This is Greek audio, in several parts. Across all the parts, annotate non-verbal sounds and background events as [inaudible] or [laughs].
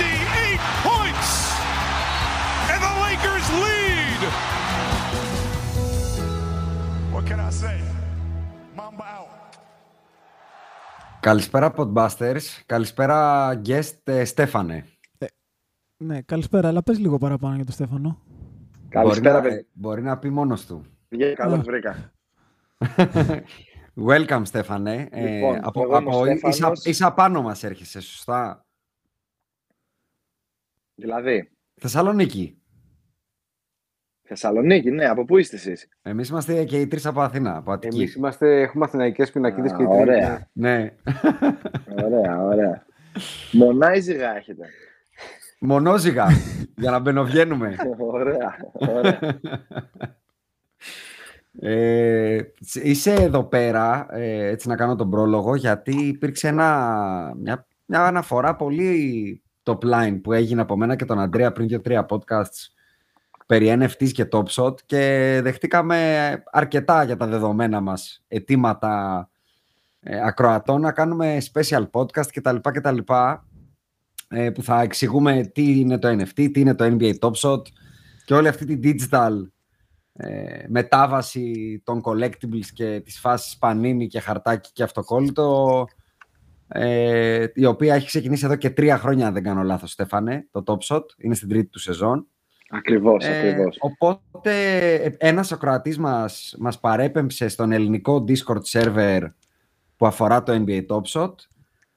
58 points! And the Lakers lead! What can I say? Mamba out. Καλησπέρα Podbusters, καλησπέρα guest ε, Στέφανε. Ναι, καλησπέρα, αλλά πες λίγο παραπάνω για τον Στέφανο. Καλησπέρα, μπορεί, να, παιδί. μπορεί να πει μόνος του. Yeah, καλώς βρήκα. [laughs] Welcome Στέφανε. Λοιπόν, ε, από, εγώ είμαι ο από, ίσα, Στέφανος. ίσα πάνω μας έρχεσαι, σωστά; Δηλαδή, Θεσσαλονίκη. Θεσσαλονίκη, ναι, από πού είστε εσείς; Εμείς είμαστε και οι τρεις από Αθήνα, από Αττική. Εμείς είμαστε, έχουμε αθηναϊκές πινακίδες Α, και οι τρεις- ωραία. Ναι. Ωραία, ωραία. Μονάιζιγα έχετε. Μονόζυγα, για να μπαινοβγαίνουμε. Ωραία, ωραία. Ε, είσαι εδώ πέρα, ε, έτσι να κάνω τον πρόλογο, γιατί υπήρξε ένα, μια, μια αναφορά πολύ top line που έγινε από μένα και τον Αντρέα πριν δύο-τρία podcasts περί NFTs και Top Shot και δεχτήκαμε αρκετά για τα δεδομένα μας αιτήματα ε, ακροατών να κάνουμε special podcast κτλ. κτλ ε, που θα εξηγούμε τι είναι το NFT, τι είναι το NBA Top Shot και όλη αυτή τη digital ε, μετάβαση των collectibles και της φάσης πανίνι και χαρτάκι και αυτοκόλλητο ε, η οποία έχει ξεκινήσει εδώ και τρία χρόνια αν δεν κάνω λάθος Στέφανε το Top Shot, είναι στην τρίτη του σεζόν Ακριβώς, ε, ακριβώς. οπότε ε, ένας ακροατής μας, μας παρέπεμψε στον ελληνικό Discord server που αφορά το NBA Top Shot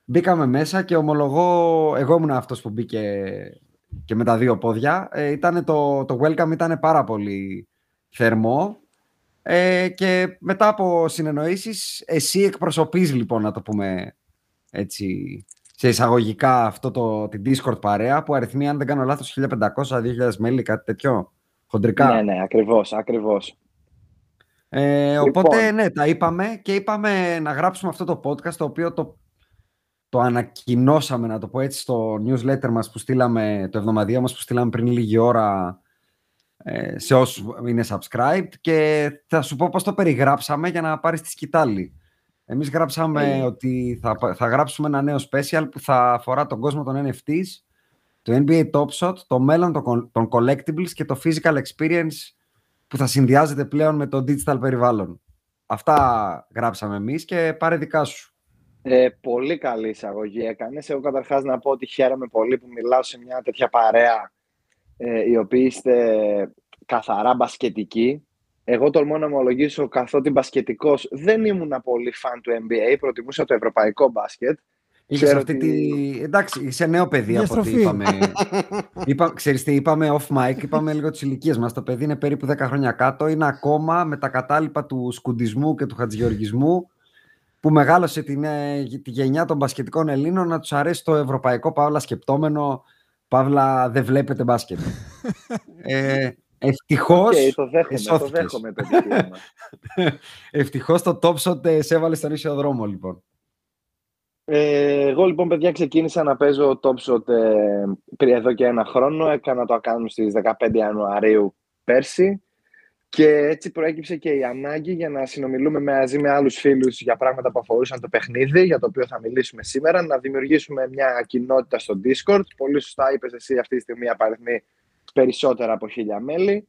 Μπήκαμε μέσα και ομολογώ, εγώ ήμουν αυτός που μπήκε και με τα δύο πόδια. Ε, ήτανε το, το welcome ήταν πάρα πολύ θερμό ε, και μετά από συνεννοήσεις εσύ εκπροσωπείς λοιπόν να το πούμε έτσι σε εισαγωγικά αυτό το, την Discord παρέα που αριθμεί αν δεν κάνω λάθος 1500-2000 μέλη κάτι τέτοιο χοντρικά. Ναι, ναι, ακριβώς, ακριβώς. Ε, Λοιπόν. οπότε ναι, τα είπαμε και είπαμε να γράψουμε αυτό το podcast το οποίο το, το ανακοινώσαμε, να το πω έτσι, στο newsletter μας που στείλαμε, το εβδομαδιαίο μας που στείλαμε πριν λίγη ώρα ε, σε όσους είναι subscribed και θα σου πω πώς το περιγράψαμε για να πάρεις τη σκητάλη. Εμείς γράψαμε Ε. ότι θα, θα γράψουμε ένα νέο special που θα αφορά τον κόσμο των NFTs, το NBA Top Shot, το μέλλον των, των collectibles και το physical experience που θα συνδυάζεται πλέον με το digital περιβάλλον. Αυτά γράψαμε εμείς και πάρε δικά σου. Ε, πολύ καλή εισαγωγή έκανες. Εγώ καταρχάς να πω ότι χαίρομαι πολύ που μιλάω σε μια τέτοια παρέα ε, οι οποίοι είστε καθαρά μπασκετικοί. Εγώ τολμώ να ομολογήσω καθότι μπασκετικός δεν ήμουν πολύ φαν του NBA, προτιμούσα το ευρωπαϊκό μπάσκετ. Είχες Ξέρω αυτή ότι- τη... Εντάξει, είσαι νέο παιδί από ό,τι Διαστροφή. είπαμε. [laughs] Είπα, ξέρεις τι, είπαμε off mic, είπαμε λίγο τις ηλικίες μας. Το παιδί είναι περίπου 10 χρόνια κάτω, είναι ακόμα με τα κατάλοιπα του σκουντισμού και του χατζηγεωργισμού που μεγάλωσε την, ε, τη γενιά των μπασκετικών Ελλήνων να τους αρέσει το ευρωπαϊκό παύλα σκεπτόμενο, παύλα δεν βλέπετε μπάσκετ. [laughs] ε, ευτυχώς, Οκ, το δέχομαι, το εσώθηκες. δέχομαι το επιχείρημα. [laughs] ευτυχώς το top shot ε, σε έβαλες στον ίσιο δρόμο λοιπόν. Ε, εγώ λοιπόν, παιδιά, ξεκίνησα να παίζω Top Shot ε, πριν εδώ και ένα χρόνο. Έκανα το account στις 15 Ιανουαρίου πέρσι. Και έτσι προέκυψε και η ανάγκη για να συνομιλούμε μαζί με άλλους φίλους για πράγματα που αφορούσαν το παιχνίδι, για το οποίο θα μιλήσουμε σήμερα, να δημιουργήσουμε μια κοινότητα στο Discord. Πολύ σωστά είπες εσύ αυτή τη στιγμή απαριθμεί περισσότερα από χίλια μέλη.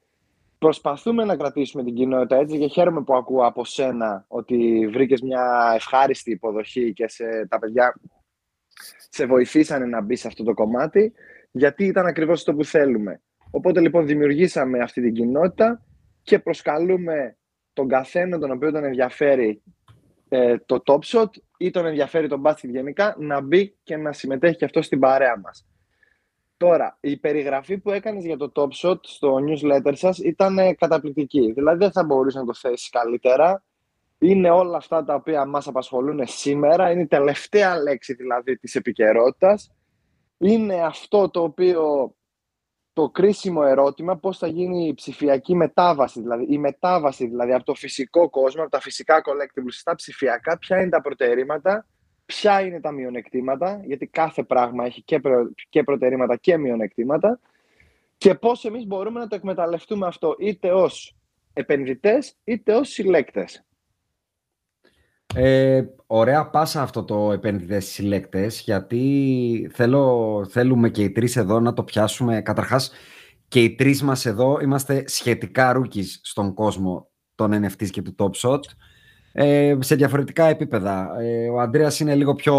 Προσπαθούμε να κρατήσουμε την κοινότητα έτσι και χαίρομαι που ακούω από σένα ότι βρήκες μια ευχάριστη υποδοχή και σε, τα παιδιά σε βοηθήσανε να μπει σε αυτό το κομμάτι, γιατί ήταν ακριβώς αυτό που θέλουμε. Οπότε λοιπόν δημιουργήσαμε αυτή την κοινότητα και προσκαλούμε τον καθένα τον οποίο τον ενδιαφέρει ε, το top shot ή τον ενδιαφέρει τον μπάσκετ γενικά να μπει και να συμμετέχει και αυτό στην παρέα μας. Τώρα, η περιγραφή που έκανες για το Top Shot στο newsletter σας ήταν ε, καταπληκτική. Δηλαδή δεν θα μπορούσε να το θέσεις καλύτερα. Είναι όλα αυτά τα οποία μας απασχολούν σήμερα. Είναι η τελευταία λέξη δηλαδή της επικαιρότητας. Είναι αυτό το οποίο το κρίσιμο ερώτημα πώς θα γίνει η ψηφιακή μετάβαση, δηλαδή η μετάβαση δηλαδή από το φυσικό κόσμο, από τα φυσικά collectibles στα ψηφιακά, ποια είναι τα προτερήματα; Ποια είναι τα μειονεκτήματα, γιατί κάθε πράγμα έχει και, προ, και προτερήματα και μειονεκτήματα και πώς εμείς μπορούμε να το εκμεταλλευτούμε αυτό είτε ως επενδυτές είτε ως συλλέκτες. Ε, ωραία πάσα αυτό το επενδυτές συλλέκτες γιατί θέλω, θέλουμε και οι τρεις εδώ να το πιάσουμε. Καταρχάς και οι τρεις μας εδώ είμαστε σχετικά ρούκις στον κόσμο των NFTs και του Top Shot ε, σε διαφορετικά επίπεδα. Ε, ο Αντρέας είναι λίγο πιο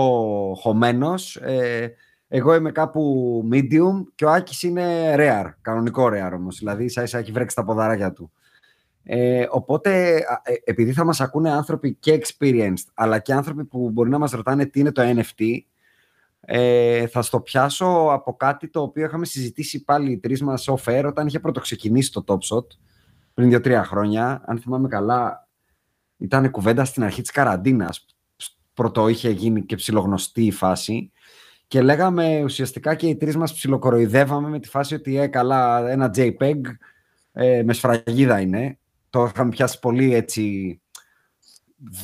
χωμένος, ε, εγώ είμαι κάπου medium και ο Άκης είναι rare, κανονικό rare όμως, δηλαδή ίσα ίσα έχει βρέξει τα ποδαράκια του. Ε, οπότε, ε, επειδή θα μας ακούνε άνθρωποι και experienced, αλλά και άνθρωποι που μπορεί να μας ρωτάνε τι είναι το NFT, ε, θα στο πιάσω από κάτι το οποίο είχαμε συζητήσει πάλι οι τρεις μας off-air όταν είχε πρωτοξεκινήσει το Top Shot πριν δύο-τρία χρόνια. Αν θυμάμαι καλά, ήταν κουβέντα στην αρχή της καραντίνας. Πρώτο είχε γίνει και ψιλογνωστή η φάση. Και λέγαμε ουσιαστικά και οι τρεις μας ψιλοκοροϊδεύαμε με τη φάση ότι ε, καλά, ένα JPEG ε, με σφραγίδα είναι. Το είχαμε πιάσει πολύ έτσι,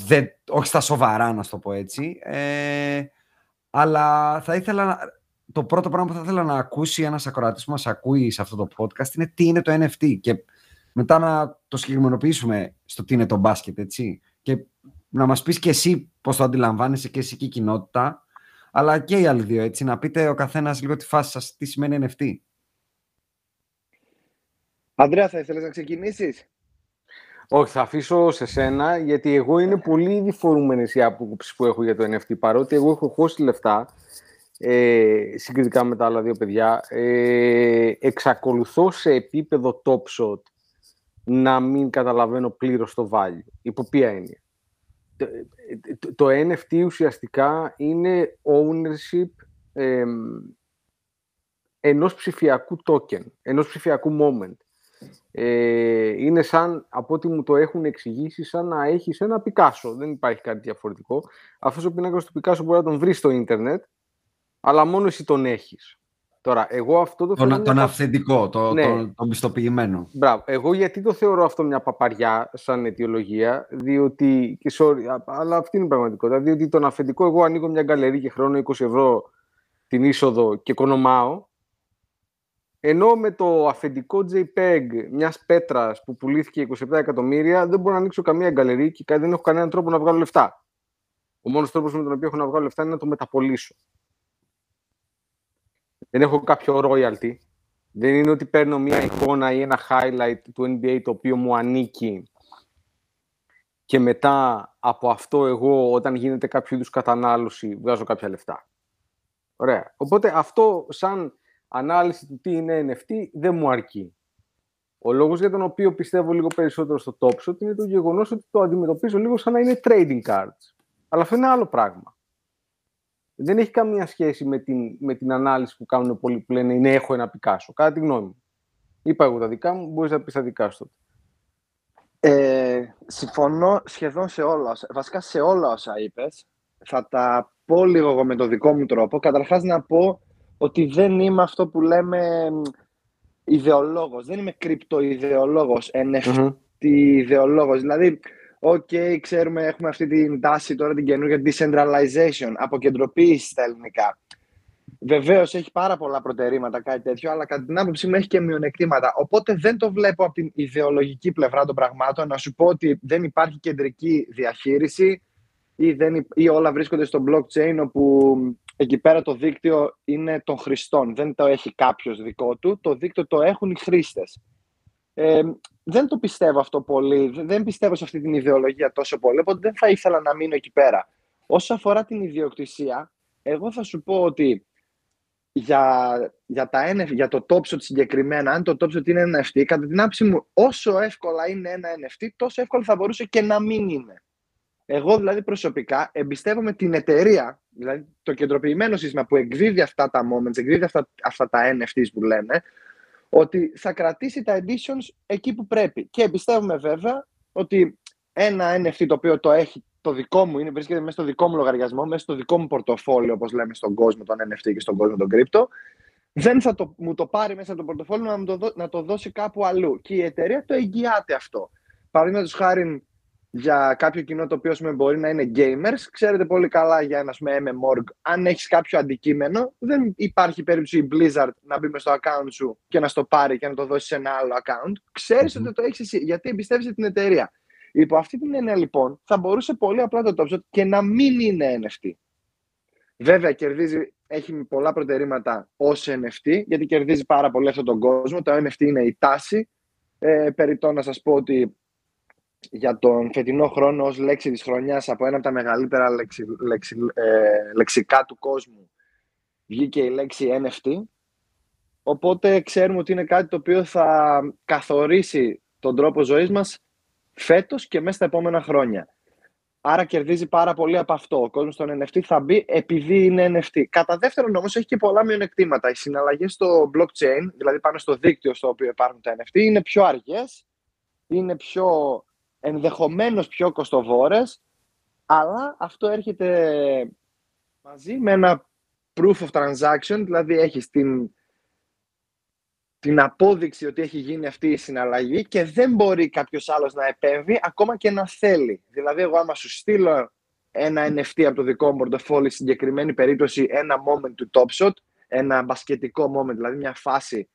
δεν, όχι στα σοβαρά να το πω έτσι. Ε, αλλά θα ήθελα, το πρώτο πράγμα που θα ήθελα να ακούσει ένας ακροατής που μας ακούει σε αυτό το podcast είναι τι είναι το NFT. Και μετά να το συγκεκριμενοποιήσουμε στο τι είναι το μπάσκετ, έτσι. Και να μας πεις και εσύ πώς το αντιλαμβάνεσαι και εσύ και η κοινότητα, αλλά και οι άλλοι δύο, έτσι. Να πείτε ο καθένας λίγο τη φάση σας, τι σημαίνει NFT. Αντρέα, θα ήθελες να ξεκινήσεις; Όχι, θα αφήσω σε σένα, γιατί εγώ είναι πολύ διφορούμενες οι άποψεις που έχω για το NFT, παρότι εγώ έχω χώσει λεφτά, ε, συγκριτικά με τα άλλα δύο παιδιά, ε, εξακολουθώ σε επίπεδο top shot να μην καταλαβαίνω πλήρως το value. Υπό ποια έννοια; Το, το, NFT ουσιαστικά είναι ownership ε, ενός ψηφιακού token, ενός ψηφιακού moment. Ε, είναι σαν, από ό,τι μου το έχουν εξηγήσει, σαν να έχεις ένα Πικάσο. Δεν υπάρχει κάτι διαφορετικό. Αυτός ο πίνακας του Πικάσο μπορεί να τον βρεις στο ίντερνετ, αλλά μόνο εσύ τον έχεις. Τώρα, εγώ αυτό το θεωρώ. Τον, αυθεντικό, το, ναι. το, το πιστοποιημένο. Μπράβο. Εγώ γιατί το θεωρώ αυτό μια παπαριά σαν αιτιολογία, διότι. Και sorry, αλλά αυτή είναι η πραγματικότητα. Διότι τον αυθεντικό, εγώ ανοίγω μια γκαλερί και χρόνο 20 ευρώ την είσοδο και οικονομάω. Ενώ με το αφεντικό JPEG μιας πέτρας που πουλήθηκε 27 εκατομμύρια, δεν μπορώ να ανοίξω καμία γκαλερί και δεν έχω κανέναν τρόπο να βγάλω λεφτά. Ο μόνος τρόπος με τον οποίο έχω να βγάλω λεφτά είναι να το μεταπολίσω. Δεν έχω κάποιο royalty. Δεν είναι ότι παίρνω μια εικόνα ή ένα highlight του NBA το οποίο μου ανήκει και μετά από αυτό εγώ όταν γίνεται κάποιο είδους κατανάλωση βγάζω κάποια λεφτά. Ωραία. Οπότε αυτό σαν ανάλυση του τι είναι NFT δεν μου αρκεί. Ο λόγος για τον οποίο πιστεύω λίγο περισσότερο στο Top Shot είναι το γεγονός ότι το αντιμετωπίζω λίγο σαν να είναι trading cards. Αλλά αυτό είναι άλλο πράγμα δεν έχει καμία σχέση με την, με την ανάλυση που κάνουν πολλοί που λένε είναι έχω ένα Πικάσο. Κατά τη γνώμη μου. Είπα εγώ τα δικά μου, μπορείς να πεις τα δικά σου. Ε, συμφωνώ σχεδόν σε όλα, βασικά σε όλα όσα είπες. Θα τα πω λίγο εγώ με το δικό μου τρόπο. Καταρχάς να πω ότι δεν είμαι αυτό που λέμε ιδεολόγος. Δεν είμαι crypto ιδεολόγος, NFT mm-hmm. ιδεολόγος. Δηλαδή, Οκ, ξέρουμε, έχουμε αυτή την τάση τώρα την καινούργια decentralization, αποκεντροποίηση στα ελληνικά. Βεβαίως έχει πάρα πολλά προτερήματα κάτι τέτοιο, αλλά κατά την άποψή μου έχει και μειονεκτήματα. Οπότε δεν το βλέπω από την ιδεολογική πλευρά των πραγμάτων να σου πω ότι δεν υπάρχει κεντρική διαχείριση ή, δεν, ή όλα βρίσκονται στο blockchain όπου εκεί πέρα το δίκτυο είναι των χρηστών. Δεν το έχει κάποιος δικό του, το δίκτυο το έχουν οι χρήστες. Ε, δεν το πιστεύω αυτό πολύ, δεν πιστεύω σε αυτή την ιδεολογία τόσο πολύ, οπότε δεν θα ήθελα να μείνω εκεί πέρα. Όσο αφορά την ιδιοκτησία, εγώ θα σου πω ότι για, για, τα NFT, για το TopShot συγκεκριμένα, αν το TopShot είναι ένα NFT, κατά την άποψή μου, όσο εύκολα είναι ένα NFT, τόσο εύκολα θα μπορούσε και να μην είναι. Εγώ δηλαδή προσωπικά εμπιστεύομαι την εταιρεία, δηλαδή το κεντροποιημένο σύστημα που εκδίδει αυτά τα moments, εκδίδει αυτά, αυτά τα NFTs που λένε, ότι θα κρατήσει τα editions εκεί που πρέπει. Και εμπιστεύομαι βέβαια ότι ένα NFT το οποίο το έχει το δικό μου, είναι, βρίσκεται μέσα στο δικό μου λογαριασμό, μέσα στο δικό μου πορτοφόλιο, όπως λέμε στον κόσμο των NFT και στον κόσμο των crypto, δεν θα το, μου το πάρει μέσα από το πορτοφόλιο να, το, να το δώσει κάπου αλλού. Και η εταιρεία το εγγυάται αυτό. Παραδείγματος χάρη για κάποιο κοινό το οποίο μπορεί να είναι gamers, ξέρετε πολύ καλά για ένα MMORG, αν έχεις κάποιο αντικείμενο, δεν υπάρχει περίπτωση η Blizzard να μπει στο account σου και να στο πάρει και να το δώσει σε ένα άλλο account. Ξέρεις ότι το έχεις εσύ, γιατί εμπιστεύεσαι την εταιρεία. Υπό αυτή την έννοια λοιπόν θα μπορούσε πολύ απλά το TopShot και να μην είναι NFT. Βέβαια κερδίζει, έχει πολλά προτερήματα ως NFT γιατί κερδίζει πάρα πολύ αυτόν τον κόσμο. Το NFT είναι η τάση. Ε, περιττώ να σας πω ότι για τον φετινό χρόνο ως λέξη της χρονιάς από ένα από τα μεγαλύτερα λεξι, λεξι, ε, λεξικά του κόσμου βγήκε η λέξη NFT. Οπότε ξέρουμε ότι είναι κάτι το οποίο θα καθορίσει τον τρόπο ζωής μας φέτος και μέσα στα επόμενα χρόνια. Άρα κερδίζει πάρα πολύ από αυτό. Ο κόσμος στον NFT θα μπει επειδή είναι NFT. Κατά δεύτερον όμως έχει και πολλά μειονεκτήματα. Οι συναλλαγές στο blockchain, δηλαδή πάνω στο δίκτυο στο οποίο υπάρχουν τα NFT, είναι πιο αργές, είναι πιο ενδεχομένως πιο κοστοβόρες, αλλά αυτό έρχεται μαζί με ένα proof of transaction, δηλαδή έχεις την, την απόδειξη ότι έχει γίνει αυτή η συναλλαγή και δεν μπορεί κάποιος άλλος να επέμβει ακόμα και να θέλει. Δηλαδή εγώ άμα σου στείλω ένα NFT από το δικό μου πορτοφόλι, συγκεκριμένη περίπτωση ένα moment του Top Shot, ένα μπασκετικό moment, δηλαδή μια φάση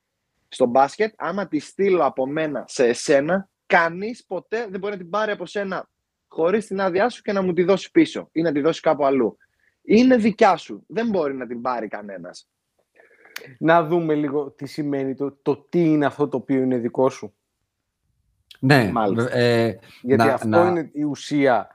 στο μπάσκετ, άμα τη στείλω από μένα σε εσένα, κανείς ποτέ δεν μπορεί να την πάρει από σένα χωρίς την άδειά σου και να μου τη δώσει πίσω ή να τη δώσει κάπου αλλού. Είναι δικιά σου. Δεν μπορεί να την πάρει κανένας. Να δούμε λίγο τι σημαίνει το, το τι είναι αυτό το οποίο είναι δικό σου. Ναι, ε, γιατί να, αυτό να... είναι η ουσία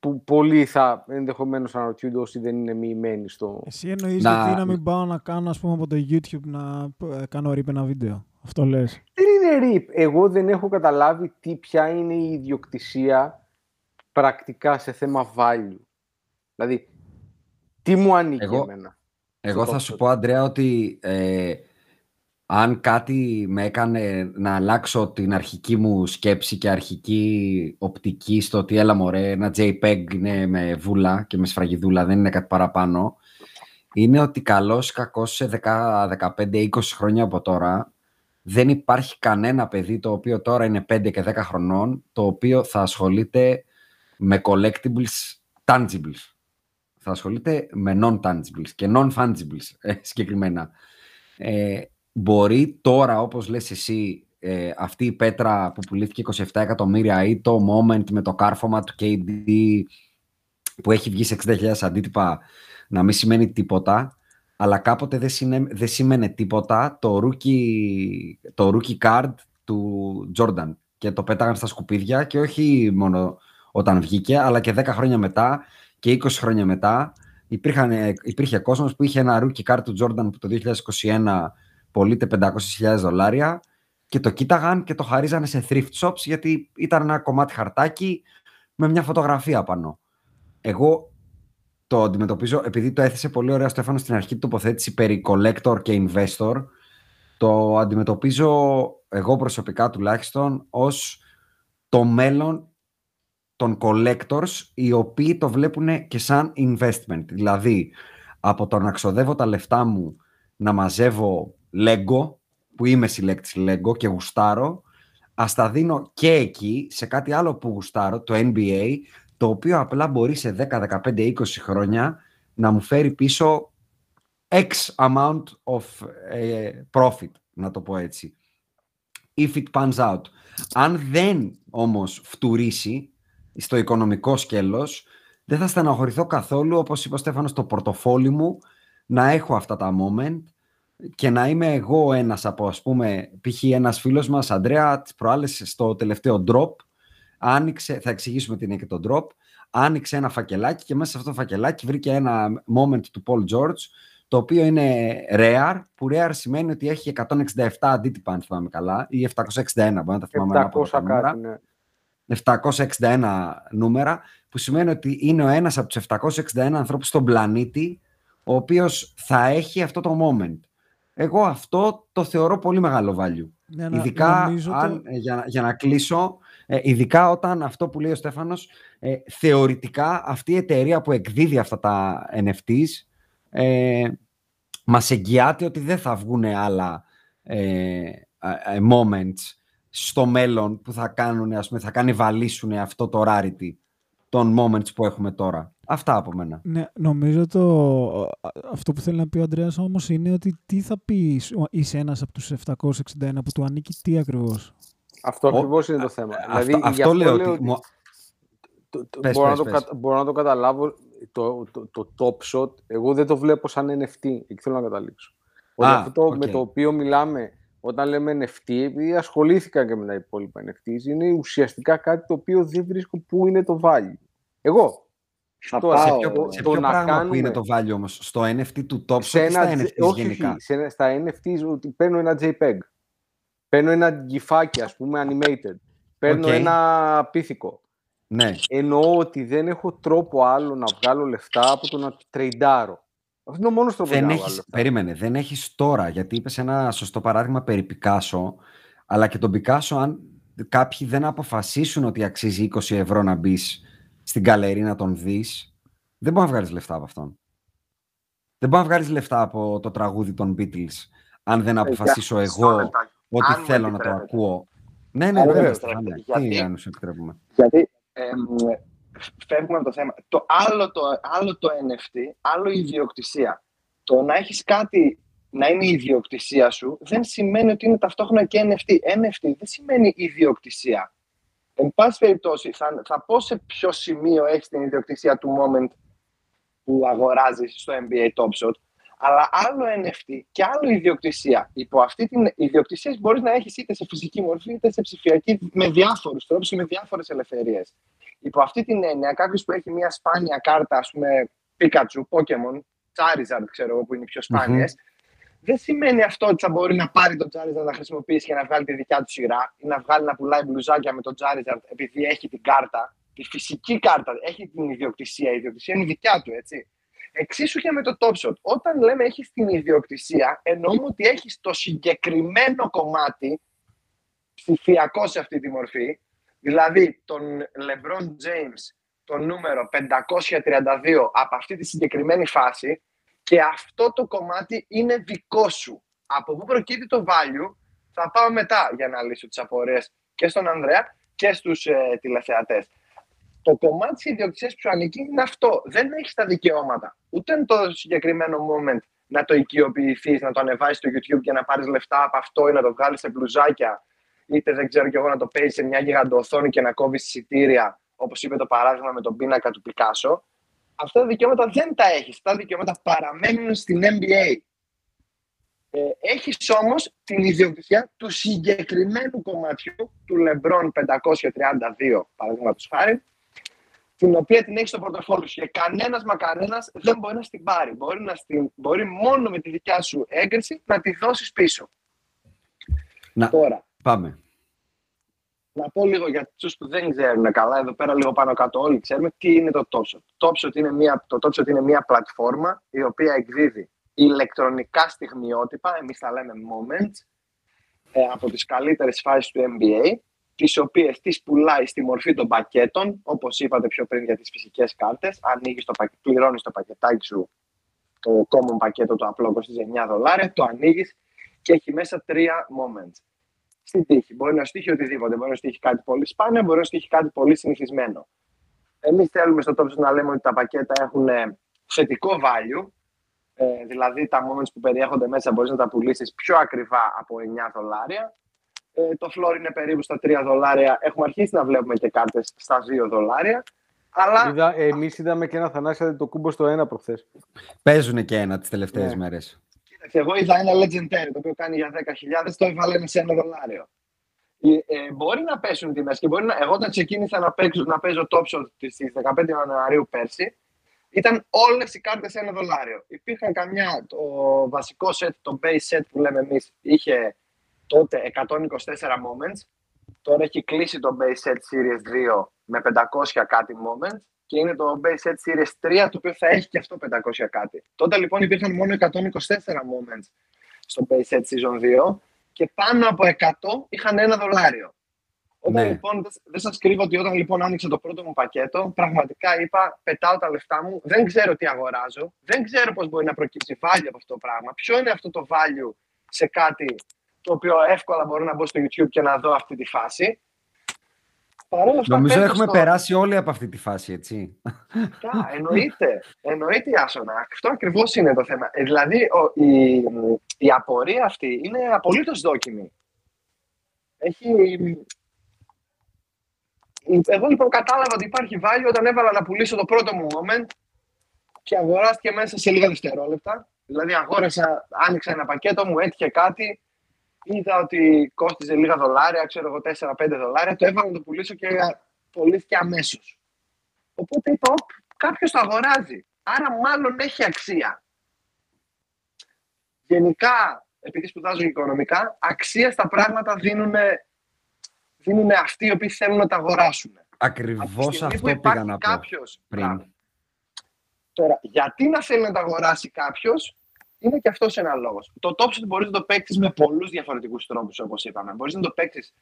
που πολλοί θα ενδεχομένως αναρωτιούνται όσοι δεν είναι μοιημένοι στο. Εσύ εννοείς Να- γιατί να μην πάω να κάνω ας πούμε από το YouTube να ε, κάνω ρίπ ένα βίντεο. Αυτό λες. Δεν είναι RIP. Εγώ δεν έχω καταλάβει τι, ποια είναι η ιδιοκτησία πρακτικά σε θέμα value. Δηλαδή, τι μου ανήκει Εγώ- εμένα. Εγώ στο θα top σου shot. πω, Αντρέα, ότι ε, αν κάτι με έκανε να αλλάξω την αρχική μου σκέψη και αρχική οπτική στο ότι έλα μωρέ, ένα JPEG είναι με βούλα και με σφραγιδούλα, δεν είναι κάτι παραπάνω, είναι ότι καλώς ή κακώς σε 15-20 χρόνια από τώρα δεν υπάρχει κανένα παιδί το οποίο τώρα είναι 5 και 10 χρονών το οποίο θα ασχολείται με collectibles tangibles θα ασχολείται με non-tangibles και non-fungibles ε, συγκεκριμένα. Ε, μπορεί τώρα, όπως λες εσύ, ε, αυτή η πέτρα που πουλήθηκε 27 εκατομμύρια ή το moment με το κάρφωμα του KD που έχει βγει σε 60.000 αντίτυπα να μην σημαίνει τίποτα, αλλά κάποτε δεν, συνέ, δεν σήμαινε τίποτα το rookie, το rookie card του Jordan και το πέταγαν στα σκουπίδια και όχι μόνο όταν βγήκε, αλλά και 10 χρόνια μετά και 20 χρόνια μετά υπήρχαν, ε, υπήρχε κόσμος που είχε ένα rookie card του Jordan που το 2021 πωλείται 500.000 δολάρια και το κοίταγαν και το χαρίζανε σε thrift shops γιατί ήταν ένα κομμάτι χαρτάκι με μια φωτογραφία πάνω. Εγώ το αντιμετωπίζω, επειδή το έθεσε πολύ ωραία Στέφανος στην αρχή του τοποθέτηση περί collector και investor, το αντιμετωπίζω εγώ προσωπικά τουλάχιστον ως το μέλλον των collectors οι οποίοι το βλέπουν και σαν investment. Δηλαδή, από το να ξοδεύω τα λεφτά μου να μαζεύω Lego, που είμαι συλλέκτης Lego και γουστάρω, ας τα δίνω και εκεί, σε κάτι άλλο που γουστάρω, το NBA, το οποίο απλά μπορεί σε 10, 15, 20 χρόνια να μου φέρει πίσω X amount of ε, profit, να το πω έτσι. If it pans out. Αν δεν όμως φτουρήσει στο οικονομικό σκέλος, δεν θα στεναχωρηθώ καθόλου, όπως είπε ο Στέφανος, στο πορτοφόλι μου, να έχω αυτά τα moment και να είμαι εγώ ένας από, ας πούμε, π.χ. ένας φίλος μας, Αντρέα, τις προάλλες στο τελευταίο drop, άνοιξε, θα εξηγήσουμε τι είναι και το drop, άνοιξε ένα φακελάκι και μέσα σε αυτό το φακελάκι βρήκε ένα moment του Paul George, το οποίο είναι rare, που rare σημαίνει ότι έχει 167 αντίτυπα, αν θυμάμαι καλά, ή 761, μπορεί να τα θυμάμαι 700 κάτι, ναι. 761 νούμερα, που σημαίνει ότι είναι ο ένας από τους 761 ανθρώπους στον πλανήτη, ο οποίος θα έχει αυτό το moment. Εγώ αυτό το θεωρώ πολύ μεγάλο value. Ναι, ειδικά, αν, ε, για, για να κλείσω, ε, ειδικά όταν αυτό που λέει ο Στέφανος, ε, θεωρητικά αυτή η εταιρεία που εκδίδει αυτά τα NFTs ε, μας εγγυάται ότι δεν θα βγουν άλλα ε, moments στο μέλλον που θα κάνουν, ας πούμε, θα κανιβαλίσουν αυτό το rarity των moments που έχουμε τώρα. Αυτά από μένα. Ναι, νομίζω το... αυτό που θέλει να πει ο Ανδρέας όμως είναι ότι τι θα πεις είσαι ένας από τους 761 που του ανήκει τι ακριβώς; Αυτό ακριβώς είναι το θέμα. δηλαδή, αυτό, λέω ότι... Το, το, μπορώ, να το, μπορώ να το καταλάβω το, το, το top shot, εγώ δεν το βλέπω σαν NFT. Εκεί θέλω να καταλήξω. Ότι αυτό okay. με το οποίο μιλάμε όταν λέμε NFT, επειδή ασχολήθηκα και με τα υπόλοιπα NFTs, είναι ουσιαστικά κάτι το οποίο δεν βρίσκω πού είναι το value. Εγώ. Θα το, πάω, σε ποιο, σε ποιο πράγμα κάνουμε, που είναι το value όμως, στο NFT του top σε ένα, στα NFTs όχι, γενικά; Σε, στα NFTs ότι παίρνω ένα JPEG, παίρνω ένα γυφάκι ας πούμε animated, παίρνω okay. ένα πίθηκο. Ναι. Εννοώ ότι δεν έχω τρόπο άλλο να βγάλω λεφτά από το να τρεϊντάρω. Αυτό είναι ο μόνος τρόπος δεν έχεις, Περίμενε, δεν έχεις τώρα, γιατί είπες ένα σωστό παράδειγμα περί Πικάσο, αλλά και τον Πικάσο, αν κάποιοι δεν αποφασίσουν ότι αξίζει 20 ευρώ να μπεις στην καλερί να τον δεις, δεν μπορεί να βγάλεις λεφτά από αυτόν. Δεν μπορεί να βγάλεις λεφτά από το τραγούδι των Beatles, αν δεν ε, αποφασίσω εγώ ότι θέλω να το ακούω. Ναι, ναι, βέβαια. Τι αν σου επιτρέπουμε. Γιατί φεύγουμε από το θέμα. Το άλλο, το άλλο το NFT, άλλο η ιδιοκτησία. Το να έχεις κάτι να είναι η ιδιοκτησία σου δεν σημαίνει ότι είναι ταυτόχρονα και NFT. NFT δεν σημαίνει ιδιοκτησία. Εν πάση περιπτώσει, θα, θα πω σε ποιο σημείο έχει την ιδιοκτησία του moment που αγοράζεις στο NBA Top Shot, αλλά άλλο NFT και άλλο ιδιοκτησία. Υπό αυτή την ιδιοκτησία μπορείς να έχεις είτε σε φυσική μορφή είτε σε ψηφιακή με διάφορους τρόπους και με διάφορες ελευθερίες. Υπό αυτή την έννοια, κάποιος που έχει μια σπάνια κάρτα, ας πούμε, Pikachu, Pokemon, Charizard, ξέρω εγώ, που είναι οι πιο σπανιε δεν σημαίνει αυτό ότι θα μπορεί να πάρει τον Charizard να χρησιμοποιήσει και να βγάλει τη δικιά του σειρά ή να βγάλει να πουλάει μπλουζάκια με τον Charizard επειδή έχει την κάρτα, τη φυσική κάρτα, έχει την ιδιοκτησία. Η ιδιοκτησία είναι η δικιά του, έτσι. Εξίσου και με το Top Shot. Όταν λέμε έχεις την ιδιοκτησία, εννοούμε ότι έχεις το συγκεκριμένο κομμάτι ψηφιακό σε αυτή τη μορφή, Δηλαδή τον LeBron James το νούμερο 532 από αυτή τη συγκεκριμένη φάση και αυτό το κομμάτι είναι δικό σου. Από πού προκύπτει το value θα πάω μετά για να λύσω τις απορίες και στον Ανδρέα και στους ε, τηλεθεατές. Το κομμάτι της ιδιοκτησίας που σου ανήκει είναι αυτό. Δεν έχεις τα δικαιώματα. Ούτε το συγκεκριμένο moment να το οικειοποιηθείς, να το ανεβάσεις στο YouTube και να πάρεις λεφτά από αυτό ή να το βγάλεις σε μπλουζάκια είτε δεν ξέρω κι εγώ να το παίζεις σε μια γιγαντοοθόνη και να κόβεις εισιτήρια, όπως είπε το παράδειγμα με τον πίνακα του Πικάσο. Αυτά τα δικαιώματα δεν τα έχεις. Αυτά τα δικαιώματα παραμένουν στην NBA. Ε, έχεις όμως την ιδιοκτησία του συγκεκριμένου κομματιού του LeBron 532, παραδείγματος χάρη, την οποία την έχει στο πορτοφόλι σου και κανένας μα κανένας δεν μπορεί να την πάρει. Μπορεί, να στην, μπορεί μόνο με τη δικιά σου έγκριση να τη δώσεις πίσω. Να, Τώρα, πάμε να πω λίγο για του που δεν ξέρουν καλά, εδώ πέρα λίγο πάνω κάτω όλοι ξέρουμε τι είναι το TopShot. TopShot είναι μια, το TopShot είναι μια πλατφόρμα η οποία εκδίδει ηλεκτρονικά στιγμιότυπα, εμείς τα λέμε moments, ε, από τις καλύτερες φάσεις του NBA, τις οποίες τις πουλάει στη μορφή των πακέτων, όπως είπατε πιο πριν για τις φυσικές κάρτες, ανοίγεις το, πληρώνεις το πακετάκι σου, το common πακέτο το απλό 29 δολάρια, το ανοίγεις και έχει μέσα τρία moments στην τύχη. Μπορεί να σου τύχει οτιδήποτε. Μπορεί να σου τύχει κάτι πολύ σπάνιο, μπορεί να σου τύχει κάτι πολύ συνηθισμένο. Εμείς θέλουμε στο τόπο να λέμε ότι τα πακέτα έχουν ε, θετικό value. Ε, δηλαδή τα moments που περιέχονται μέσα μπορείς να τα πουλήσεις πιο ακριβά από 9 δολάρια. Ε, το floor είναι περίπου στα 3 δολάρια. Έχουμε αρχίσει να βλέπουμε και κάρτες στα 2 δολάρια. Αλλά... Είδα, εμείς είδαμε και ένα Θανάσια το κούμπο στο ένα προχθές. Παίζουν και ένα τις τελευταίες Ναι. μέρες. Κοίταξε, εγώ είδα ένα Legendary το οποίο κάνει για 10.000, το έβαλε ένα σε ένα δολάριο. Ε, ε, μπορεί να πέσουν οι τιμές και μπορεί να. Εγώ όταν ξεκίνησα να, παίξω, να παίζω top shot στις 15 Ιανουαρίου πέρσι, ήταν όλες οι κάρτες ένα δολάριο. Υπήρχαν καμιά, το βασικό set, το base set που λέμε εμείς, είχε τότε 124 moments. Τώρα έχει κλείσει το base set Series 2 με 500 κάτι moments και είναι το base set Series 3 το οποίο θα έχει και αυτό 500 κάτι. Τότε λοιπόν υπήρχαν μόνο 124 moments στο base set season 2 και πάνω από 100 είχαν ένα δολάριο. Όταν Ναι. λοιπόν, δεν- δεν σας κρύβω ότι όταν λοιπόν άνοιξα το πρώτο μου πακέτο, πραγματικά είπα: Πετάω τα λεφτά μου, δεν ξέρω τι αγοράζω, δεν ξέρω πώς μπορεί να προκύψει value από αυτό το πράγμα. Ποιο είναι αυτό το value σε κάτι το οποίο εύκολα μπορώ να μπω στο YouTube και να δω αυτή τη φάση. Παρ' όλα αυτά, Νομίζω πέφτω έχουμε στο- περάσει όλοι από αυτή τη φάση, έτσι. Φυσικά, εννοείται. Εννοείται η Άσονα. Αυτό ακριβώς είναι το θέμα. Ε, δηλαδή, ο, η, η απορία αυτή είναι απολύτως δόκιμη. Έχει. Εγώ λοιπόν κατάλαβα ότι υπάρχει value όταν έβαλα να πουλήσω το πρώτο μου moment και αγοράστηκε μέσα σε λίγα δευτερόλεπτα. Δηλαδή, αγόρασα, άνοιξα ένα πακέτο, μου έτυχε κάτι, είδα ότι κόστιζε λίγα δολάρια, ξέρω εγώ 4-5 δολάρια, το έβαλα να το πουλήσω και πωλήθηκε αμέσως. Οπότε είπα, κάποιος το αγοράζει. Άρα μάλλον έχει αξία. Γενικά, επειδή σπουδάζω οικονομικά, αξία στα πράγματα δίνουν, δίνουν αυτοί οι οποίοι θέλουν να τα αγοράσουν. Από τη Ακριβώς στιγμή που αυτό πήγα υπάρχει να πω κάποιος- πριν. Μπράβο. Τώρα, γιατί να θέλει να τα αγοράσει κάποιος, είναι και αυτός ένας λόγος. Το top shot μπορείς να το παίξεις με πολλούς διαφορετικούς τρόπους, όπως είπαμε. Μπορείς να το παίξεις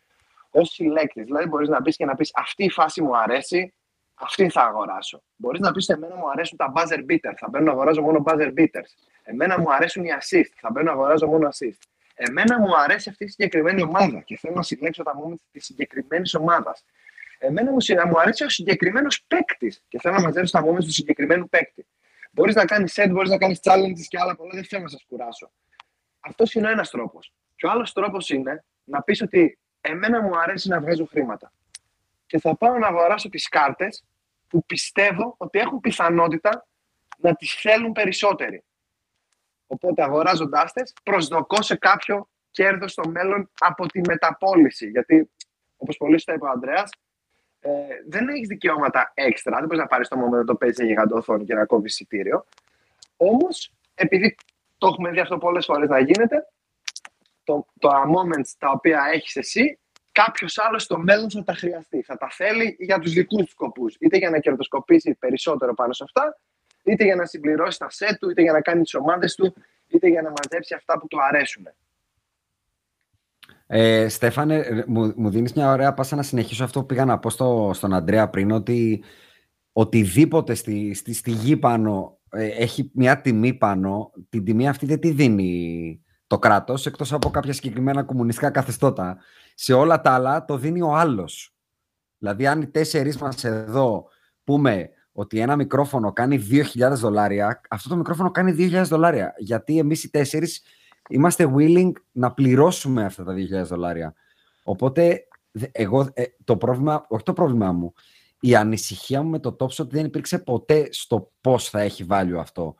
ως συλλέκτης. Δηλαδή, μπορείς να μπεις και να πεις Αυτή η φάση μου αρέσει, αυτή θα αγοράσω. Μπορείς να πεις Εμένα μου αρέσουν τα buzzer beaters, θα μπαίνω να αγοράζω μόνο buzzer beaters. Εμένα μου αρέσουν οι assist, θα μπαίνω να αγοράζω μόνο assist. Εμένα μου αρέσει αυτή η συγκεκριμένη ομάδα και θέλω να συλλέξω τα moments της συγκεκριμένης ομάδας. Εμένα μου, συ- μου αρέσει ο συγκεκριμένος παίκτης και θέλω να μαζέψω τα moments του συγκεκριμένου παίκτη. Μπορείς να κάνεις set, μπορείς να κάνεις challenges και άλλα πολλά, δεν θέλω να σας κουράσω. Αυτός είναι ο ένας τρόπος. Και ο άλλος τρόπος είναι να πεις ότι εμένα μου αρέσει να βγάζω χρήματα. Και θα πάω να αγοράσω τις κάρτες που πιστεύω ότι έχουν πιθανότητα να τις θέλουν περισσότεροι. Οπότε αγοράζοντάς τες, προσδοκώ σε κάποιο κέρδος στο μέλλον από τη μεταπόληση. Γιατί, όπως πολύ σωστά είπε ο Ανδρέας, ε, δεν έχεις δικαιώματα έξτρα. Δεν μπορείς να πάρεις το moment να το παίζεις σε γιγαντό οθόνη και να κόβεις εισιτήριο. Όμως, επειδή το έχουμε δει αυτό πολλές φορές να γίνεται, το, το moments τα οποία έχεις εσύ, κάποιος άλλος στο μέλλον θα τα χρειαστεί. Θα τα θέλει για τους δικούς του σκοπούς. Είτε για να κερδοσκοπήσει περισσότερο πάνω σε αυτά, είτε για να συμπληρώσει τα σετ του, είτε για να κάνει τις ομάδες του, είτε για να μαζέψει αυτά που του αρέσουν. Ε, Στέφανε, ε, μου, μου δίνεις μια ωραία πάσα να συνεχίσω αυτό που πήγα να πω στο, στον Αντρέα πριν, ότι οτιδήποτε στη, στη, στη γη πάνω ε, έχει μια τιμή πάνω, την τιμή αυτή δεν τη δίνει το κράτος, εκτός από κάποια συγκεκριμένα κομμουνιστικά καθεστώτα. Σε όλα τα άλλα το δίνει ο άλλος. Δηλαδή, αν οι τέσσερις μας εδώ πούμε ότι ένα μικρόφωνο κάνει 2.000 δολάρια, αυτό το μικρόφωνο κάνει 2.000 δολάρια. Γιατί εμείς οι τέσσερις είμαστε willing να πληρώσουμε αυτά τα 2.000 δολάρια. Οπότε, δε- εγώ, ε, το πρόβλημα, όχι το πρόβλημά μου, η ανησυχία μου με το Top Shot δεν υπήρξε ποτέ στο πώς θα έχει value αυτό.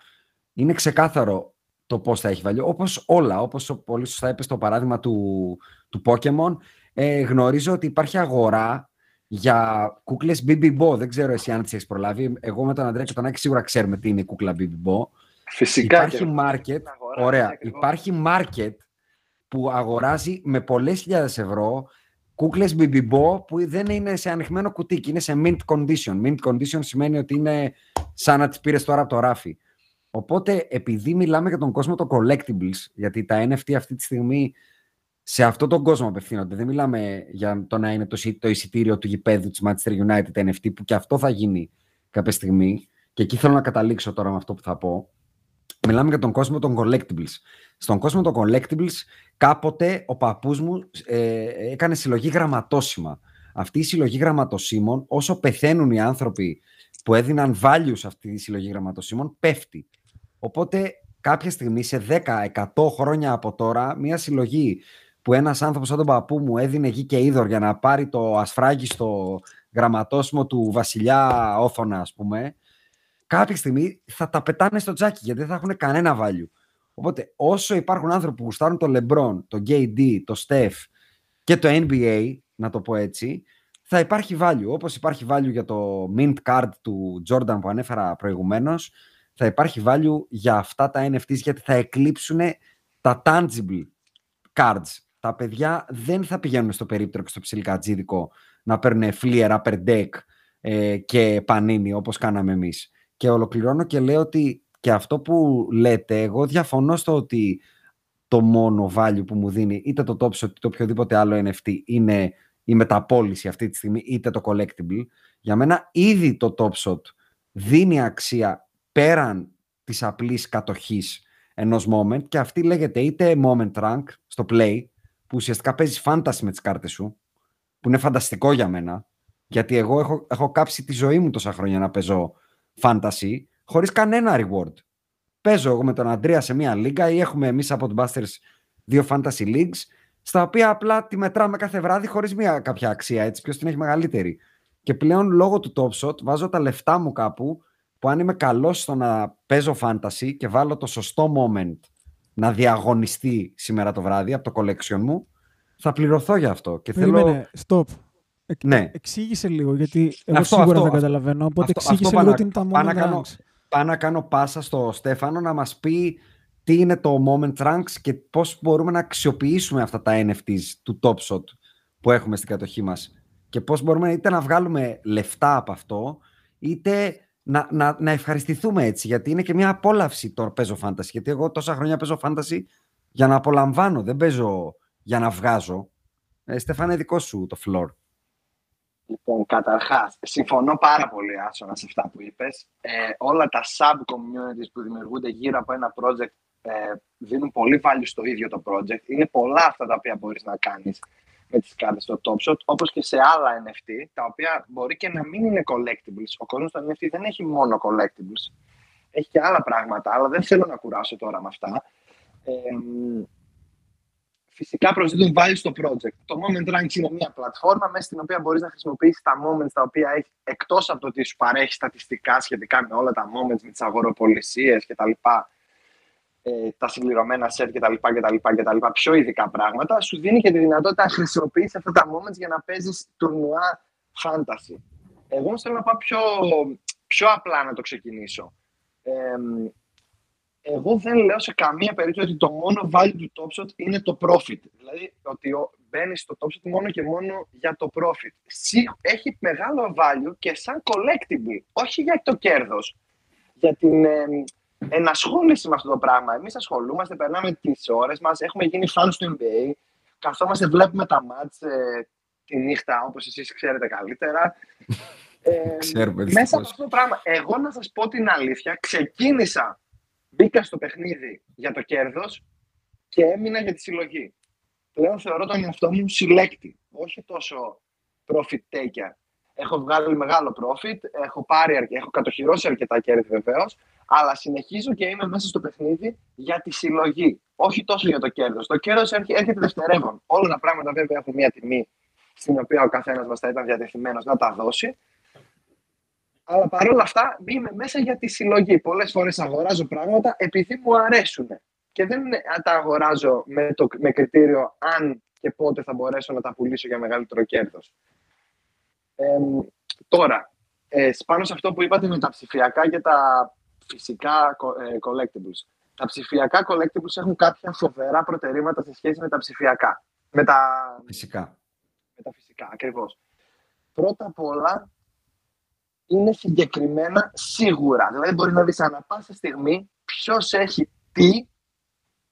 Είναι ξεκάθαρο το πώς θα έχει value, όπως όλα, όπως ο- πολύ σωστά είπες στο παράδειγμα του, του Pokemon, ε, γνωρίζω ότι υπάρχει αγορά για κούκλες BB Bo. Δεν ξέρω εσύ αν τις έχεις προλάβει. Εγώ με τον Αντρέα και τον Άκη σίγουρα ξέρουμε τι είναι η κούκλα BB Bo. Φυσικά. Υπάρχει και- market, αγοράζει ωραία, ακριβώς. υπάρχει market που αγοράζει με πολλές χιλιάδες ευρώ κούκλες BB Bo που δεν είναι σε ανοιχμένο κουτί και είναι σε mint condition. Mint condition σημαίνει ότι είναι σαν να τις πήρες τώρα από το ράφι. Οπότε, επειδή μιλάμε για τον κόσμο των collectibles, γιατί τα NFT αυτή τη στιγμή σε αυτόν τον κόσμο απευθύνονται, δεν μιλάμε για το να είναι το, εισι- το εισιτήριο του γηπέδου της Manchester United NFT, που και αυτό θα γίνει κάποια στιγμή, και εκεί θέλω να καταλήξω τώρα με αυτό που θα πω, Μιλάμε για τον κόσμο των collectibles. Στον κόσμο των collectibles, κάποτε ο παππούς μου ε, έκανε συλλογή γραμματόσημα. Αυτή η συλλογή γραμματοσύμων, όσο πεθαίνουν οι άνθρωποι που έδιναν value σε αυτή τη συλλογή γραμματοσύμων, πέφτει. Οπότε κάποια στιγμή σε 10-100 χρόνια από τώρα, μια συλλογή που ένας άνθρωπος σαν τον παππού μου έδινε γη και είδωρ για να πάρει το ασφράγιστο γραμματόσημο του βασιλιά Όθωνα, ας πούμε, κάποια στιγμή θα τα πετάνε στο τζάκι γιατί δεν θα έχουν κανένα value. Οπότε όσο υπάρχουν άνθρωποι που γουστάρουν το LeBron, το KD, το Steph και το NBA, να το πω έτσι, θα υπάρχει value. Όπως υπάρχει value για το mint card του Jordan που ανέφερα προηγουμένως, θα υπάρχει value για αυτά τα NFTs γιατί θα εκλείψουν τα tangible cards. Τα παιδιά δεν θα πηγαίνουν στο περίπτερο και στο ψιλικατζίδικο να παίρνουν φλίερα per deck ε, και πανίνι όπως κάναμε εμείς. Και ολοκληρώνω και λέω ότι και αυτό που λέτε, εγώ διαφωνώ στο ότι το μόνο value που μου δίνει είτε το Top Shot είτε οποιοδήποτε άλλο NFT είναι η μεταπόληση αυτή τη στιγμή είτε το collectible. Για μένα ήδη το Top Shot δίνει αξία πέραν της απλής κατοχής ενός moment και αυτή λέγεται είτε moment rank στο play που ουσιαστικά παίζει fantasy με τις κάρτες σου που είναι φανταστικό για μένα γιατί εγώ έχω, έχω κάψει τη ζωή μου τόσα χρόνια να παίζω fantasy χωρίς κανένα reward. Παίζω εγώ με τον Αντρέα σε μία λίγα ή έχουμε εμείς από τον Busters δύο fantasy leagues στα οποία απλά τη μετράμε κάθε βράδυ χωρίς μία κάποια αξία, έτσι, ποιος την έχει μεγαλύτερη. Και πλέον λόγω του Top Shot βάζω τα λεφτά μου κάπου που αν είμαι καλός στο να παίζω fantasy και βάλω το σωστό moment να διαγωνιστεί σήμερα το βράδυ από το collection μου, θα πληρωθώ για αυτό. Και θέλω... stop. Ναι. Εξήγησε λίγο, γιατί εγώ αυτό, σίγουρα αυτό, δεν καταλαβαίνω, οπότε αυτό, εξήγησε λίγο τι είναι τα moment κάνω, Πάω να κάνω πάσα στο Στέφανο να μας πει τι είναι το moment ranks και πώς μπορούμε να αξιοποιήσουμε αυτά τα NFTs του Top Shot που έχουμε στην κατοχή μας και πώς μπορούμε είτε να βγάλουμε λεφτά από αυτό είτε να, να, να ευχαριστηθούμε έτσι, γιατί είναι και μια απόλαυση το παίζω φάνταση. Γιατί εγώ τόσα χρόνια παίζω φάνταση για να απολαμβάνω, δεν παίζω για να βγάζω. Ε, Στέφανε, δικό σου το floor. Λοιπόν, καταρχάς, συμφωνώ πάρα πολύ άσονα σε αυτά που είπες. Ε, όλα τα sub-communities που δημιουργούνται γύρω από ένα project ε, δίνουν πολύ value στο ίδιο το project. Είναι πολλά αυτά τα οποία μπορείς να κάνεις με τις κάρτες στο Top Shot, όπως και σε άλλα NFT, τα οποία μπορεί και να μην είναι collectibles. Ο κόσμος των NFT δεν έχει μόνο collectibles. Έχει και άλλα πράγματα, αλλά δεν θέλω να κουράσω τώρα με αυτά. Ε, φυσικά προσδίδουν value στο project. Το Moment Ranks είναι μια πλατφόρμα μέσα στην οποία μπορείς να χρησιμοποιήσεις τα moments τα οποία έχει εκτός από το ότι σου παρέχει στατιστικά σχετικά με όλα τα moments, με τις αγοροπολισίες κτλ ε, τα συμπληρωμένα σετ κτλ, κτλ, κτλ, πιο ειδικά πράγματα, σου δίνει και τη δυνατότητα να χρησιμοποιήσεις αυτά τα moments για να παίζεις τουρνουά fantasy. Εγώ θέλω να πάω πιο, πιο απλά να το ξεκινήσω. Ε, εγώ δεν λέω σε καμία περίπτωση ότι το μόνο value του Top Shot είναι το profit. Δηλαδή ότι μπαίνει στο Top Shot μόνο και μόνο για το profit. Έχει μεγάλο value και σαν collectible, όχι για το κέρδος. Για την, ενασχόληση με αυτό το πράγμα. Εμείς ασχολούμαστε, περνάμε τις ώρες μας, έχουμε γίνει fans του NBA, καθόμαστε, βλέπουμε τα μάτς ε, τη νύχτα, όπως εσείς ξέρετε καλύτερα. [laughs] Ε, Ξέρουμε, μέσα από αυτό το πράγμα, εγώ να σας πω την αλήθεια, ξεκίνησα, μπήκα στο παιχνίδι για το κέρδος και έμεινα για τη συλλογή. Πλέον θεωρώ τον εαυτό μου συλλέκτη, όχι τόσο profit taker. Έχω βγάλει μεγάλο profit, έχω, πάρει, έχω κατοχυρώσει αρκετά κέρδη βεβαίως, αλλά συνεχίζω και είμαι μέσα στο παιχνίδι για τη συλλογή. Όχι τόσο για το κέρδος. Το κέρδος έρχεται δευτερεύον. Όλα τα πράγματα βέβαια έχουν μια τιμή στην οποία ο καθένας μας θα ήταν διατεθειμένος να τα δώσει. Αλλά παρόλα αυτά είμαι μέσα για τη συλλογή. Πολλές φορές αγοράζω πράγματα επειδή μου αρέσουν. Και δεν τα αγοράζω με, το, με κριτήριο αν και πότε θα μπορέσω να τα πουλήσω για μεγαλύτερο κέρδος. Ε, τώρα, ε, πάνω σε αυτό που είπατε με τα ψηφιακά και τα φυσικά ε, collectibles. Τα ψηφιακά collectibles έχουν κάποια φοβερά προτερήματα σε σχέση με τα ψηφιακά. Με τα φυσικά. Με τα φυσικά, ακριβώς. Πρώτα απ' όλα, είναι συγκεκριμένα σίγουρα. Δηλαδή, μπορεί να δεις ανά πάσα στιγμή ποιος έχει τι,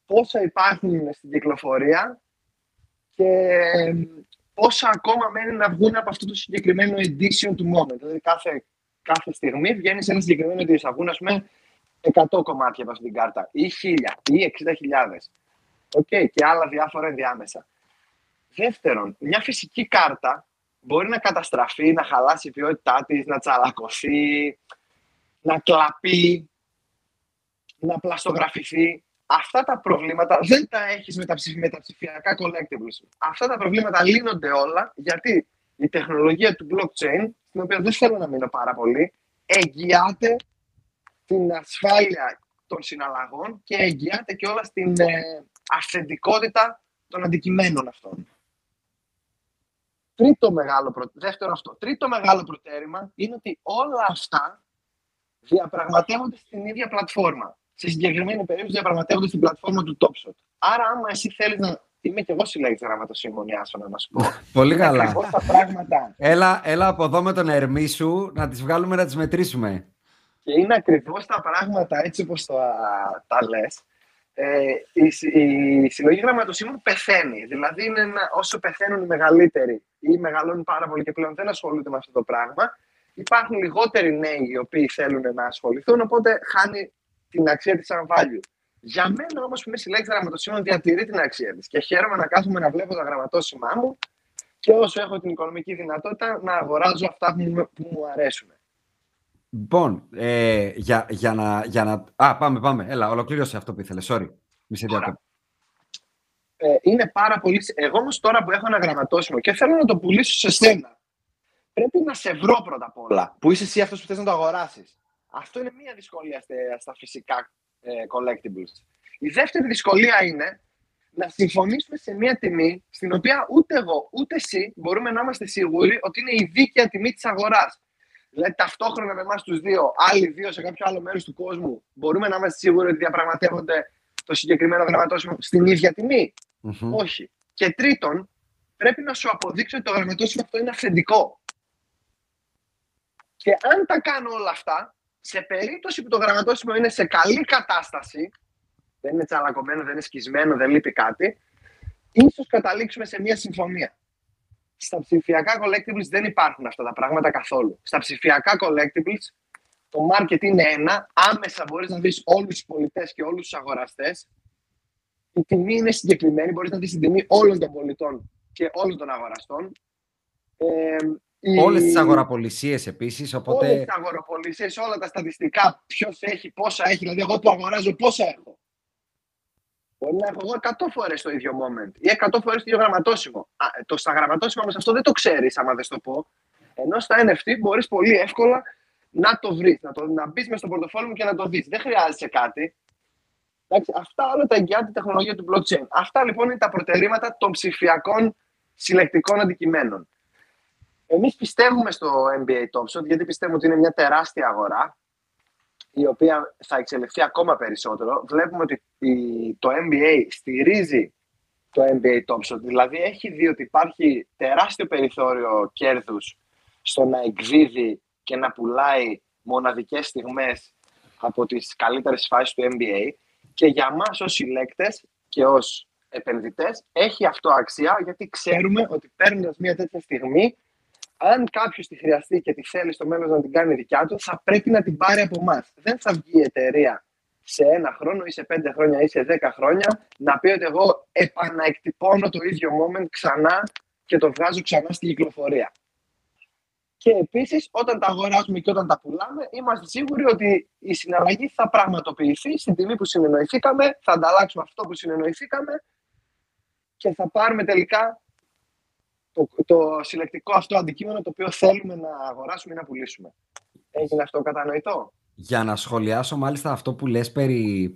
πόσα υπάρχουν στην κυκλοφορία και πόσα ακόμα μένει να βγουν από αυτό το συγκεκριμένο edition του moment. Δηλαδή, κάθε κάθε στιγμή βγαίνει σε ένα συγκεκριμένο edition. Θα βγουν, ας πούμε, 100 κομμάτια από αυτή την κάρτα ή 1000 ή 60.000. Οκ, και άλλα διάφορα ενδιάμεσα. Δεύτερον, μια φυσική κάρτα μπορεί να καταστραφεί, να χαλάσει η ποιότητά της, να τσαλακωθεί, να κλαπεί, να πλαστογραφηθεί. Αυτά τα προβλήματα δεν τα έχεις με τα, με τα ψηφιακά collectibles. Αυτά τα προβλήματα λύνονται όλα γιατί η τεχνολογία του blockchain, στην οποία δεν θέλω να μείνω πάρα πολύ, εγγυάται την ασφάλεια των συναλλαγών και εγγυάται και όλα στην ε, αυθεντικότητα των αντικειμένων αυτών. Τρίτο μεγάλο, προ... δεύτερο αυτό. Τρίτο μεγάλο προτέρημα είναι ότι όλα αυτά διαπραγματεύονται στην ίδια πλατφόρμα. Σε συγκεκριμένη περίπτωση διαπραγματεύονται στην πλατφόρμα του TopShot. Άρα, άμα εσύ θέλεις να. Είμαι και εγώ συλλέγη γραμματοσύμωνη, άσο να σου πω. [laughs] Πολύ καλά. Τα πράγματα. Έλα, έλα από εδώ με τον Ερμή σου να τις βγάλουμε να τις μετρήσουμε. Και είναι ακριβώς τα πράγματα έτσι όπως τα, τα λες. Ε, η, η συλλογή γραμματοσύμων πεθαίνει. Δηλαδή, είναι ένα, όσο πεθαίνουν οι μεγαλύτεροι ή μεγαλώνουν πάρα πολύ και πλέον δεν ασχολούνται με αυτό το πράγμα, υπάρχουν λιγότεροι νέοι οι οποίοι θέλουν να ασχοληθούν, οπότε χάνει την αξία της σαν value. Για μένα όμως που είμαι συλλέξη γραμματοσύμων διατηρεί την αξία της και χαίρομαι να κάθομαι να βλέπω τα γραμματόσημά μου και όσο έχω την οικονομική δυνατότητα να αγοράζω αυτά που μου, που μου αρέσουν. Λοιπόν, ε, για, για, να, για να... Α, πάμε, πάμε. Έλα, ολοκλήρωσε αυτό που ήθελες. Sorry. Μη σε ε, είναι πάρα πολύ... Εγώ όμως τώρα που έχω ένα γραμματόσημο και θέλω να το πουλήσω σε σένα, πρέπει να σε βρω πρώτα απ' όλα, που είσαι εσύ αυτός που θες να το αγοράσεις. Αυτό είναι μία δυσκολία στα φυσικά ε, collectibles. Η δεύτερη δυσκολία είναι να συμφωνήσουμε σε μία τιμή στην οποία ούτε εγώ ούτε εσύ μπορούμε να είμαστε σίγουροι ότι είναι η δίκαια τιμή της αγοράς. Δηλαδή, ταυτόχρονα με εμάς τους δύο, άλλοι δύο σε κάποιο άλλο μέρος του κόσμου, μπορούμε να είμαστε σίγουροι ότι διαπραγματεύονται το συγκεκριμένο γραμματόσημο στην ίδια Όχι. Και τρίτον, πρέπει να σου αποδείξω ότι το γραμματόσημο αυτό είναι αυθεντικό. Και αν τα κάνω όλα αυτά, σε περίπτωση που το γραμματόσημο είναι σε καλή κατάσταση, δεν είναι τσαλακωμένο, δεν είναι σκισμένο, δεν λείπει κάτι, ίσως καταλήξουμε σε μια συμφωνία. Στα ψηφιακά collectibles δεν υπάρχουν αυτά τα πράγματα καθόλου. Στα ψηφιακά collectibles το market είναι ένα, άμεσα μπορείς να δεις όλους τους πολιτές και όλους τους αγοραστές. Η τιμή είναι συγκεκριμένη, μπορείς να δεις την τιμή όλων των πολιτών και όλων των αγοραστών. Ε, η... Όλες τις αγοραπολισίες επίσης, οπότε... Όλες τις αγοραπολισίες, όλα τα στατιστικά, ποιος έχει, πόσα έχει, δηλαδή εγώ που αγοράζω πόσα έχω. Μπορεί να έχω εγώ 100 φορές το ίδιο moment ή 100 φορές το ίδιο γραμματόσημο. Α, το στα γραμματόσημα όμω αυτό δεν το ξέρεις, άμα δεν το πω. Ενώ στα NFT μπορείς πολύ εύκολα να το βρεις, να, να μπεις μέσα στο πορτοφόλι μου και να το δεις. Δεν χρειάζεται κάτι. Εντάξει, αυτά όλα τα εγγυάται η τεχνολογία του blockchain. Αυτά λοιπόν είναι τα προτερήματα των ψηφιακών συλλεκτικών αντικειμένων. Εμείς πιστεύουμε στο NBA Top γιατί πιστεύουμε ότι είναι μια τεράστια αγορά η οποία θα εξελιχθεί ακόμα περισσότερο. Βλέπουμε ότι το NBA στηρίζει το NBA Top Shot, δηλαδή έχει δει ότι υπάρχει τεράστιο περιθώριο κέρδους στο να εκδίδει και να πουλάει μοναδικές στιγμές από τις καλύτερες φάσεις του NBA και για μας ως συλλέκτες και ως επενδυτές έχει αυτό αξία γιατί ξέρουμε ότι παίρνοντας μια τέτοια στιγμή αν κάποιος τη χρειαστεί και τη θέλει στο μέλλον να την κάνει δικιά του, θα πρέπει να την πάρει από εμάς. Δεν θα βγει η εταιρεία σε ένα χρόνο ή σε πέντε χρόνια ή σε δέκα χρόνια να πει ότι εγώ επαναεκτυπώνω το ίδιο moment ξανά και το βγάζω ξανά στη κυκλοφορία. Και επίσης, όταν τα αγοράζουμε και όταν τα πουλάμε, είμαστε σίγουροι ότι η συναλλαγή θα πραγματοποιηθεί στην τιμή που συνεννοηθήκαμε, θα ανταλλάξουμε αυτό που συνεννοηθήκαμε και θα πάρουμε τελικά το, το συλλεκτικό αυτό αντικείμενο το οποίο θέλουμε να αγοράσουμε ή να πουλήσουμε. Έγινε αυτό κατανοητό; Για να σχολιάσω μάλιστα αυτό που λες περί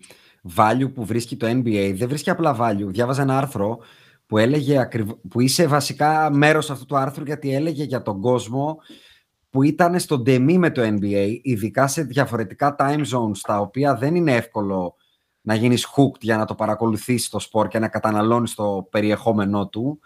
value που βρίσκει το NBA, δεν βρίσκει απλά value. Διάβαζα ένα άρθρο που, έλεγε, που είσαι βασικά μέρος αυτού του άρθρου γιατί έλεγε για τον κόσμο που ήταν στον τεμή με το NBA, ειδικά σε διαφορετικά time zones, τα οποία δεν είναι εύκολο να γίνεις hooked για να το παρακολουθείς το σπορ και να καταναλώνεις το περιεχόμενό του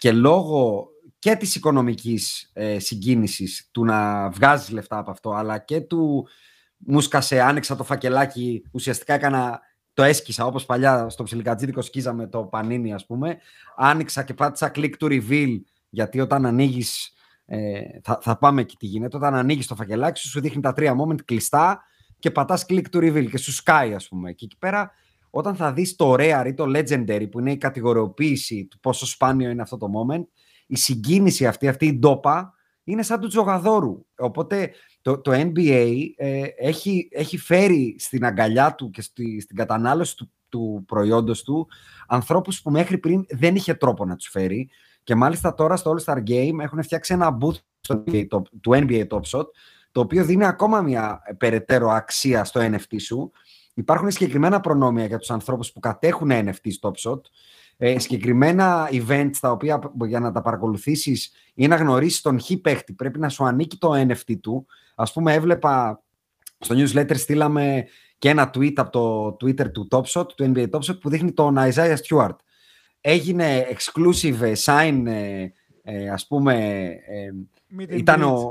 και λόγω και της οικονομικής ε, συγκίνησης του να βγάζεις λεφτά από αυτό, αλλά και του μου σκάσε, άνοιξα το φακελάκι, ουσιαστικά έκανα, το έσκησα όπως παλιά στο ψιλικατζίδικο σκίζαμε το πανίνι ας πούμε, άνοιξα και πάτησα click to reveal, γιατί όταν ανοίγεις. Ε, θα, θα πάμε και τι γίνεται, όταν ανοίγεις το φακελάκι σου, σου δείχνει τα τρία moment κλειστά και πατάς click to reveal και σου σκάει ας πούμε. Και εκεί πέρα όταν θα δεις το rare ή το legendary που είναι η κατηγοριοποίηση του πόσο σπάνιο είναι αυτό το moment, η συγκίνηση αυτή, αυτή η ντόπα είναι σαν του Τζογαδόρου. Οπότε το, το NBA ε, έχει, έχει φέρει στην αγκαλιά του και στη, στην κατανάλωση του, του προϊόντος του ανθρώπους που μέχρι πριν δεν είχε τρόπο να τους φέρει και μάλιστα τώρα στο All-Star Game έχουν φτιάξει ένα booth στο NBA, το, του NBA Top Shot το οποίο δίνει ακόμα μια περαιτέρω αξία στο NFT σου. Υπάρχουν συγκεκριμένα προνόμια για τους ανθρώπους που κατέχουν NFT Top Shot ε, συγκεκριμένα events τα οποία για να τα παρακολουθήσεις ή να γνωρίσεις τον χι παίχτη πρέπει να σου ανήκει το NFT του. Ας πούμε έβλεπα στο newsletter στείλαμε και ένα tweet από το Twitter του Topshot, του NBA Topshot που δείχνει τον Isaiah Stewart. Έγινε exclusive sign ε, ε, ας πούμε ε, ήταν ο,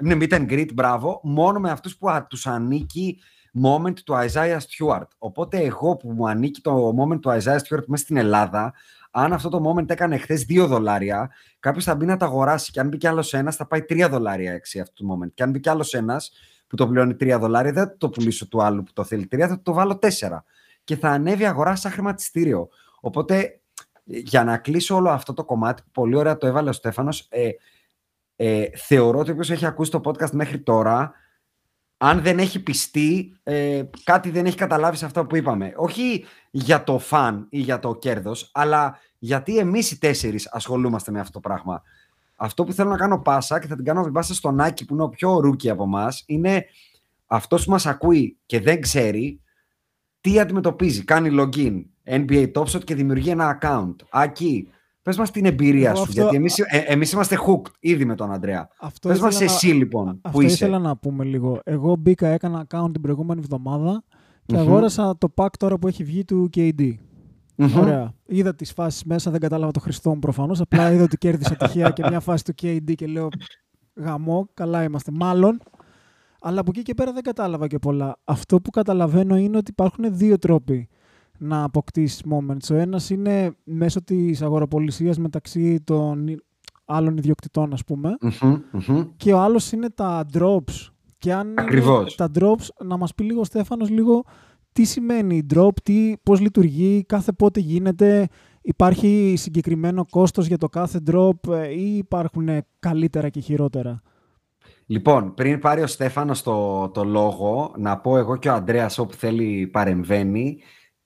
ναι, meet and greet, μπράβο, μόνο με αυτούς που α, τους ανήκει moment του Isaiah Stewart. Οπότε εγώ που μου ανήκει το moment του Isaiah Stewart μέσα στην Ελλάδα, αν αυτό το moment έκανε χθες 2 δολάρια, κάποιος θα μπει να τα αγοράσει. Και αν μπει κι άλλος ένας, θα πάει 3 δολάρια έξι αυτό το moment. Και αν μπει κι άλλος ένας που το πληρώνει 3 δολάρια, δεν θα το πουλήσω του άλλου που το θέλει 3, θα το βάλω 4. Και θα ανέβει αγορά σαν χρηματιστήριο. Οπότε, για να κλείσω όλο αυτό το κομμάτι, που πολύ ωραία το έβαλε ο Στέφανος, ε, ε, θεωρώ ότι όποιος έχει ακούσει το podcast μέχρι τώρα, αν δεν έχει πειστεί, ε, κάτι δεν έχει καταλάβει σε αυτό που είπαμε. Όχι για το fun ή για το κέρδος, αλλά γιατί εμείς οι τέσσερις ασχολούμαστε με αυτό το πράγμα. Αυτό που θέλω να κάνω πάσα και θα την κάνω πάσα στον Άκη που είναι ο πιο rookie από εμάς, είναι αυτός που μας ακούει και δεν ξέρει τι αντιμετωπίζει. Κάνει login NBA Top Shot και δημιουργεί ένα account. Άκη, Πες μας την εμπειρία σου, γιατί εμεί ε, εμείς είμαστε hooked ήδη με τον Αντρέα. Πες μας εσύ λοιπόν, αυτό που είσαι. ήθελα να πούμε λίγο. Εγώ μπήκα, έκανα account την προηγούμενη εβδομάδα και mm-hmm. αγόρασα το pack τώρα που έχει βγει του KD. Mm-hmm. Ωραία. Είδα τις φάσεις μέσα, δεν κατάλαβα το Χριστό μου προφανώς. Απλά είδα ότι κέρδισε τυχαία και μια φάση του KD και λέω γαμό, καλά είμαστε. Μάλλον. Αλλά από εκεί και πέρα δεν κατάλαβα και πολλά. Αυτό που καταλαβαίνω είναι ότι υπάρχουν δύο τρόποι να αποκτήσεις moments. Ο ένας είναι μέσω της αγοραπολισίας μεταξύ των άλλων ιδιοκτητών, ας πουμε Και ο άλλος είναι τα drops. Και αν Ακριβώς. τα drops, να μας πει λίγο ο Στέφανος λίγο τι σημαίνει drop, τι, πώς λειτουργεί, κάθε πότε γίνεται, υπάρχει συγκεκριμένο κόστος για το κάθε drop ε, ή υπάρχουν καλύτερα και χειρότερα; Λοιπόν, πριν πάρει ο Στέφανος το, το λόγο, να πω εγώ και ο Αντρέας όπου θέλει παρεμβαίνει,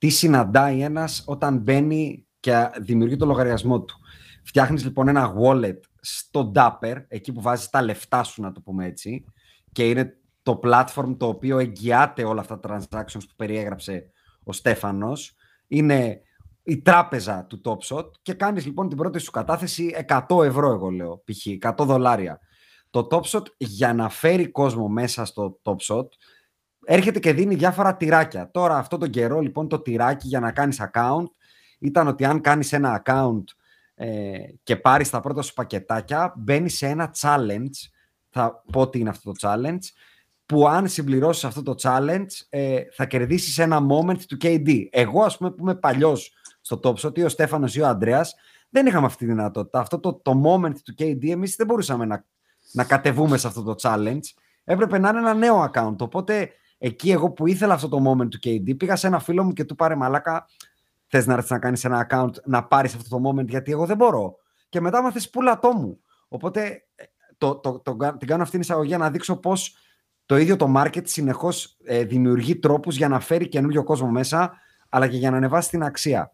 τι συναντάει ένας όταν μπαίνει και δημιουργεί το λογαριασμό του. Φτιάχνεις λοιπόν ένα wallet στο Dapper, εκεί που βάζεις τα λεφτά σου, να το πούμε έτσι, και είναι το platform το οποίο εγγυάται όλα αυτά τα transactions που περιέγραψε ο Στέφανος. Είναι η τράπεζα του TopShot και κάνεις λοιπόν την πρώτη σου κατάθεση 100 ευρώ, εγώ λέω, π.χ. 100 δολάρια. Το TopShot για να φέρει κόσμο μέσα στο TopShot έρχεται και δίνει διάφορα τυράκια. Τώρα αυτό τον καιρό λοιπόν το τυράκι για να κάνεις account ήταν ότι αν κάνεις ένα account ε, και πάρεις τα πρώτα σου πακετάκια μπαίνει σε ένα challenge θα πω τι είναι αυτό το challenge που αν συμπληρώσεις αυτό το challenge ε, θα κερδίσεις ένα moment του KD. Εγώ ας πούμε που είμαι παλιός στο Top Shot ή ο Στέφανος ή ο Ανδρέας δεν είχαμε αυτή τη δυνατότητα. Αυτό το, το moment του KD εμείς δεν μπορούσαμε να, να κατεβούμε σε αυτό το challenge. Έπρεπε να είναι ένα νέο account. Οπότε Εκεί εγώ που ήθελα αυτό το moment του KD, πήγα σε ένα φίλο μου και του πάρε μαλάκα. Θες να έρθεις να κάνεις ένα account να πάρεις αυτό το moment, γιατί εγώ δεν μπορώ. Και μετά μα θε πουλα το μου. Οπότε ε, το, το, το, την κάνω αυτήν την εισαγωγή για να δείξω πώς το ίδιο το market συνεχώς ε, δημιουργεί τρόπους για να φέρει καινούριο κόσμο μέσα, αλλά και για να ανεβάσει την αξία.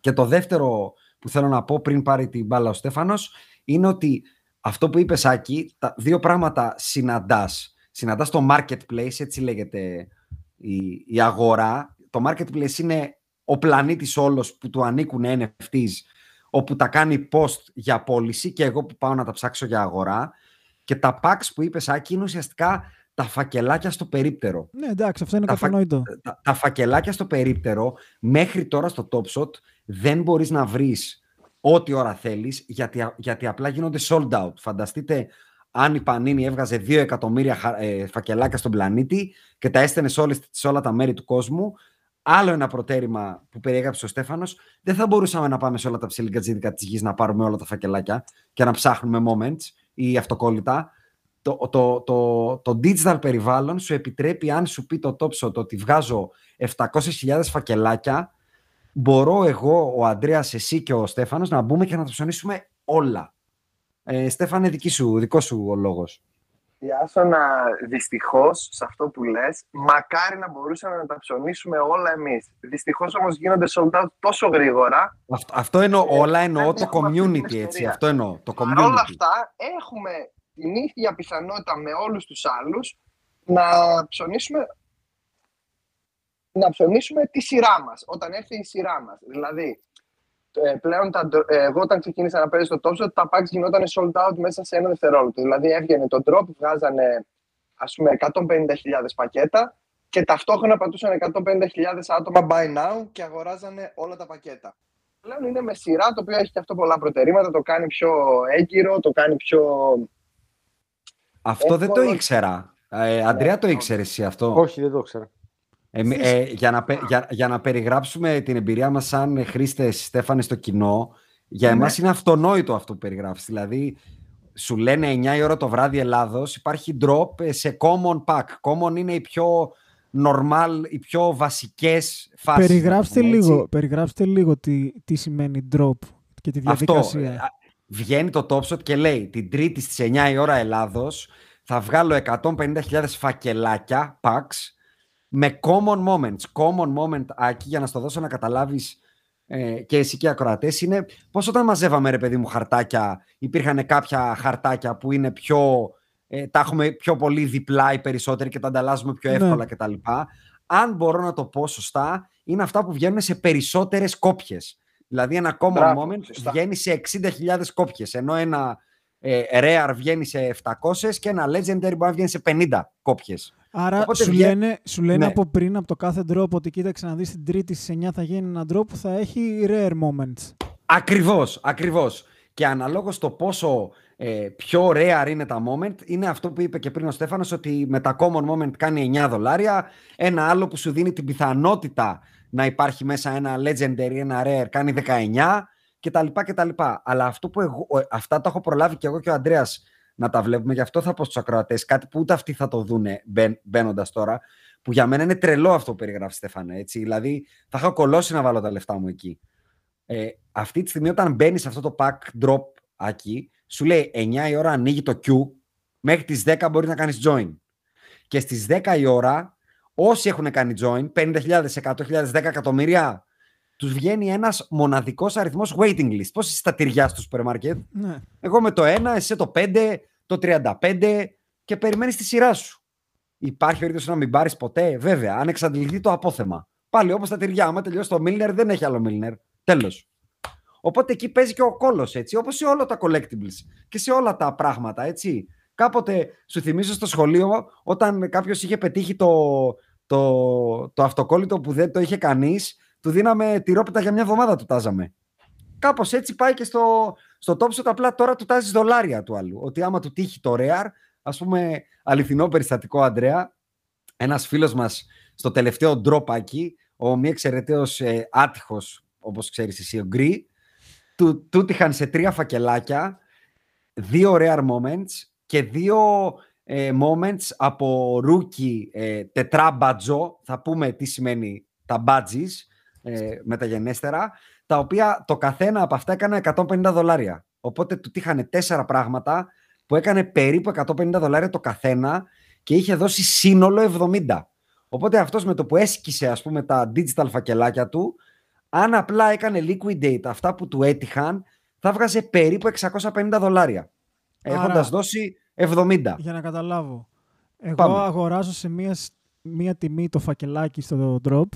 Και το δεύτερο που θέλω να πω πριν πάρει την μπάλα ο Στέφανος είναι ότι αυτό που είπε Άκη, τα δύο πράγματα συναντάς συναντάς το marketplace, έτσι λέγεται η, η αγορά. Το marketplace είναι ο πλανήτης όλος που του ανήκουν NFTs, όπου τα κάνει post για πώληση και εγώ που πάω να τα ψάξω για αγορά. Και τα packs που είπες, Άκη, είναι ουσιαστικά τα φακελάκια στο περίπτερο. Ναι, εντάξει, αυτό είναι τα κατανοητό. τα, τα, φακελάκια στο περίπτερο, μέχρι τώρα στο Top Shot, δεν μπορείς να βρεις ό,τι ώρα θέλεις, γιατί, γιατί απλά γίνονται sold out. Φανταστείτε αν η Πανίνη έβγαζε 2 εκατομμύρια ε, φακελάκια στον πλανήτη και τα έστενε σε, όλες, σε όλα τα μέρη του κόσμου, άλλο ένα προτέρημα που περιέγραψε ο Στέφανος, δεν θα μπορούσαμε να πάμε σε όλα τα ψηλικά τζίδικα τη γης να πάρουμε όλα τα φακελάκια και να ψάχνουμε moments ή αυτοκόλλητα. το, το, το, το digital περιβάλλον σου επιτρέπει, αν σου πει το τόψο το ότι βγάζω 700.000 φακελάκια, μπορώ εγώ, ο Αντρέας, εσύ και ο Στέφανος να μπούμε και να τα ψωνίσουμε όλα. Ε, Στέφανε, δική σου, δικός σου ο λόγος. να δυστυχώς σε αυτό που λες, μακάρι να μπορούσαμε να τα ψωνίσουμε όλα εμείς. Δυστυχώς όμως γίνονται sold out τόσο γρήγορα. Αυτό, αυτό εννοώ, ε, όλα εννοώ το community, έτσι. Αυτό εννοώ. Το community. Παρ' όλα αυτά, έχουμε την ίδια πιθανότητα με όλους τους άλλους να ψωνίσουμε να ψωνίσουμε τη σειρά μας, όταν έρθει η σειρά μας. Δηλαδή, ε, πλέον τα, ε, εγώ όταν ξεκίνησα να παίζω στο Top τα packs γινόταν sold out μέσα σε ένα δευτερόλεπτο. Δηλαδή έβγαινε το drop, βγάζανε ας πούμε 150.000 πακέτα και ταυτόχρονα πατούσαν 150.000 άτομα buy now και αγοράζανε όλα τα πακέτα. Πλέον είναι με σειρά, το οποίο έχει και αυτό πολλά προτερήματα, το κάνει πιο έγκυρο, το κάνει πιο αυτό δεν το ήξερα. Ε, Αντρέα, το ήξερες εσύ αυτό; Όχι, δεν το ήξερα. Ε, ε, για, να, για, για να περιγράψουμε την εμπειρία μας σαν χρήστες, Στέφανε, στο κοινό, για ναι. εμάς είναι αυτονόητο αυτό που περιγράφεις. Δηλαδή, σου λένε 9 η ώρα το βράδυ Ελλάδος, υπάρχει drop σε common pack. Common είναι οι πιο normal, οι πιο βασικές φάσεις. Περιγράψτε, λίγο, περιγράψτε λίγο τι, τι σημαίνει drop και τη διαδικασία. Αυτό, βγαίνει το Topshot και λέει την Τρίτη στις 9 η ώρα Ελλάδος θα βγάλω 150.000 φακελάκια, packs, με common moments. Common moment, Άκη, για να στο δώσω να καταλάβεις ε, και εσύ και οι ακροατές, είναι πώς όταν μαζεύαμε, ρε παιδί μου, χαρτάκια, υπήρχαν κάποια χαρτάκια που είναι πιο... Ε, τα έχουμε πιο πολύ διπλά οι περισσότεροι και τα ανταλλάζουμε πιο ναι. εύκολα ναι. κτλ. Αν μπορώ να το πω σωστά, είναι αυτά που βγαίνουν σε περισσότερες κόπιες. Δηλαδή ένα common Μπράβο, moment σωστά. βγαίνει σε 60.000 κόπιες, ενώ ένα ε, rare βγαίνει σε 700 και ένα legendary μπορεί να βγαίνει σε 50 κόπιες. Άρα Οπότε σου, λένε, σου λένε ναι. από πριν, από το κάθε drop, ότι κοίταξε να δεις την τρίτη στις 9 θα γίνει ένα drop που θα έχει rare moments. Ακριβώς, ακριβώς. Και αναλόγως το πόσο ε, πιο rare είναι τα moment, είναι αυτό που είπε και πριν ο Στέφανος, ότι με τα common moment κάνει 9 δολάρια, ένα άλλο που σου δίνει την πιθανότητα να υπάρχει μέσα ένα legendary, ένα rare, κάνει 19 κτλ. κτλ. Αλλά αυτό που εγώ, αυτά τα έχω προλάβει και εγώ και ο Αντρέας να τα βλέπουμε, γι' αυτό θα πω στους ακροατές κάτι που ούτε αυτοί θα το δούνε μπαίνοντας τώρα, που για μένα είναι τρελό αυτό που περιγράφει Στέφανε. Έτσι. Δηλαδή, θα είχα κολώσει να βάλω τα λεφτά μου εκεί. Ε, αυτή τη στιγμή, όταν μπαίνεις σε αυτό το pack drop εκεί, σου λέει 9 η ώρα ανοίγει το Q, μέχρι τις 10 μπορείς να κάνεις join. Και στις 10 η ώρα Όσοι έχουν κάνει join, 50.000, 100.000, 10 εκατομμύρια, τους βγαίνει ένας μοναδικός αριθμός waiting list. Πώ είσαι στα τυριά στο σούπερ μάρκετ. Ναι. Εγώ με το 1, εσύ το 5, το 35 και περιμένεις τη σειρά σου. Υπάρχει περίπτωση να μην πάρεις ποτέ, βέβαια, αν εξαντληθεί το απόθεμα. Πάλι όπως τα τυριά, άμα τελειώσει το Milner, δεν έχει άλλο Milner. Τέλος. Οπότε εκεί παίζει και ο κόλος έτσι, όπως σε όλα τα collectibles και σε όλα τα πράγματα, έτσι. Κάποτε σου θυμίζω στο σχολείο όταν κάποιος είχε πετύχει το, το, το αυτοκόλλητο που δεν το είχε κανείς, του δίναμε τυρόπιτα για μια εβδομάδα του τάζαμε. Κάπως έτσι πάει και στο, στο top shot. Απλά τώρα του τάζει δολάρια του άλλου. Ότι άμα του τύχει το rare, ας πούμε, αληθινό περιστατικό, Αντρέα, ένας φίλος μας στο τελευταίο ντρόπακι, ο μη εξαιρεταίος ε, άτυχος, όπως ξέρεις εσύ, ο Γκρι, του, του τύχαν σε τρία φακελάκια, δύο rare moments και δύο ε, moments από rookie ε, τετράμπατζο, θα πούμε τι σημαίνει τα badges ε, μεταγενέστερα, τα οποία το καθένα από αυτά έκανε 150 δολάρια. Οπότε του τύχανε τέσσερα πράγματα που έκανε περίπου 150 δολάρια το καθένα και είχε δώσει σύνολο 70. Οπότε αυτός με το που έσκησε ας πούμε τα digital φακελάκια του, αν απλά έκανε liquidate αυτά που του έτυχαν, θα βγάζε περίπου 650 δολάρια. Έχοντας δώσει 70. Για να καταλάβω. Εγώ Πάμε. αγοράζω σε μία, μία τιμή το φακελάκι στο drop.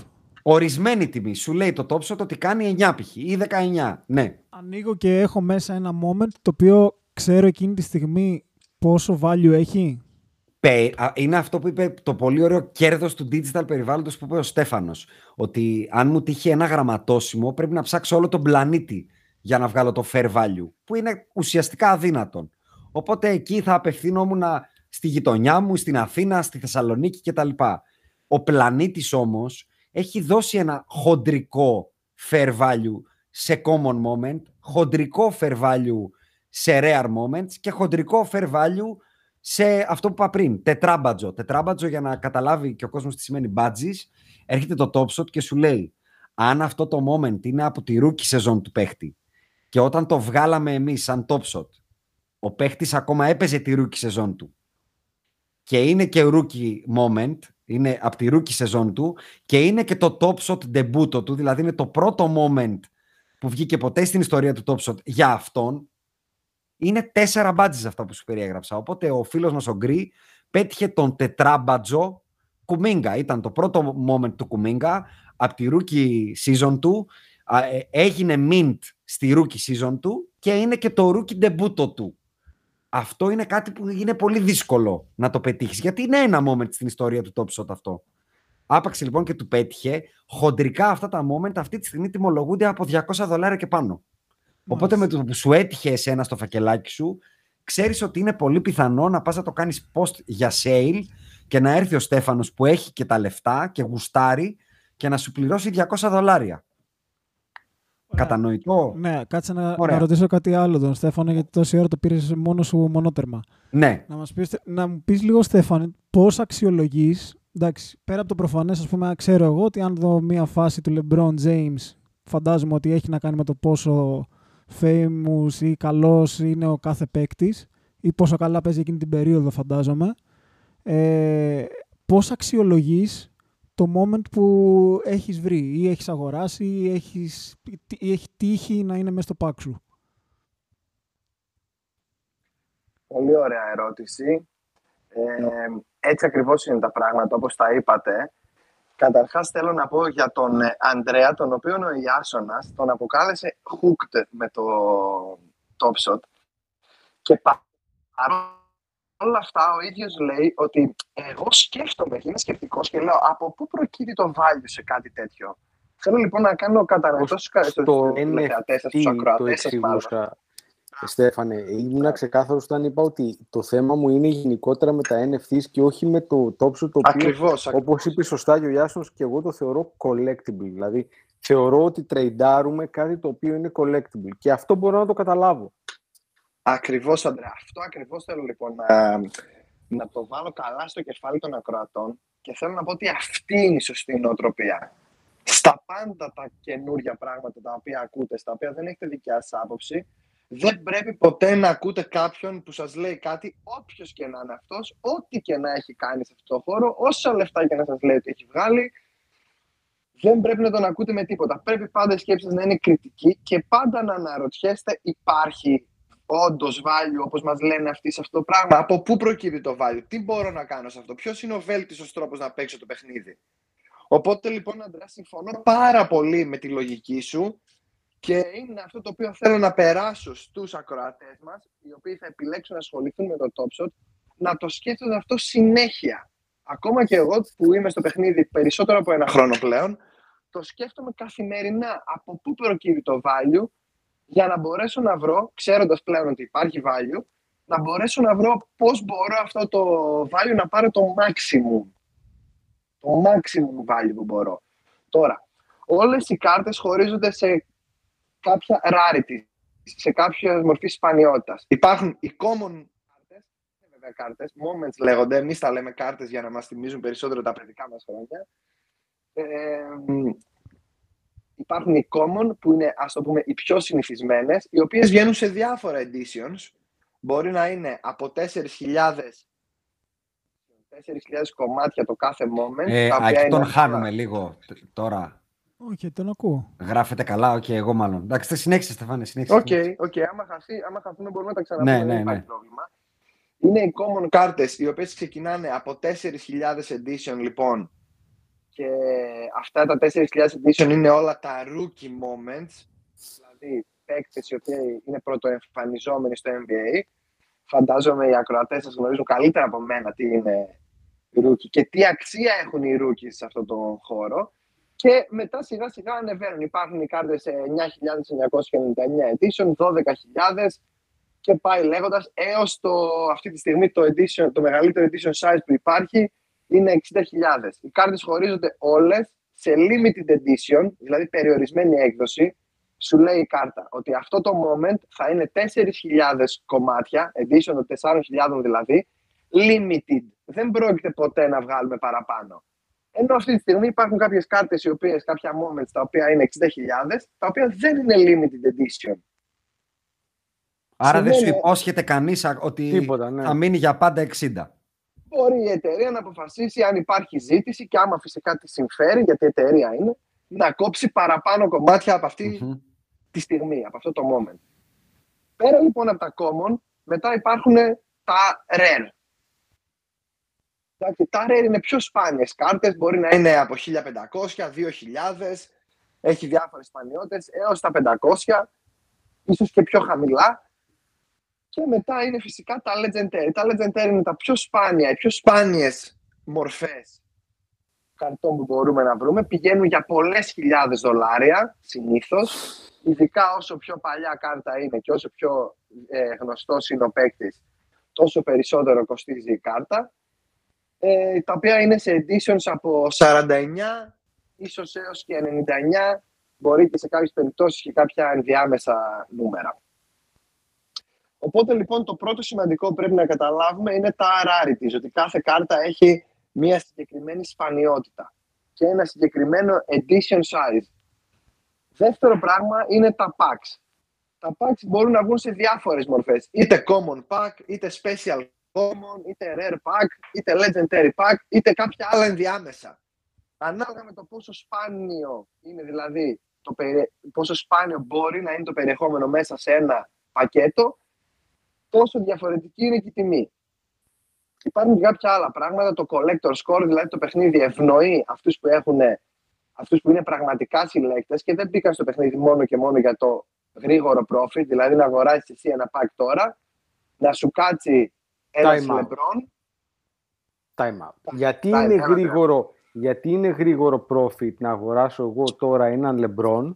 Ορισμένη τιμή. Σου λέει το Topshot ότι κάνει 9 π.χ. ή 19. Ναι. Ανοίγω και έχω μέσα ένα moment το οποίο ξέρω εκείνη τη στιγμή πόσο value έχει. Είναι αυτό που είπε το πολύ ωραίο κέρδος του digital περιβάλλοντος που είπε ο Στέφανος. Ότι αν μου τύχει ένα γραμματόσημο πρέπει να ψάξω όλο τον πλανήτη για να βγάλω το fair value. Που είναι ουσιαστικά αδύνατον. Οπότε εκεί θα απευθύνομουν στη γειτονιά μου, στην Αθήνα, στη Θεσσαλονίκη κτλ. Ο πλανήτης όμως έχει δώσει ένα χοντρικό fair value σε common moment, χοντρικό fair value σε rare moments και χοντρικό fair value σε αυτό που είπα πριν, τετράμπατζο. Τετράμπατζο για να καταλάβει και ο κόσμος τι σημαίνει μπάτζης, έρχεται το top shot και σου λέει αν αυτό το moment είναι από τη rookie σεζόν του παίχτη και όταν το βγάλαμε εμείς σαν top shot, ο παίχτης ακόμα έπαιζε τη rookie σεζόν του και είναι και rookie moment, είναι από τη rookie σεζόν του και είναι και το top shot debut του, δηλαδή είναι το πρώτο moment που βγήκε ποτέ στην ιστορία του top shot για αυτόν, είναι τέσσερα μπάτζες αυτά που σου περιέγραψα. Οπότε ο φίλος μας ο Γκρι πέτυχε τον τετράμπατζο Κουμίγκα. Ήταν το πρώτο moment του Κουμίγκα από τη rookie season του. Ε, έγινε mint στη rookie season του και είναι και το rookie debut του. Αυτό είναι κάτι που είναι πολύ δύσκολο να το πετύχεις, γιατί είναι ένα moment στην ιστορία του Top Shot αυτό. Άπαξε λοιπόν και του πέτυχε. Χοντρικά αυτά τα moment αυτή τη στιγμή τιμολογούνται από 200 δολάρια και πάνω. Οπότε με το που σου έτυχε εσένα στο φακελάκι σου, ξέρεις ότι είναι πολύ πιθανό να πας να το κάνεις post για sale και να έρθει ο Στέφανος που έχει και τα λεφτά και γουστάρει και να σου πληρώσει 200 δολάρια. Κατανοητό. Ναι, κάτσε να, να, ρωτήσω κάτι άλλο τον Στέφανο, γιατί τόση ώρα το πήρες μόνο σου μονότερμα. Ναι. Να, μας πεις, να μου πεις λίγο, Στέφανο, πώς αξιολογείς. Εντάξει, πέρα από το προφανές, ας πούμε, ξέρω εγώ ότι αν δω μία φάση του LeBron James, φαντάζομαι ότι έχει να κάνει με το πόσο famous ή καλός είναι ο κάθε παίκτης ή πόσο καλά παίζει εκείνη την περίοδο, φαντάζομαι. Ε, πώς αξιολογείς το moment που έχεις βρει ή έχεις αγοράσει ή, έχεις, ή έχει τύχει να είναι μέσα στο πάξ σου; Πολύ ωραία ερώτηση. Ε, έτσι ακριβώς είναι τα πράγματα, όπως τα είπατε. Καταρχάς θέλω να πω για τον ε, Ανδρέα, τον οποίο ο Ιάσονας τον αποκάλεσε hooked με το top shot. Και όλα αυτά ο ίδιος λέει ότι εγώ σκέφτομαι και είμαι σκεφτικός και λέω από πού προκύπτει το value σε κάτι τέτοιο; Θέλω λοιπόν να κάνω κατανοητό στους τηλεθεατές σας, στους ακροατές σας Στέφανε, ήμουν ξεκάθαρος όταν είπα ότι το θέμα μου είναι γενικότερα με τα NFTs και όχι με το top το οποίο, ακριβώς, όπως είπε σωστά και ο Γιάσονος, και εγώ το θεωρώ collectible. Δηλαδή, θεωρώ ότι τρεϊντάρουμε κάτι το οποίο είναι collectible και αυτό μπορώ να το καταλάβω. Ακριβώς, Αντρέα. Αυτό ακριβώς θέλω λοιπόν να, να το βάλω καλά στο κεφάλι των ακροατών και θέλω να πω ότι αυτή είναι η σωστή νοοτροπία. Στα πάντα τα καινούργια πράγματα τα οποία ακούτε, στα οποία δεν έχετε δικιά σας άποψη, δεν πρέπει ποτέ να ακούτε κάποιον που σας λέει κάτι, όποιος και να είναι αυτός, ό,τι και να έχει κάνει σε αυτό το χώρο, όσα λεφτά και να σας λέει ότι έχει βγάλει, δεν πρέπει να τον ακούτε με τίποτα. Πρέπει πάντα η σκέψη να είναι κριτική και πάντα να αναρωτιέστε υπάρχει όντως value, όπως μας λένε αυτοί σε αυτό το πράγμα. Από πού προκύπτει το value, τι μπορώ να κάνω σε αυτό, ποιος είναι ο βέλτιστος τρόπος να παίξω το παιχνίδι; Οπότε λοιπόν, Αντρέα, συμφωνώ πάρα πολύ με τη λογική σου και είναι αυτό το οποίο θέλω να περάσω στους ακροατές μας, οι οποίοι θα επιλέξουν να ασχοληθούν με το Top Shot, να το σκέφτονται αυτό συνέχεια. Ακόμα και εγώ που είμαι στο παιχνίδι περισσότερο από ένα χρόνο πλέον, το σκέφτομαι καθημερινά από πού προκύπτει το value; Για να μπορέσω να βρω, ξέροντας πλέον ότι υπάρχει value, να μπορέσω να βρω πώς μπορώ αυτό το value να πάρω το maximum. Το maximum value που μπορώ. Τώρα, όλες οι κάρτες χωρίζονται σε κάποια rarity, σε κάποια μορφή σπανιότητας. Υπάρχουν οι common κάρτες, βέβαια κάρτες, moments λέγονται, εμείς τα λέμε κάρτες για να μας θυμίζουν περισσότερο τα παιδικά μας χρόνια. Ε, υπάρχουν οι common που είναι ας το πούμε οι πιο συνηθισμένες, οι οποίες βγαίνουν σε διάφορα editions. Μπορεί να είναι από 4.000 4.000 κομμάτια το κάθε moment. Ε, α, τον χάνουμε λίγο τώρα. Όχι, τον ακούω. Γράφετε καλά, OK, okay, εγώ μάλλον. Εντάξει, θα συνέχισε, Στεφάνε, συνέχισε. OK, okay, okay. άμα, χαθεί, άμα χαθούμε μπορούμε να τα ξαναπούμε, ναι, ναι, δεν υπάρχει ναι. πρόβλημα. Είναι οι common κάρτες, οι οποίες ξεκινάνε από 4.000 edition, λοιπόν, και αυτά τα 4.000 edition είναι όλα τα rookie moments, δηλαδή παίκτες οι οποίοι είναι πρωτοεμφανιζόμενοι στο NBA. Φαντάζομαι οι ακροατές σας γνωρίζουν καλύτερα από μένα τι είναι rookie και τι αξία έχουν οι rookies σε αυτόν τον χώρο. Και μετά σιγά σιγά ανεβαίνουν. Υπάρχουν οι κάρτες 9.999 edition, 12.000 και πάει λέγοντας έως το, αυτή τη στιγμή το, edition, το μεγαλύτερο edition size που υπάρχει είναι 60.000. Οι κάρτες χωρίζονται όλες σε limited edition, δηλαδή περιορισμένη έκδοση. Σου λέει η κάρτα ότι αυτό το moment θα είναι 4.000 κομμάτια, edition των 4.000 δηλαδή, limited. Δεν πρόκειται ποτέ να βγάλουμε παραπάνω. Ενώ αυτή τη στιγμή υπάρχουν κάποιες κάρτες οι οποίες, κάποια moments τα οποία είναι 60.000, τα οποία δεν είναι limited edition. Άρα δεν σου Σημαίνει- υπόσχεται κανείς α- ότι Τίποτα, ναι. θα μείνει για πάντα 60. Μπορεί η εταιρεία να αποφασίσει αν υπάρχει ζήτηση και άμα φυσικά τη συμφέρει, γιατί η εταιρεία είναι, να κόψει παραπάνω κομμάτια από αυτή Μμμ. τη στιγμή, από αυτό το moment. Πέρα λοιπόν από τα common, μετά υπάρχουν τα rare. Εντάξει, τα rare είναι πιο σπάνιες κάρτες, μπορεί να είναι από 1500, 2000, έχει διάφορες σπανιότητες, έως τα 500, ίσως και πιο χαμηλά. Και μετά είναι φυσικά τα legendary. Τα legendary είναι τα πιο σπάνια, οι πιο σπάνιες μορφές καρτών που μπορούμε να βρούμε. Πηγαίνουν για πολλές χιλιάδες δολάρια συνήθως. Ειδικά όσο πιο παλιά κάρτα είναι και όσο πιο ε, γνωστός είναι ο παίκτης, τόσο περισσότερο κοστίζει η κάρτα. Ε, τα οποία είναι σε editions από 49 ίσως έως και 99 μπορεί και σε κάποιες περιπτώσεις και κάποια ενδιάμεσα νούμερα. Οπότε λοιπόν το πρώτο σημαντικό που πρέπει να καταλάβουμε είναι τα rarities, ότι κάθε κάρτα έχει μία συγκεκριμένη σπανιότητα και ένα συγκεκριμένο edition size. Δεύτερο πράγμα είναι τα packs. Τα packs μπορούν να βγουν σε διάφορες μορφές. Είτε common pack, είτε special common, είτε rare pack, είτε legendary pack, είτε κάποια άλλα ενδιάμεσα. Ανάλογα με το πόσο σπάνιο είναι δηλαδή, το περι- πόσο σπάνιο μπορεί να είναι το περιεχόμενο μέσα σε ένα πακέτο, τόσο διαφορετική είναι και η τιμή. Υπάρχουν και κάποια άλλα πράγματα. Το collector score, δηλαδή το παιχνίδι ευνοεί αυτούς που, έχουν, αυτούς που είναι πραγματικά συλλέκτες και δεν μπήκαν στο παιχνίδι μόνο και μόνο για το γρήγορο profit, δηλαδή να αγοράσεις εσύ ένα pack τώρα, να σου κάτσει ένας Time out. LeBron. Time out. Γιατί time, είναι, ένα γρήγορο, γιατί είναι γρήγορο profit να αγοράσω εγώ τώρα έναν LeBron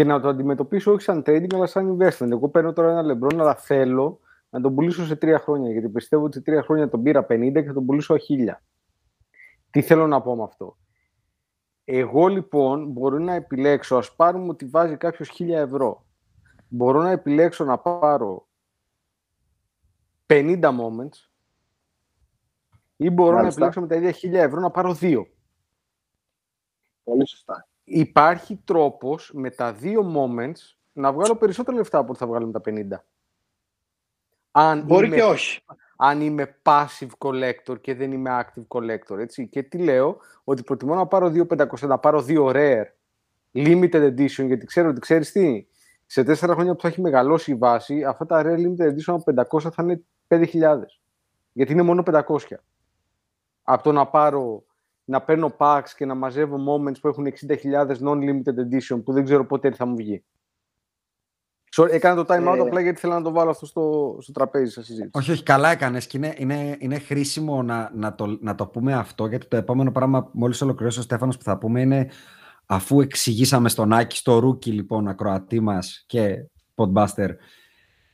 και να το αντιμετωπίσω όχι σαν trading αλλά σαν investment. Εγώ παίρνω τώρα έναν LeBron αλλά θέλω να τον πουλήσω σε τρία χρόνια γιατί πιστεύω ότι σε τρία χρόνια τον πήρα 50 και θα τον πουλήσω 1000. Τι θέλω να πω με αυτό; Εγώ λοιπόν μπορώ να επιλέξω, ας πάρουμε ότι βάζει κάποιος 1000 ευρώ. Μπορώ να επιλέξω να πάρω 50 moments ή μπορώ Μάλιστα. να επιλέξω με τα ίδια 1000 ευρώ να πάρω δύο. Πολύ σωστά. Υπάρχει τρόπος με τα δύο moments να βγάλω περισσότερα λεφτά από ό,τι θα βγάλω με τα 50. Αν Μπορεί είμαι, και όχι. αν είμαι passive collector και δεν είμαι active collector. Έτσι. Και τι λέω, ότι προτιμώ να πάρω 2.500, να πάρω δύο rare limited edition, γιατί ξέρω ότι ξέρεις τι, σε τέσσερα χρόνια που θα έχει μεγαλώσει η βάση, αυτά τα rare limited edition από 500 θα είναι 5.000. Γιατί είναι μόνο 500. Από το να πάρω, να παίρνω packs και να μαζεύω moments που έχουν 60.000 non-limited edition που δεν ξέρω πότε θα μου βγει. Sorry, έκανα το time out Ε. απλά γιατί θέλω να το βάλω αυτό στο, στο τραπέζι σας συζήτηση. Όχι, όχι, καλά έκανες και είναι, είναι, είναι χρήσιμο να, να, το, να το πούμε αυτό γιατί το επόμενο πράγμα μόλις ολοκληρώσει ο Στέφανος που θα πούμε είναι αφού εξηγήσαμε στον Άκη, στο Ρούκι λοιπόν ακροατή μας και Podbuster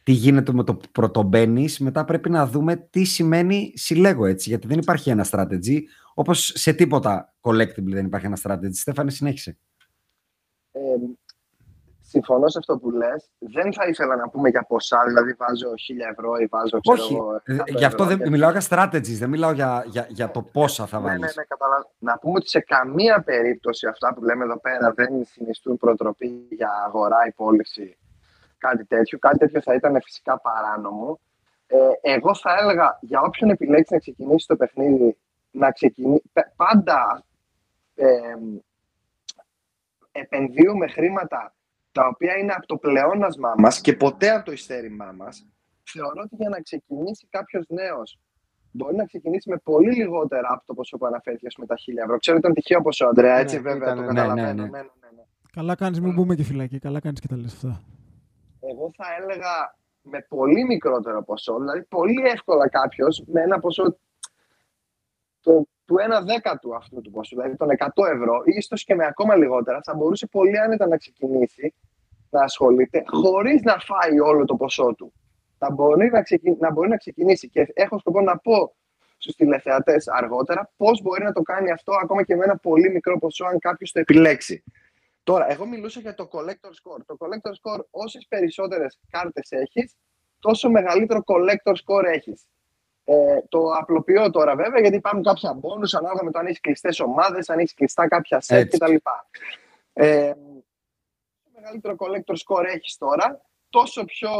τι γίνεται με το που πρωτομπαίνεις, μετά πρέπει να δούμε τι σημαίνει συλλέγω έτσι γιατί δεν υπάρχει ένα strategy όπως σε τίποτα collectible δεν υπάρχει ένα strategy. Στέφανε συνέχισε. Ε, συμφωνώ σε αυτό που λες. Δεν θα ήθελα να πούμε για ποσά, δηλαδή βάζω 1000 ευρώ ή βάζω ξέρω Όχι, εγώ, ε, 100 γι' αυτό ευρώ δεν, και- μιλάω για strategies, δεν μιλάω για, για, για το πόσα θα Ναι, ναι, βάλεις. ναι, καταλαβαίνω. Να πούμε ότι σε καμία περίπτωση αυτά που λέμε εδώ πέρα δεν συνιστούν προτροπή για αγορά ή πώληση κάτι τέτοιο. Κάτι τέτοιο θα ήταν φυσικά παράνομο. Ε, εγώ θα έλεγα για όποιον επιλέξει να ξεκινήσει το παιχνίδι, να ξεκινήσει πάντα ε, επενδύουμε χρήματα τα οποία είναι από το πλεόνασμά μας και ποτέ από το ειστέρημά μας. Θεωρώ ότι για να ξεκινήσει κάποιος νέος μπορεί να ξεκινήσει με πολύ λιγότερα από το ποσό που αναφέρθηκες με τα 1000 ευρώ. Ξέρω ότι ήταν τυχαίο ποσό, Αντρέα, έτσι Ναι, βέβαια ήταν, το ναι, καταλαβαίνω. ναι, ναι. Ναι, ναι, ναι, ναι. Καλά κάνεις μην μπούμε και φυλακή. Καλά κάνεις και τα λες αυτά. Εγώ θα έλεγα με πολύ μικρότερο ποσό, δηλαδή πολύ εύκολα κάποιος με ένα ποσό το, του 1 δέκατου αυτού του ποσού, δηλαδή των 100 ευρώ, ή ίσως και με ακόμα λιγότερα, θα μπορούσε πολύ άνετα να ξεκινήσει να ασχολείται χωρίς να φάει όλο το ποσό του. Θα μπορεί να, ξεκι... να, μπορεί να ξεκινήσει και έχω σκοπό να πω στους τηλεθεατές αργότερα πώς μπορεί να το κάνει αυτό ακόμα και με ένα πολύ μικρό ποσό αν κάποιος το επιλέξει. Τώρα, εγώ μιλούσα για το collector score. Το collector score, όσες περισσότερες κάρτες έχεις, τόσο μεγαλύτερο collector score έχεις. Ε, το απλοποιώ τώρα βέβαια γιατί υπάρχουν κάποια μπόνους ανάλογα με το αν έχεις κλειστές ομάδες, αν έχεις κλειστά κάποια σετ Έτσι. κτλ. Ε, όσο μεγαλύτερο collector score έχεις τώρα, τόσο πιο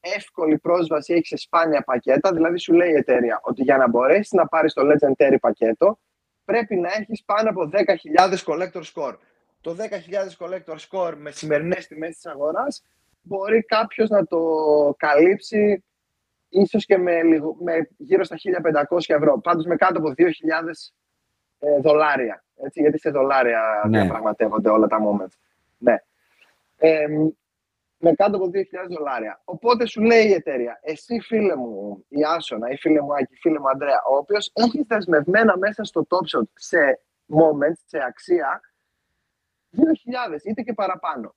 εύκολη πρόσβαση έχεις σε σπάνια πακέτα. Δηλαδή, σου λέει η εταιρεία ότι για να μπορέσεις να πάρεις το Legendary πακέτο, πρέπει να έχεις πάνω από 10.000 collector score. Το 10.000 collector score με σημερινές τιμές της αγοράς μπορεί κάποιος να το καλύψει ίσως και με, λίγο, με γύρω στα 1.500 ευρώ. Πάντως με κάτω από 2.000 ε, δολάρια. Έτσι, γιατί σε δολάρια Ναι. διαπραγματεύονται όλα τα moments. Ναι. Ε, με κάτω από 2.000 δολάρια. Οπότε σου λέει η εταιρεία, εσύ φίλε μου η Άσονα ή φίλε μου Άκη, φίλε μου Αντρέα, ο οποίος έχεις δεσμευμένα μέσα στο Top Shot σε moments, σε αξία, 2.000 είτε και παραπάνω.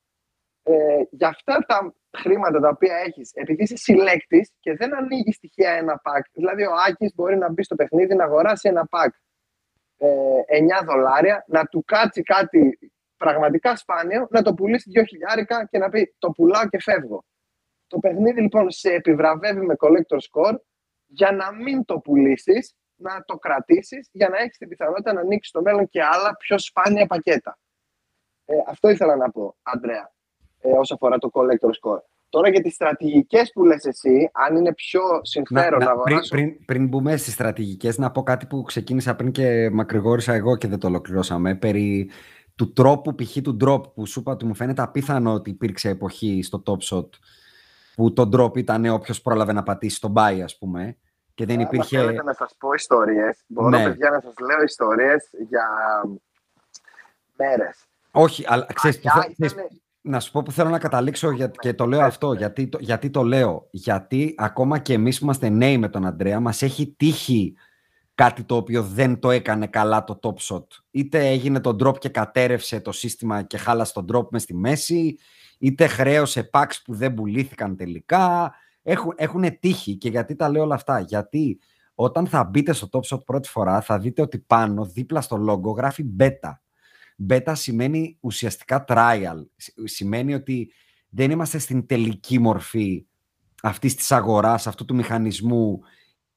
Ε, για αυτά τα χρήματα τα οποία έχεις, επειδή είσαι συλλέκτης και δεν ανοίγει τυχαία ένα pack, δηλαδή ο Άκης μπορεί να μπει στο παιχνίδι να αγοράσει ένα pack ε, 9 δολάρια, να του κάτσει κάτι πραγματικά σπάνιο, να το πουλήσει 2 χιλιάρικα και να πει το πουλάω και φεύγω. Το παιχνίδι λοιπόν σε επιβραβεύει με collector score για να μην το πουλήσεις, να το κρατήσεις για να έχεις την πιθανότητα να ανοίξεις στο μέλλον και άλλα πιο σπάνια πακέτα. Ε, αυτό ήθελα να πω, Αντρέα, ε, όσο αφορά το collector score. Τώρα για τις στρατηγικές που λες εσύ, αν είναι πιο συμφέρον να, Να- να- πριν, αγοράσω... πριν, πριν μπούμε στις στρατηγικές, να πω κάτι που ξεκίνησα πριν και μακρηγόρησα εγώ και δεν το ολοκληρώσαμε. Περί του τρόπου, π.χ. του drop που σου είπα ότι μου φαίνεται απίθανο ότι υπήρξε εποχή στο Top Shot που το drop ήταν όποιος πρόλαβε να πατήσει τον buy, ας πούμε. Και δεν Άμα υπήρχε. θέλετε να σας πω ιστορίες, μπορώ Ναι. παιδιά να σας λέω ιστορίες για μέρες. Όχι, αλλά ξέρεις, που Παλιά θε- ξέρεις, ήτανε- να σου πω που θέλω να καταλήξω για, και το λέω αυτό. Γιατί, το- γιατί το λέω. Γιατί ακόμα και εμείς που είμαστε νέοι με τον Αντρέα, μας έχει τύχει κάτι το οποίο δεν το έκανε καλά το top shot. Είτε έγινε το drop και κατέρευσε το σύστημα και χάλασε τον drop μες στη μέση, είτε χρέωσε packs που δεν πουλήθηκαν τελικά. Έχουν, έχουν τύχει και γιατί τα λέω όλα αυτά. Γιατί όταν θα μπείτε στο top shot πρώτη φορά θα δείτε ότι πάνω δίπλα στο logo γράφει beta. Beta σημαίνει ουσιαστικά trial. Σ- Σημαίνει ότι δεν είμαστε στην τελική μορφή αυτής της αγοράς, αυτού του μηχανισμού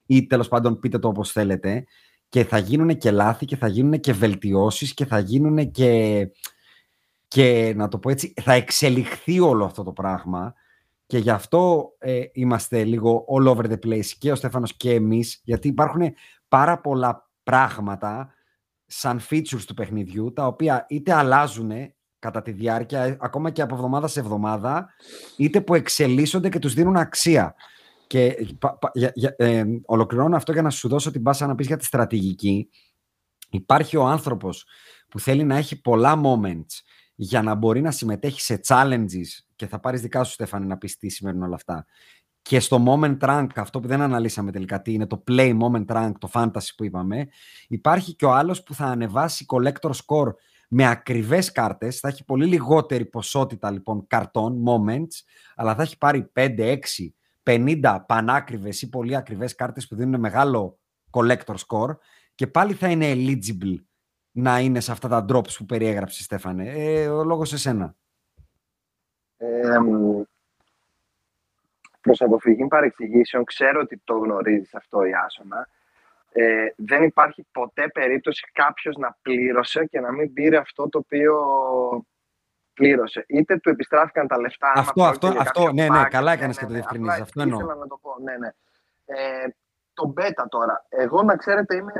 ή τέλος πάντων πείτε το όπως θέλετε και θα γίνουν και λάθη και θα γίνουν και βελτιώσεις και θα γίνουν και, και να το πω έτσι, θα εξελιχθεί όλο αυτό το πράγμα και γι' αυτό ε, είμαστε λίγο all over the place και ο Στέφανος και εμείς γιατί υπάρχουν πάρα πολλά πράγματα σαν features του παιχνιδιού τα οποία είτε αλλάζουν κατά τη διάρκεια, ε, ακόμα και από εβδομάδα σε εβδομάδα, είτε που εξελίσσονται και τους δίνουν αξία. Και πα- πα- για- για- ε, ολοκληρώνω αυτό για να σου δώσω την πάσα να πεις για τη στρατηγική. Υπάρχει ο άνθρωπος που θέλει να έχει πολλά moments για να μπορεί να συμμετέχει σε challenges και θα πάρεις δικά σου Στέφανη να πεις τι σημαίνουν όλα αυτά. Και στο moment rank, αυτό που δεν αναλύσαμε τελικά τι είναι, το play moment rank, το fantasy που είπαμε, υπάρχει και ο άλλος που θα ανεβάσει collector score με ακριβές κάρτες, θα έχει πολύ λιγότερη ποσότητα λοιπόν καρτών, moments, αλλά θα έχει πάρει 5, 6, 50 πανάκριβες ή πολύ ακριβές κάρτες που δίνουν μεγάλο collector score και πάλι θα είναι eligible να είναι σε αυτά τα drops που περιέγραψε Στέφανε. Ε, ο λόγος σε σένα. Ε, μ, προς αποφυγή παρεξηγήσεων, ξέρω ότι το γνωρίζεις αυτό η Άσονα. Ε, δεν υπάρχει ποτέ περίπτωση κάποιος να πλήρωσε και να μην πήρε αυτό το οποίο πλήρωσε. Είτε του επιστράφηκαν τα λεφτά. άμα Αυτό, αυτό, πρόκειται για αυτό, κάποιο ναι, ναι, pack. καλά έκανες και το ναι. διευκρινίζεις, Απλά αυτό εννοώ. Ήθελα να το πω, ναι, ναι. Ε, το beta τώρα. Εγώ να ξέρετε είμαι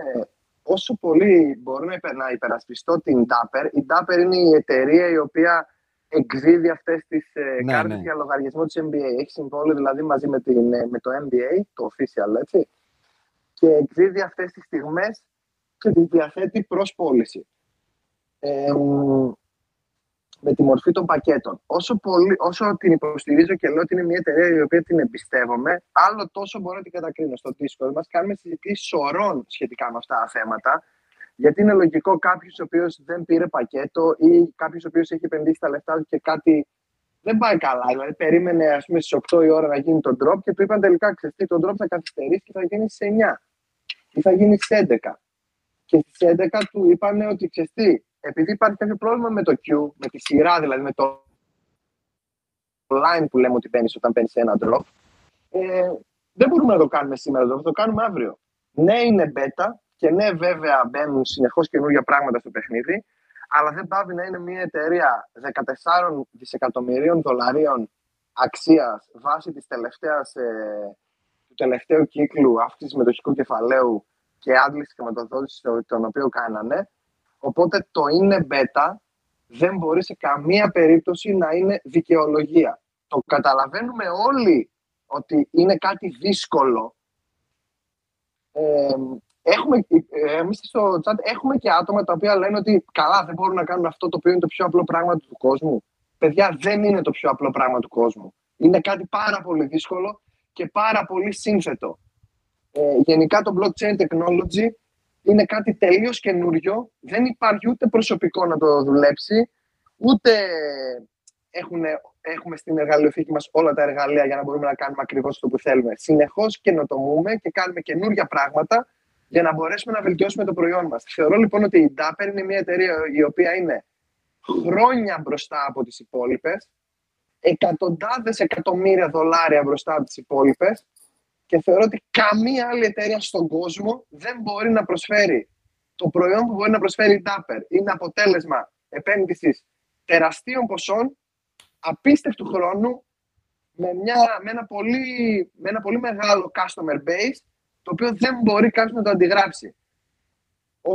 όσο πολύ μπορώ να, υπε- να υπερασπιστώ την Dapper. Η Dapper είναι η εταιρεία η οποία εκδίδει αυτές τις ε, Ναι, κάρτες ναι. για λογαριασμό της NBA. Έχει συμβόλαιο δηλαδή μαζί με, την, ε, με το NBA, το official έτσι, και εκδίδει αυτές τις στιγμές και τις διαθέτει προς πώληση. Ε, μ, με τη μορφή των πακέτων. Όσο, πολύ, όσο την υποστηρίζω και λέω ότι είναι μια εταιρεία η οποία την εμπιστεύομαι, άλλο τόσο μπορώ να την κατακρίνω στο Discord. Μας κάνουμε συζητήσεις σωρών σχετικά με αυτά τα θέματα. Γιατί είναι λογικό κάποιος ο οποίος δεν πήρε πακέτο ή κάποιος ο οποίος έχει επενδύσει τα λεφτά του και κάτι δεν πάει καλά. Δηλαδή, περίμενε ας πούμε, στις 8 η ώρα να γίνει το drop και του είπαν τελικά ξεστή το drop θα καθυστερήσει και θα γίνει στι 9 ή θα γίνει στις 11. Και στις 11 του είπαν ότι ξεστή, επειδή υπάρχει κάποιο πρόβλημα με το queue, με τη σειρά δηλαδή, με το line που λέμε ότι μπαίνεις όταν παίρνεις ένα drop, ε, Δεν μπορούμε να το κάνουμε σήμερα, θα το κάνουμε αύριο. Ναι, είναι beta και ναι, βέβαια μπαίνουν συνεχώς καινούργια πράγματα στο παιχνίδι, αλλά δεν πάβει να είναι μια εταιρεία 14 δισεκατομμυρίων δολαρίων αξίας βάσει της τελευταίας, ε, του τελευταίου κύκλου αύξησης μετοχικού κεφαλαίου και άντλησης χρηματοδότησης τον οποίο κάνανε. Οπότε το είναι beta δεν μπορεί σε καμία περίπτωση να είναι δικαιολογία. Το καταλαβαίνουμε όλοι ότι είναι κάτι δύσκολο. Ε, έχουμε, εμείς στο chat έχουμε και άτομα τα οποία λένε ότι καλά δεν μπορούν να κάνουν αυτό το οποίο είναι το πιο απλό πράγμα του κόσμου. Παιδιά, δεν είναι το πιο απλό πράγμα του κόσμου. Είναι κάτι πάρα πολύ δύσκολο και πάρα πολύ σύνθετο. Ε, γενικά το blockchain technology είναι κάτι τελείως καινούριο. Δεν υπάρχει ούτε προσωπικό να το δουλέψει, ούτε έχουν, έχουμε στην εργαλειοθήκη μας όλα τα εργαλεία για να μπορούμε να κάνουμε ακριβώς αυτό που θέλουμε. Συνεχώς καινοτομούμε και κάνουμε καινούργια πράγματα για να μπορέσουμε να βελτιώσουμε το προϊόν μας. Θεωρώ λοιπόν ότι η Dapper είναι μια εταιρεία η οποία είναι χρόνια μπροστά από τις υπόλοιπες, εκατοντάδες εκατομμύρια δολάρια μπροστά από τις υπόλοιπες και θεωρώ ότι καμία άλλη εταιρεία στον κόσμο δεν μπορεί να προσφέρει το προϊόν που μπορεί να προσφέρει η Dapper. Είναι αποτέλεσμα επένδυσης τεραστίων ποσών, απίστευτου χρόνου, με, μια, με, ένα πολύ, με ένα πολύ μεγάλο customer base, το οποίο δεν μπορεί κάποιος να το αντιγράψει.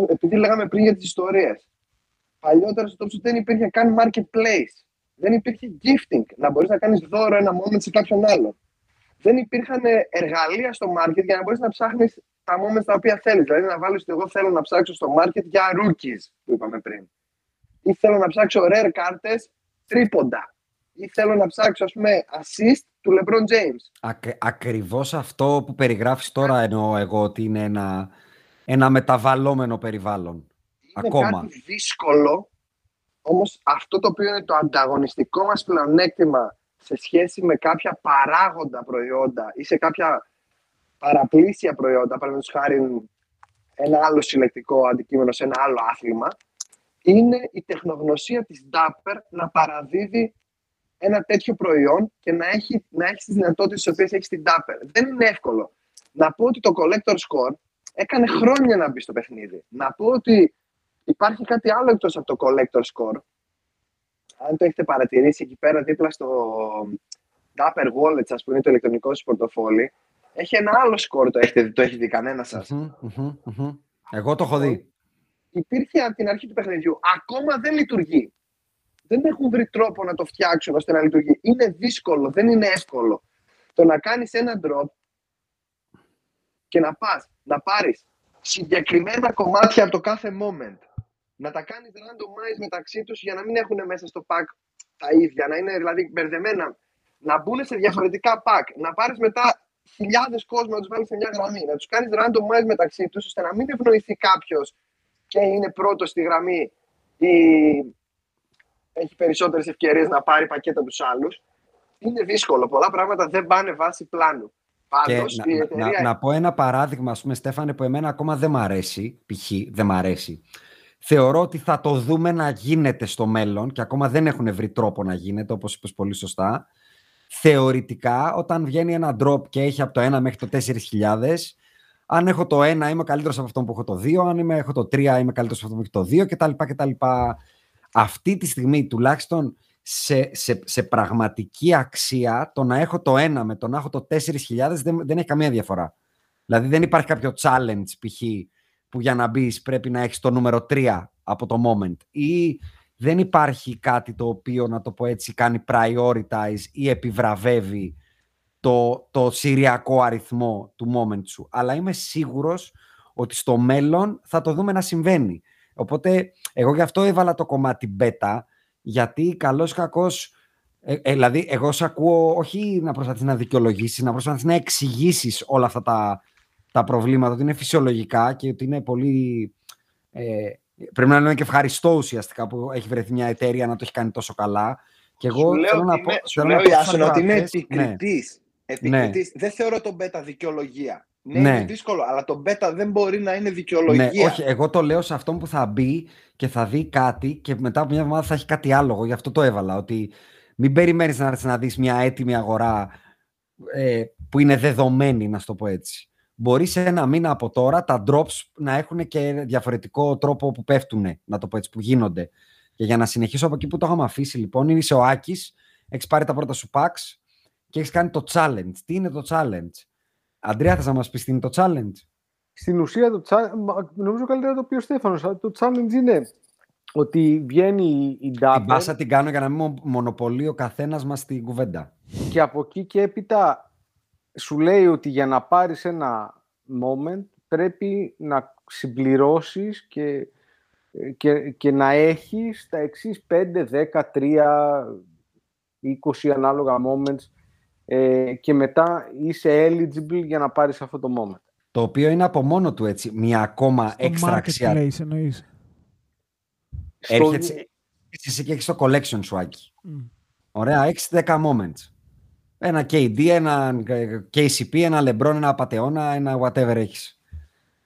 Επειδή λέγαμε πριν για τις ιστορίες. Παλιότερα στο Topshop δεν υπήρχε καν marketplace. Δεν υπήρχε gifting, να μπορείς να κάνεις δώρο ένα moment σε κάποιον άλλο δεν υπήρχαν εργαλεία στο market για να μπορείς να ψάχνεις τα moments τα οποία θέλεις. Δηλαδή να βάλεις ότι εγώ θέλω να ψάξω στο market για rookies, που είπαμε πριν. Ή θέλω να ψάξω rare κάρτε τρίποντα. Ή θέλω να ψάξω, ας πούμε, assist του LeBron James. Ακ, ακριβώς αυτό που περιγράφεις τώρα εννοώ εγώ ότι είναι ένα, ένα μεταβαλλόμενο περιβάλλον. Είναι Ακόμα. κάτι δύσκολο, όμως αυτό το οποίο είναι το ανταγωνιστικό μας πλεονέκτημα σε σχέση με κάποια παράγοντα προϊόντα ή σε κάποια παραπλήσια προϊόντα, παραδείγματος χάρη ένα άλλο συλλεκτικό αντικείμενο σε ένα άλλο άθλημα, είναι η τεχνογνωσία της Dapper να παραδίδει ένα τέτοιο προϊόν και να έχει, να έχεις τις δυνατότητες τις οποίες έχεις στην Dapper. Δεν είναι εύκολο. Να πω ότι το Collector Score έκανε χρόνια να μπει στο παιχνίδι. Να πω ότι υπάρχει κάτι άλλο εκτός από το Collector Score, αν το έχετε παρατηρήσει εκεί πέρα δίπλα στο Dapper Wallet σας που είναι το ηλεκτρονικό σας πορτοφόλι, έχει ένα άλλο σκορ, το, έχετε, το έχει δει κανένα σας. Εγώ το έχω δει. Υπήρχε από την αρχή του παιχνιδιού. Ακόμα δεν λειτουργεί. Δεν έχουν βρει τρόπο να το φτιάξουν ώστε να λειτουργεί. Είναι δύσκολο, δεν είναι εύκολο. Το να κάνεις ένα drop και να πας, να πάρεις συγκεκριμένα κομμάτια από το κάθε moment να τα κάνεις randomize μεταξύ τους για να μην έχουν μέσα στο pack τα ίδια, να είναι δηλαδή μπερδεμένα, να μπουν σε διαφορετικά pack, να πάρεις μετά χιλιάδες κόσμο να τους βάλεις σε μια γραμμή, να τους κάνεις randomize μεταξύ τους, ώστε να μην ευνοηθεί κάποιος και είναι πρώτος στη γραμμή ή έχει περισσότερες ευκαιρίες να πάρει πακέτα τους άλλους. Είναι δύσκολο. Πολλά πράγματα δεν πάνε βάσει πλάνου. Πάντως, και να, να, να, πω ένα παράδειγμα, ας πούμε, Στέφανε, που εμένα ακόμα δεν μ' αρέσει. Π.χ. δεν μ' αρέσει θεωρώ ότι θα το δούμε να γίνεται στο μέλλον και ακόμα δεν έχουν βρει τρόπο να γίνεται, όπως είπες πολύ σωστά. Θεωρητικά, όταν βγαίνει ένα drop και έχει από το 1 μέχρι το 4.000, αν έχω το 1 είμαι καλύτερος από αυτό που έχω το 2, αν είμαι, έχω το 3 είμαι καλύτερος από αυτό που έχει το 2 κτλ. κτλ. Αυτή τη στιγμή τουλάχιστον σε, σε, σε πραγματική αξία το να έχω το 1 με το να έχω το 4.000 δεν, δεν έχει καμία διαφορά. Δηλαδή δεν υπάρχει κάποιο challenge π.χ που για να μπεις πρέπει να έχεις το νούμερο 3 από το moment ή δεν υπάρχει κάτι το οποίο, να το πω έτσι, κάνει prioritize ή επιβραβεύει το, το συριακό αριθμό του moment σου. Αλλά είμαι σίγουρος ότι στο μέλλον θα το δούμε να συμβαίνει. Οπότε, εγώ γι' αυτό έβαλα το κομμάτι beta, γιατί καλός κακός, ε, ε, δηλαδή εγώ σε ακούω όχι να προσπαθείς να δικαιολογήσεις, να προσπαθείς να εξηγήσεις όλα αυτά τα, τα προβλήματα, ότι είναι φυσιολογικά και ότι είναι πολύ... Ε, πρέπει να είναι και ευχαριστώ ουσιαστικά που έχει βρεθεί μια εταιρεία να το έχει κάνει τόσο καλά. Και εγώ σου θέλω να πω... Σου λέω, Ιάσον, ότι είναι επικριτής. Ναι. επικριτής. Ναι. Δεν θεωρώ τον beta δικαιολογία. Ναι, ναι, είναι δύσκολο, αλλά το beta δεν μπορεί να είναι δικαιολογία. Ναι, όχι, εγώ το λέω σε αυτόν που θα μπει και θα δει κάτι και μετά από μια εβδομάδα θα έχει κάτι άλλο. Γι' αυτό το έβαλα. Ότι μην περιμένεις να έρθεις να δεις μια έτοιμη αγορά ε, που είναι δεδομένη, να σου το πω έτσι. Μπορείς σε ένα μήνα από τώρα τα drops να έχουν και διαφορετικό τρόπο που πέφτουν, να το πω έτσι, που γίνονται. Και για να συνεχίσω από εκεί που το είχαμε αφήσει, λοιπόν, είσαι ο Άκη, έχεις πάρει τα πρώτα σου packs και έχεις κάνει το challenge. Τι είναι το challenge, Αντρέα, θα μας πεις τι είναι το challenge. Στην ουσία, το challenge, νομίζω καλύτερα το πει ο Στέφανος. Το challenge είναι ότι βγαίνει η Dapper. Την πάσα την κάνω για να μην μονοπολεί ο καθένας μας την κουβέντα. Και από εκεί και έπειτα σου λέει ότι για να πάρεις ένα moment πρέπει να συμπληρώσεις και, και, και να έχεις τα εξής 5, 10, 3, 20 ανάλογα moments ε, και μετά είσαι eligible για να πάρεις αυτό το moment. Το οποίο είναι από μόνο του έτσι, μια ακόμα έξτρα αξία. εννοείς. Έρχεται εσύ και έχεις το collection σου, Άκη. Mm. Ωραία, έχεις 10 moments. Ένα KD, ένα KCP, ένα LeBron, ένα Πατεώνα, ένα whatever έχεις.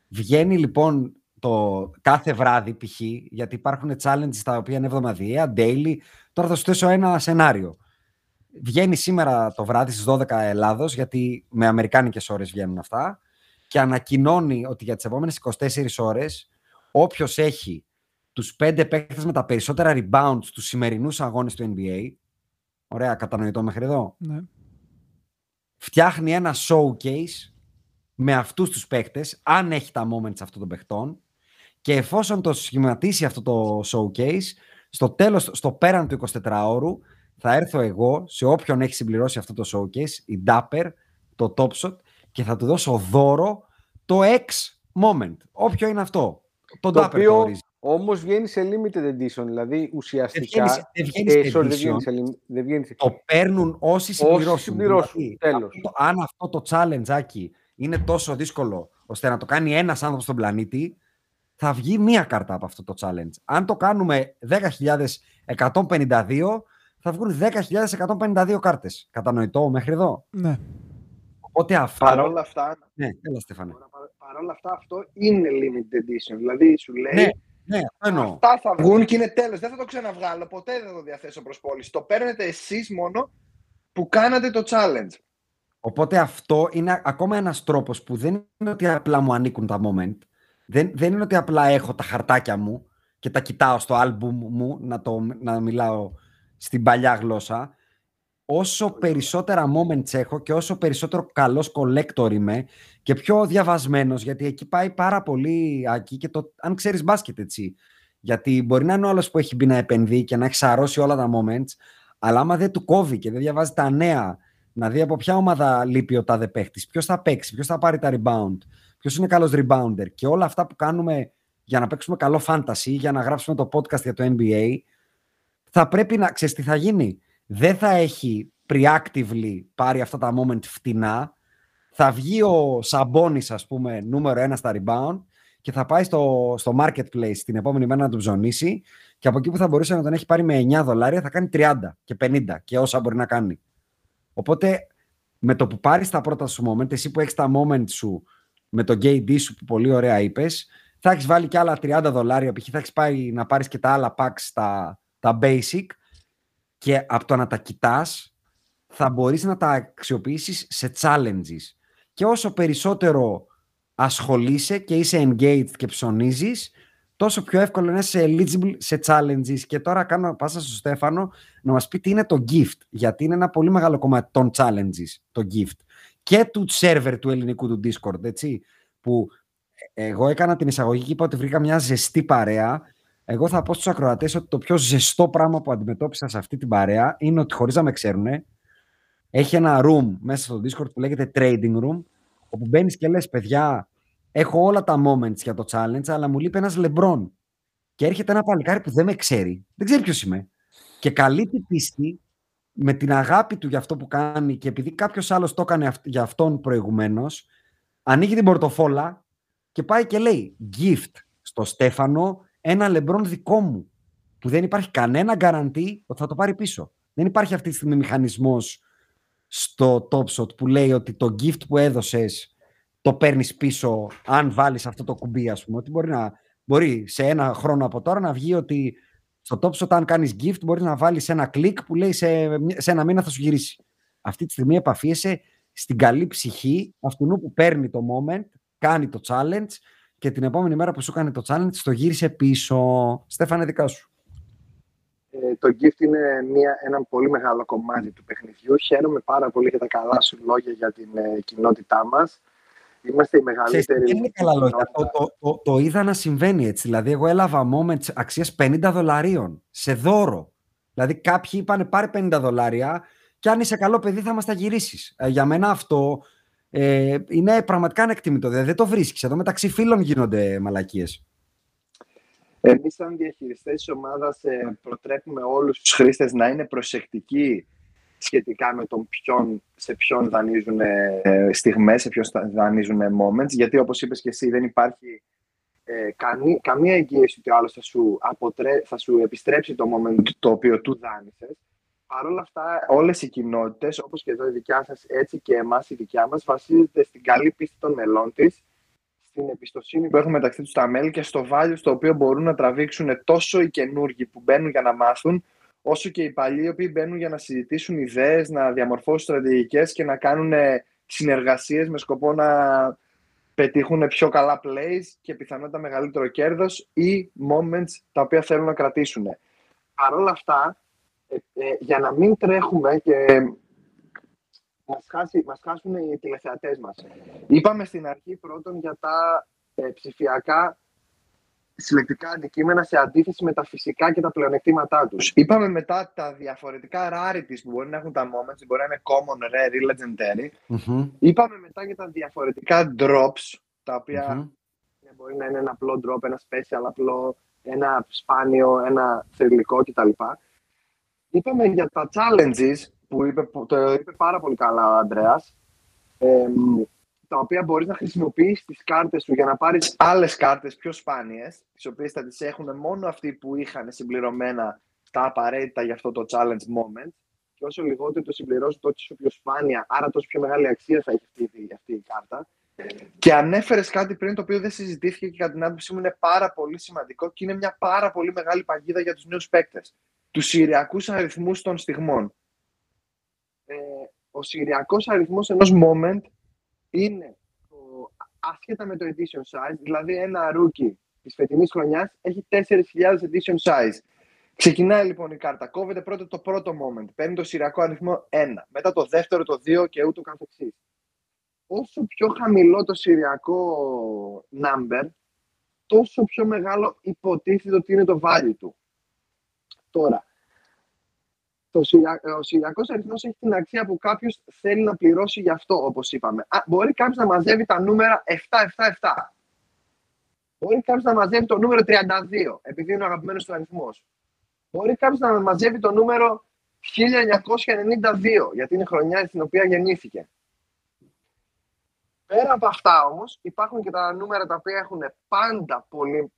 Βγαίνει λοιπόν το κάθε βράδυ π.χ. γιατί υπάρχουν challenges τα οποία είναι εβδομαδιαία, daily. Τώρα θα σου θέσω ένα σενάριο. Βγαίνει σήμερα το βράδυ στις 12 Ελλάδος, γιατί με αμερικάνικες ώρες βγαίνουν αυτά, και ανακοινώνει ότι για τις επόμενες 24 ώρες όποιος έχει τους πέντε παίκτες με τα περισσότερα rebounds στους σημερινούς αγώνες του NBA, ωραία, κατανοητό μέχρι εδώ, ναι. φτιάχνει ένα showcase με αυτούς τους παίκτες, αν έχει τα moments αυτών των παιχτών και εφόσον το σχηματίσει αυτό το showcase, στο τέλος, στο πέραν του 24ωρου, θα έρθω εγώ σε όποιον έχει συμπληρώσει αυτό το showcase, η Dapper, το Topshot και θα του δώσω δώρο το X moment. Όποιο είναι αυτό. Το, το Dapper οποίο Όμως βγαίνει σε limited edition, δηλαδή ουσιαστικά. Δεν βγαίνει, ε, σε edition. Δεν βγαίνει σε, Το παίρνουν όσοι συμπληρώσουν. συμπληρώσουν δηλαδή, τέλος. αν αυτό το challenge άκι είναι τόσο δύσκολο ώστε να το κάνει ένας άνθρωπος στον πλανήτη, θα βγει μία κάρτα από αυτό το challenge. Αν το κάνουμε 10.152, θα βγουν 10.152 κάρτες. Κατανοητό μέχρι εδώ. Ναι. Οπότε αυτό. Παρ' αυτά. Ναι, έλα, Στέφανε. Παρ' αυτά, αυτό είναι limited edition. Δηλαδή, σου λέει. Ναι ναι, Αυτά θα βγουν και είναι τέλος. Δεν θα το ξαναβγάλω. Ποτέ δεν θα το διαθέσω προς πώληση. Το παίρνετε εσείς μόνο που κάνατε το challenge. Οπότε αυτό είναι ακόμα ένας τρόπος που δεν είναι ότι απλά μου ανήκουν τα moment. Δεν, δεν είναι ότι απλά έχω τα χαρτάκια μου και τα κοιτάω στο album μου να, το, να μιλάω στην παλιά γλώσσα όσο περισσότερα moments έχω και όσο περισσότερο καλός collector είμαι και πιο διαβασμένος, γιατί εκεί πάει πάρα πολύ εκεί και το, αν ξέρεις μπάσκετ έτσι. Γιατί μπορεί να είναι ο άλλος που έχει μπει να επενδύει και να έχει σαρώσει όλα τα moments, αλλά άμα δεν του κόβει και δεν διαβάζει τα νέα, να δει από ποια ομάδα λείπει ο τάδε παίχτης, ποιος θα παίξει, ποιος θα πάρει τα rebound, ποιος είναι καλός rebounder και όλα αυτά που κάνουμε για να παίξουμε καλό fantasy, για να γράψουμε το podcast για το NBA, θα πρέπει να, ξέρεις τι θα γίνει, δεν θα έχει preactively πάρει αυτά τα moment φτηνά, θα βγει ο Σαμπόνι, ας πούμε, νούμερο ένα στα rebound και θα πάει στο, στο marketplace την επόμενη μέρα να τον ψωνίσει και από εκεί που θα μπορούσε να τον έχει πάρει με 9 δολάρια θα κάνει 30 και 50 και όσα μπορεί να κάνει. Οπότε με το που πάρεις τα πρώτα σου moment, εσύ που έχεις τα moment σου με το KD σου που πολύ ωραία είπες, θα έχεις βάλει και άλλα 30 δολάρια. Π.χ. θα έχεις πάει να πάρεις και τα άλλα packs, τα, τα basic και από το να τα κοιτάς, θα μπορείς να τα αξιοποιήσεις σε challenges. Και όσο περισσότερο ασχολείσαι και είσαι engaged και ψωνίζεις, τόσο πιο εύκολο είναι σε eligible σε challenges. Και τώρα κάνω πάσα στο Στέφανο να μας πει τι είναι το gift, γιατί είναι ένα πολύ μεγάλο κομμάτι των challenges, το gift. Και του server του ελληνικού του Discord, έτσι, που εγώ έκανα την εισαγωγή και είπα ότι βρήκα μια ζεστή παρέα εγώ θα πω στους ακροατές ότι το πιο ζεστό πράγμα που αντιμετώπισα σε αυτή την παρέα είναι ότι χωρίς να με ξέρουν, έχει ένα room μέσα στο Discord που λέγεται Trading Room, όπου μπαίνεις και λες: Παιδιά, έχω όλα τα moments για το challenge, αλλά μου λείπει ένας LeBron. Και έρχεται ένα παλικάρι που δεν με ξέρει, δεν ξέρει ποιος είμαι. Και καλή την πίστη με την αγάπη του για αυτό που κάνει και επειδή κάποιος άλλος το έκανε για αυτόν προηγουμένως, ανοίγει την πορτοφόλα και πάει και λέει gift στο Στέφανο ένα λεμπρόν δικό μου που δεν υπάρχει κανένα γκαραντί ότι θα το πάρει πίσω. Δεν υπάρχει αυτή τη στιγμή μηχανισμός στο Top Shot που λέει ότι το gift που έδωσες το παίρνεις πίσω αν βάλεις αυτό το κουμπί ας πούμε. Ότι μπορεί, να, μπορεί σε ένα χρόνο από τώρα να βγει ότι στο Top Shot αν κάνεις gift μπορείς να βάλεις ένα κλικ που λέει σε, σε ένα μήνα θα σου γυρίσει. Αυτή τη στιγμή επαφίεσαι στην καλή ψυχή αυτού που παίρνει το moment, κάνει το challenge και την επόμενη μέρα που σου κάνει το challenge το γύρισε πίσω. Στέφανε, δικά σου. Ε, το gift είναι μια, ένα πολύ μεγάλο κομμάτι του παιχνιδιού. Χαίρομαι πάρα πολύ για τα καλά σου λόγια για την ε, κοινότητά μας. Είμαστε οι μεγαλύτεροι. Δεν είναι καλά λόγια. Το, το, το, το, είδα να συμβαίνει έτσι. Δηλαδή, εγώ έλαβα moments αξίας 50 δολαρίων σε δώρο. Δηλαδή, κάποιοι είπαν πάρε 50 δολάρια και αν είσαι καλό παιδί θα μας τα γυρίσεις. Ε, για μένα αυτό ε, είναι πραγματικά ανεκτήμητο. Δηλαδή, δεν το βρίσκεις. Εδώ μεταξύ φίλων γίνονται μαλακίες. Εμείς σαν διαχειριστές της ομάδας ε, προτρέπουμε όλους τους χρήστες να είναι προσεκτικοί σχετικά με τον ποιον, σε ποιον δανείζουν ε, στιγμές, σε ποιον δανείζουν moments, γιατί όπως είπες και εσύ δεν υπάρχει ε, καμία, καμία εγγύηση ότι ο άλλος θα σου, αποτρέ, θα σου επιστρέψει το moment το οποίο του δάνεισες. Παρ' όλα αυτά, όλες οι κοινότητες, όπως και εδώ η δικιά σας, έτσι και εμάς η δικιά μας, βασίζεται στην καλή πίστη των μελών της, στην εμπιστοσύνη που έχουν μεταξύ τους τα μέλη και στο value στο οποίο μπορούν να τραβήξουν τόσο οι καινούργοι που μπαίνουν για να μάθουν, όσο και οι παλιοί οι οποίοι μπαίνουν για να συζητήσουν ιδέες, να διαμορφώσουν στρατηγικές και να κάνουν συνεργασίες με σκοπό να πετύχουν πιο καλά plays και πιθανότητα μεγαλύτερο κέρδος ή moments τα οποία θέλουν να κρατήσουν. Παρ' όλα αυτά, ε, ε, για να μην τρέχουμε και μας, χάσει, μας χάσουν οι τηλεθεατές μας. Είπαμε στην αρχή πρώτον για τα ε, ψηφιακά συλλεκτικά αντικείμενα σε αντίθεση με τα φυσικά και τα πλεονεκτήματά τους. Είπαμε μετά τα διαφορετικά rarities που μπορεί να έχουν τα moments, μπορεί να είναι common, rare ή legendary. mm Είπαμε μετά για τα διαφορετικά drops, τα οποια μπορεί να είναι ένα απλό drop, ένα special απλό, ένα σπάνιο, ένα θρηλυκό κτλ. Είπαμε για τα challenges, που είπε, το είπε πάρα πολύ καλά ο Ανδρέας, τα οποία μπορείς να χρησιμοποιήσεις τις κάρτες σου για να πάρεις άλλες κάρτες πιο σπάνιες, τις οποίες θα τις έχουν μόνο αυτοί που είχαν συμπληρωμένα τα απαραίτητα για αυτό το challenge moment και όσο λιγότερο το συμπληρώσουν τόσο πιο σπάνια, άρα τόσο πιο μεγάλη αξία θα έχει αυτή, αυτή η κάρτα. Και ανέφερε κάτι πριν το οποίο δεν συζητήθηκε και κατά την άποψή μου είναι πάρα πολύ σημαντικό και είναι μια πάρα πολύ μεγάλη παγίδα για τους νέους παίκτες. Τους σηριακού αριθμούς των στιγμών ε, ο συριακός αριθμός ενός moment είναι το, άσχετα με το edition size, δηλαδή ένα rookie της φετινής χρονιάς έχει 4.000 edition size. Ξεκινάει λοιπόν η κάρτα, κόβεται πρώτο το πρώτο moment, παίρνει το συριακό αριθμό 1, μετά το δεύτερο το 2 και ούτω καθεξής. Όσο πιο χαμηλό το συριακό number, τόσο πιο μεγάλο υποτίθεται ότι είναι το value του. Τώρα, το ο Συριακός αριθμός έχει την αξία που κάποιος θέλει να πληρώσει γι' αυτό, όπως είπαμε. Α, μπορεί κάποιος να μαζεύει τα νούμερα 7-7-7. Μπορεί κάποιος να μαζεύει το νούμερο 32, επειδή είναι ο αγαπημένος του αριθμός. Μπορεί κάποιος να μαζεύει το νούμερο 1992, γιατί είναι η χρονιά στην οποία γεννήθηκε. Πέρα από αυτά όμως υπάρχουν και τα νούμερα τα οποία έχουν πάντα πολύ,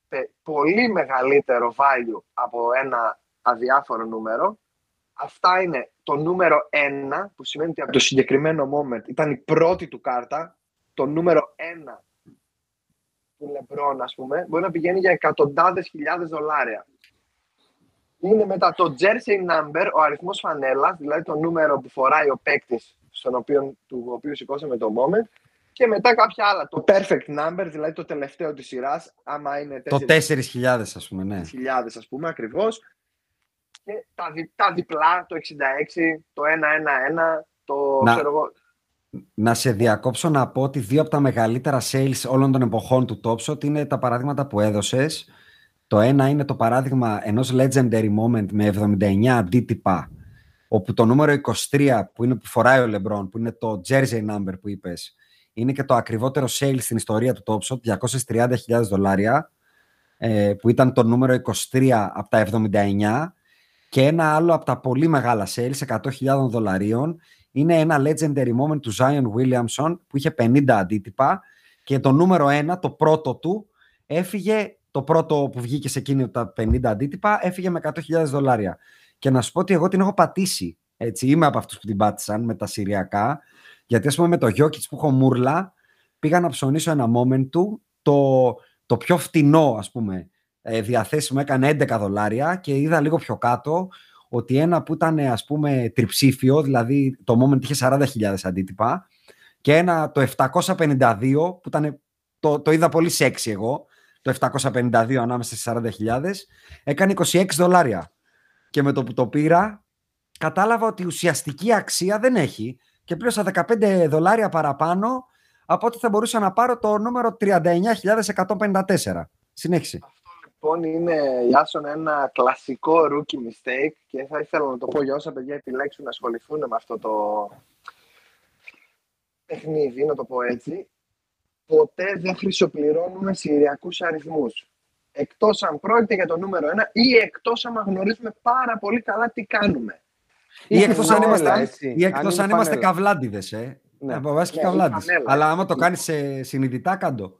πολύ μεγαλύτερο value από ένα αδιάφορο νούμερο Αυτά είναι το νούμερο 1, που σημαίνει ότι από το συγκεκριμένο moment ήταν η πρώτη του κάρτα. Το νούμερο 1 του Λεμπρόν, ας πούμε, μπορεί να πηγαίνει για εκατοντάδες χιλιάδες δολάρια. Είναι μετά το jersey number, ο αριθμός φανέλας, δηλαδή το νούμερο που φοράει ο παίκτης στον οποίο, του οποίου σηκώσαμε το moment, και μετά κάποια άλλα. Το perfect number, δηλαδή το τελευταίο της σειράς, άμα είναι 4.000 το 4.000 ας πούμε, ναι. 4.000 ας πούμε, ακριβώς και τα, δι, τα διπλά, το 66, το 1-1-1, το να, ξέρω εγώ. Να σε διακόψω να πω ότι δύο από τα μεγαλύτερα sales όλων των εποχών του Topshot είναι τα παράδειγματα που έδωσες. Το ένα είναι το παράδειγμα ενός legendary moment με 79 αντίτυπα όπου το νούμερο 23 που είναι που φοράει ο LeBron, που είναι το jersey number που είπες, είναι και το ακριβότερο sale στην ιστορία του Topshot, 230.000 δολάρια, ε, που ήταν το νούμερο 23 από τα 79 και ένα άλλο από τα πολύ μεγάλα sales, 100.000 δολαρίων, είναι ένα legendary moment του Zion Williamson που είχε 50 αντίτυπα και το νούμερο 1, το πρώτο του, έφυγε, το πρώτο που βγήκε σε εκείνη τα 50 αντίτυπα, έφυγε με 100.000 δολάρια. Και να σου πω ότι εγώ την έχω πατήσει. Έτσι, είμαι από αυτούς που την πάτησαν με τα Συριακά, γιατί ας πούμε με το Jokic που έχω μούρλα, πήγα να ψωνίσω ένα moment του, το, το πιο φτηνό ας πούμε, ε, διαθέσιμο έκανε 11 δολάρια και είδα λίγο πιο κάτω ότι ένα που ήταν ας πούμε τριψήφιο, δηλαδή το moment είχε 40.000 αντίτυπα, και ένα το 752 που ήταν, το, το είδα πολύ σεξι εγώ, το 752 ανάμεσα στις 40.000, έκανε 26 δολάρια. Και με το που το πήρα, κατάλαβα ότι ουσιαστική αξία δεν έχει και πλήρωσα 15 δολάρια παραπάνω από ότι θα μπορούσα να πάρω το νούμερο 39.154. Συνέχισε. Αυτό λοιπόν είναι Ιάσον ένα κλασικό rookie mistake και θα ήθελα να το πω για όσα παιδιά επιλέξουν να ασχοληθούν με αυτό το παιχνίδι, να το πω έτσι. Ποτέ δεν χρυσοπληρώνουμε σηριακούς αριθμούς. Εκτός αν πρόκειται για το νούμερο ένα ή εκτός αν γνωρίζουμε πάρα πολύ καλά τι κάνουμε. Ή εκτός αν είμαστε, έτσι. ή εκτός Αν αν είναι είμαστε φανέλα. καβλάντιδες, ε. Ναι. Από βάση και Ναι, καβλάντης. η φανέλα. Αλλά άμα το κάνεις σε συνειδητά, κάντο.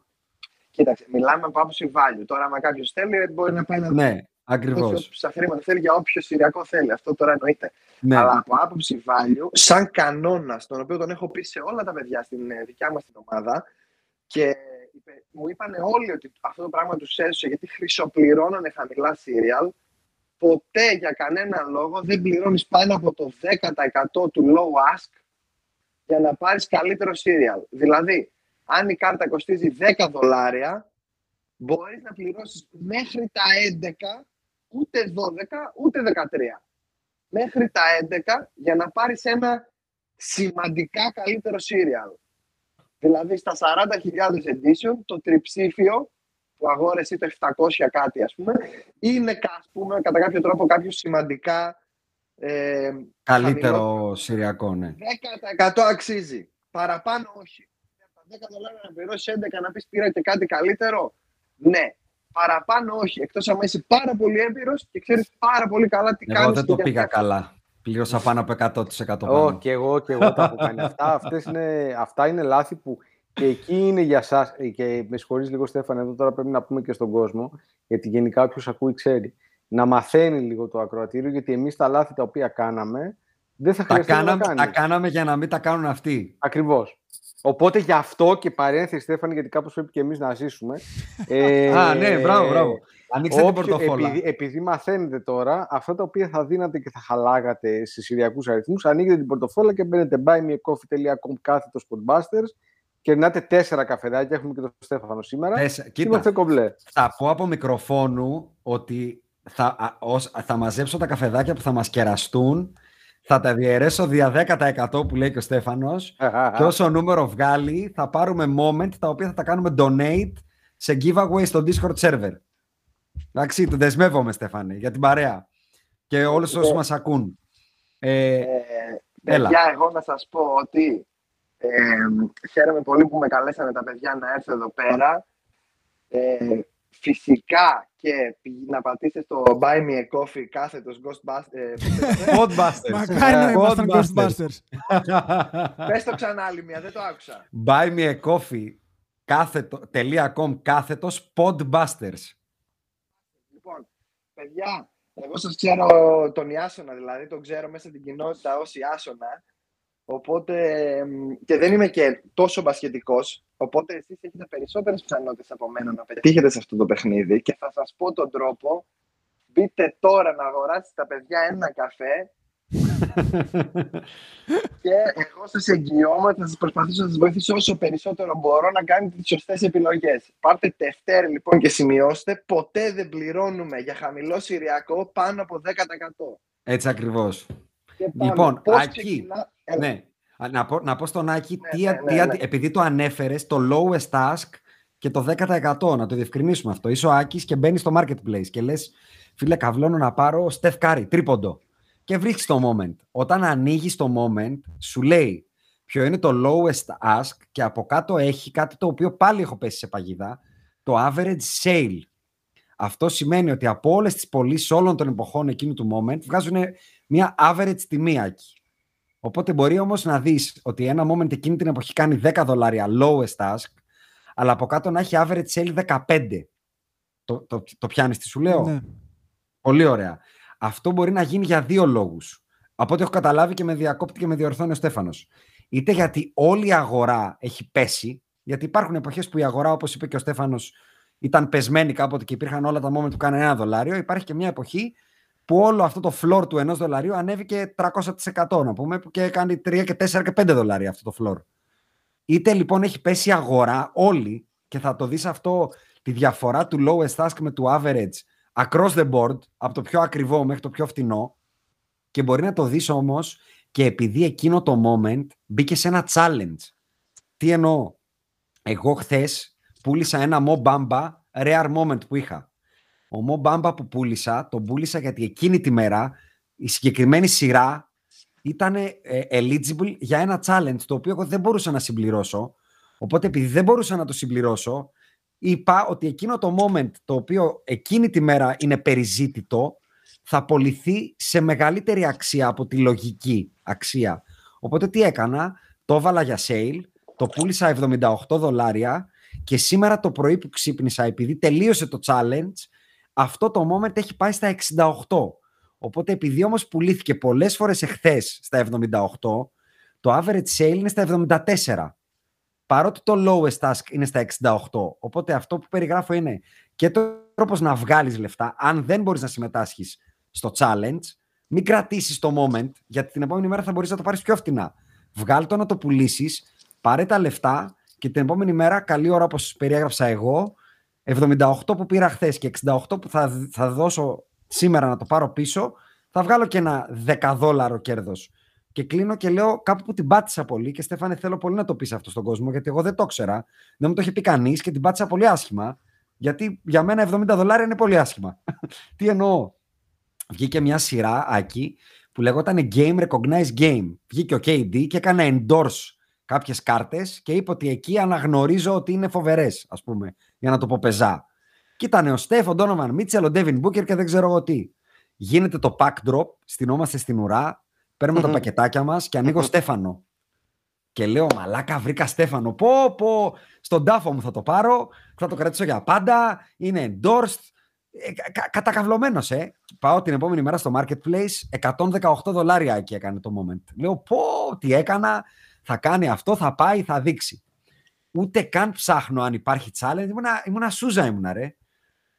Κοίταξε, μιλάμε από άποψη value. Τώρα, άμα κάποιος θέλει, μπορεί να πάει να Ναι, δώσει ακριβώς. όσα χρήματα θέλει για όποιο σηριακό θέλει. Αυτό τώρα εννοείται. Ναι. Αλλά από άποψη value, σαν κανόνα, τον οποίο τον έχω πει σε όλα τα παιδιά στην ε, δικιά μας την ομάδα και είπε- μου είπαν όλοι ότι αυτό το πράγμα τους έσωσε γιατί χρυσοπληρώνανε χαμηλά serial. Ποτέ για κανένα λόγο δεν πληρώνεις πάνω από το 10% του low ask για να πάρεις καλύτερο serial. Δηλαδή, αν η κάρτα κοστίζει 10 δολάρια, μπορείς να πληρώσεις μέχρι τα 11, ούτε 12, ούτε 13. Μέχρι τα 11 για να πάρεις ένα σημαντικά καλύτερο serial. Δηλαδή στα 40.000 edition το τριψήφιο που αγόρεσε το 700 κάτι ας πούμε είναι ας πούμε κατά κάποιο τρόπο κάποιος σημαντικά ε, Καλύτερο σηριακό, ναι. 10% αξίζει. Παραπάνω όχι. Τα 10 δολάρια να πληρώσεις 11 να πεις πήρα και κάτι καλύτερο. Ναι. Παραπάνω όχι. Εκτός αν είσαι πάρα πολύ έμπειρος και ξέρεις πάρα πολύ καλά τι κάνεις. Εγώ δεν το πήγα καλά. Πλήρωσα πάνω από 100% πάνω. Ω, και εγώ και εγώ τα έχω κάνει αυτά. Αυτές είναι, αυτά είναι λάθη που και εκεί είναι για σας. Και με συγχωρείς λίγο Στέφανε, εδώ τώρα πρέπει να πούμε και στον κόσμο, γιατί γενικά όποιος ακούει ξέρει. Να μαθαίνει λίγο το ακροατήριο, γιατί εμείς τα λάθη τα οποία κάναμε, δεν θα Τα χρειαστεί να κάναμε, τα τα κάνεις. κάναμε για να μην τα κάνουν αυτοί. Ακριβώς. Οπότε γι' αυτό και παρένθεση, Στέφανη, γιατί κάπως πρέπει και εμείς να ζήσουμε. ε, [laughs] Α, ναι, μπράβο, μπράβο. Ανοίξτε την όποιο- πορτοφόλα. Επειδή, επειδή μαθαίνετε τώρα, αυτά τα οποία θα δίνατε και θα χαλάγατε σε σηριακούς αριθμούς, ανοίγετε την πορτοφόλα και μπαίνετε buymeacoffee.com κάθετος spotbusters και ερνάτε τέσσερα καφεδάκια. Έχουμε και τον Στέφανο σήμερα. Τέσσερα. Και Είμαστε Κοίτα, κομπλέ. θα πω από μικροφόνου ότι θα, α, ως- θα μαζέψω τα καφεδάκια που θα μας κεραστούν, θα τα διαιρέσω δια 10% που λέει και ο Στέφανος και όσο νούμερο βγάλει θα πάρουμε moment τα οποία θα τα κάνουμε donate σε giveaway στο Discord server. Εντάξει, το δεσμεύομαι Στέφανε για την παρέα και όλους όσους μας ακούν. Ε, Ε, Έλα. παιδιά, εγώ να σας πω ότι ε, χαίρομαι πολύ που με καλέσανε τα παιδιά να έρθω εδώ πέρα. Ε, φυσικά και πη- να πατήσετε στο Buy Me a Coffee κάθετος Ghostbusters. Podbusters. [laughs] Μακάρι να ήμασταν Podbusters. Ghostbusters. [laughs] Πες το ξανά άλλη μία, δεν το άκουσα. Buy me a coffee κάθετο, τελεία com κάθετος podbusters. Λοιπόν, παιδιά, εγώ σας ξέρω τον Ιάσονα, δηλαδή τον ξέρω μέσα στην κοινότητα ως Ιάσονα. Οπότε εμ, και δεν είμαι και τόσο μπασχετικός, οπότε εσείς έχετε περισσότερες πιθανότητες από μένα να πετύχετε σε αυτό το παιχνίδι και θα σας πω τον τρόπο. Μπείτε τώρα να αγοράσετε τα παιδιά ένα καφέ [laughs] και εγώ σας εγγυώμαι ότι θα σας προσπαθήσω να σας βοηθήσω όσο περισσότερο μπορώ να κάνετε τις σωστές επιλογές. Πάρτε Δευτέρη λοιπόν και σημειώστε, ποτέ δεν πληρώνουμε για χαμηλό σηριακό πάνω από 10%. Έτσι ακριβώς. Και πάμε. Λοιπόν, Πώς Άκη, ξεκινά- Έλα. Ναι. Α, Να πω, να πω στον Άκη, Ναι, τι, ναι, α- ναι, τι α- ναι. επειδή το ανέφερες, το lowest ask και το 10%, να το διευκρινίσουμε αυτό. Είσαι ο Άκης και μπαίνεις στο marketplace και λες, φίλε, καυλώνω να πάρω Steph Curry, τρίποντο. Και βρίσκεις το moment. Όταν ανοίγεις το moment, σου λέει ποιο είναι το lowest ask και από κάτω έχει κάτι το οποίο πάλι έχω πέσει σε παγίδα, το average sale. Αυτό σημαίνει ότι από όλες τις πωλήσεις όλων των εποχών εκείνου του moment βγάζουν μια average τιμή, Άκη. Οπότε μπορεί όμως να δεις ότι ένα moment εκείνη την εποχή κάνει 10 δολάρια lowest ask, αλλά από κάτω να έχει average sale 15. Το, το, το πιάνεις τι σου λέω; Ναι. Πολύ ωραία. Αυτό μπορεί να γίνει για δύο λόγους. Από ό,τι έχω καταλάβει και με διακόπτη και με διορθώνει ο Στέφανος. Είτε γιατί όλη η αγορά έχει πέσει, γιατί υπάρχουν εποχές που η αγορά, όπως είπε και ο Στέφανος, ήταν πεσμένη κάποτε και υπήρχαν όλα τα moment που κάνανε ένα δολάριο. Υπάρχει και μια εποχή που όλο αυτό το floor του ενός δολαρίου ανέβηκε 300% να πούμε και κάνει 3 και 4 και 5 δολάρια αυτό το floor. Είτε λοιπόν έχει πέσει η αγορά όλοι και θα το δεις αυτό τη διαφορά του lowest ask με του average across the board, από το πιο ακριβό μέχρι το πιο φτηνό και μπορεί να το δεις όμως και επειδή εκείνο το moment μπήκε σε ένα challenge. Τι εννοώ; Εγώ χθες πούλησα ένα Mo Bamba rare moment που είχα. Ο Mo Bamba που πούλησα, τον πούλησα γιατί εκείνη τη μέρα η συγκεκριμένη σειρά ήταν ε, eligible για ένα challenge το οποίο εγώ δεν μπορούσα να συμπληρώσω. Οπότε επειδή δεν μπορούσα να το συμπληρώσω, είπα ότι εκείνο το moment το οποίο εκείνη τη μέρα είναι περιζήτητο θα απολυθεί σε μεγαλύτερη αξία από τη λογική αξία. Οπότε τι έκανα, το έβαλα για sale, το πούλησα 78 δολάρια και σήμερα το πρωί που ξύπνησα επειδή τελείωσε το challenge, αυτό το moment έχει πάει στα 68. Οπότε επειδή όμως πουλήθηκε πολλές φορές εχθές στα 78, το average sale είναι στα 74. Παρότι το lowest task είναι στα 68. Οπότε αυτό που περιγράφω είναι και το τρόπος να βγάλεις λεφτά, αν δεν μπορείς να συμμετάσχεις στο challenge, μην κρατήσεις το moment, γιατί την επόμενη μέρα θα μπορείς να το πάρεις πιο φτηνά. Βγάλ το να το πουλήσεις, πάρε τα λεφτά και την επόμενη μέρα, καλή ώρα όπως περιέγραψα εγώ, 78 που πήρα χθες και 68 που θα, θα δώσω σήμερα να το πάρω πίσω, θα βγάλω και ένα 10 δόλαρο κέρδος. Και κλείνω και λέω κάπου που την πάτησα πολύ και Στέφανε θέλω πολύ να το πεις αυτό στον κόσμο γιατί εγώ δεν το ήξερα. Δεν μου το είχε πει κανείς και την πάτησα πολύ άσχημα. Γιατί για μένα 70 δολάρια είναι πολύ άσχημα. [laughs] Τι εννοώ; Βγήκε μια σειρά, Άκη, που λεγόταν Game Recognized Game. Βγήκε ο KD και έκανε endorse κάποιες κάρτες και είπε ότι εκεί αναγνωρίζω ότι είναι φοβερές, ας πούμε, για να το πω πεζά. Και ήταν ο Στέφ, ο Ντόνοβαν Μίτσελ, ο Ντέβιν Μπούκερ και δεν ξέρω εγώ τι. Γίνεται το pack drop, στυνόμαστε στην ουρά, παίρνουμε τα πακετάκια μας και ανοίγω Στέφανο. Και λέω, Μαλάκα, βρήκα Στέφανο. Πω, πω, στον τάφο μου θα το πάρω, θα το κρατήσω για πάντα. Είναι endorsed. Ε, Κατακαυλωμένος, ε. Πάω την επόμενη μέρα στο marketplace, 118 δολάρια εκεί έκανε το moment. Λέω, πω, τι έκανα, θα κάνει αυτό, θα πάει, θα δείξει. Ούτε καν ψάχνω αν υπάρχει challenge. Ήμουνα, ήμουνα σούζα ήμουνα, ρε.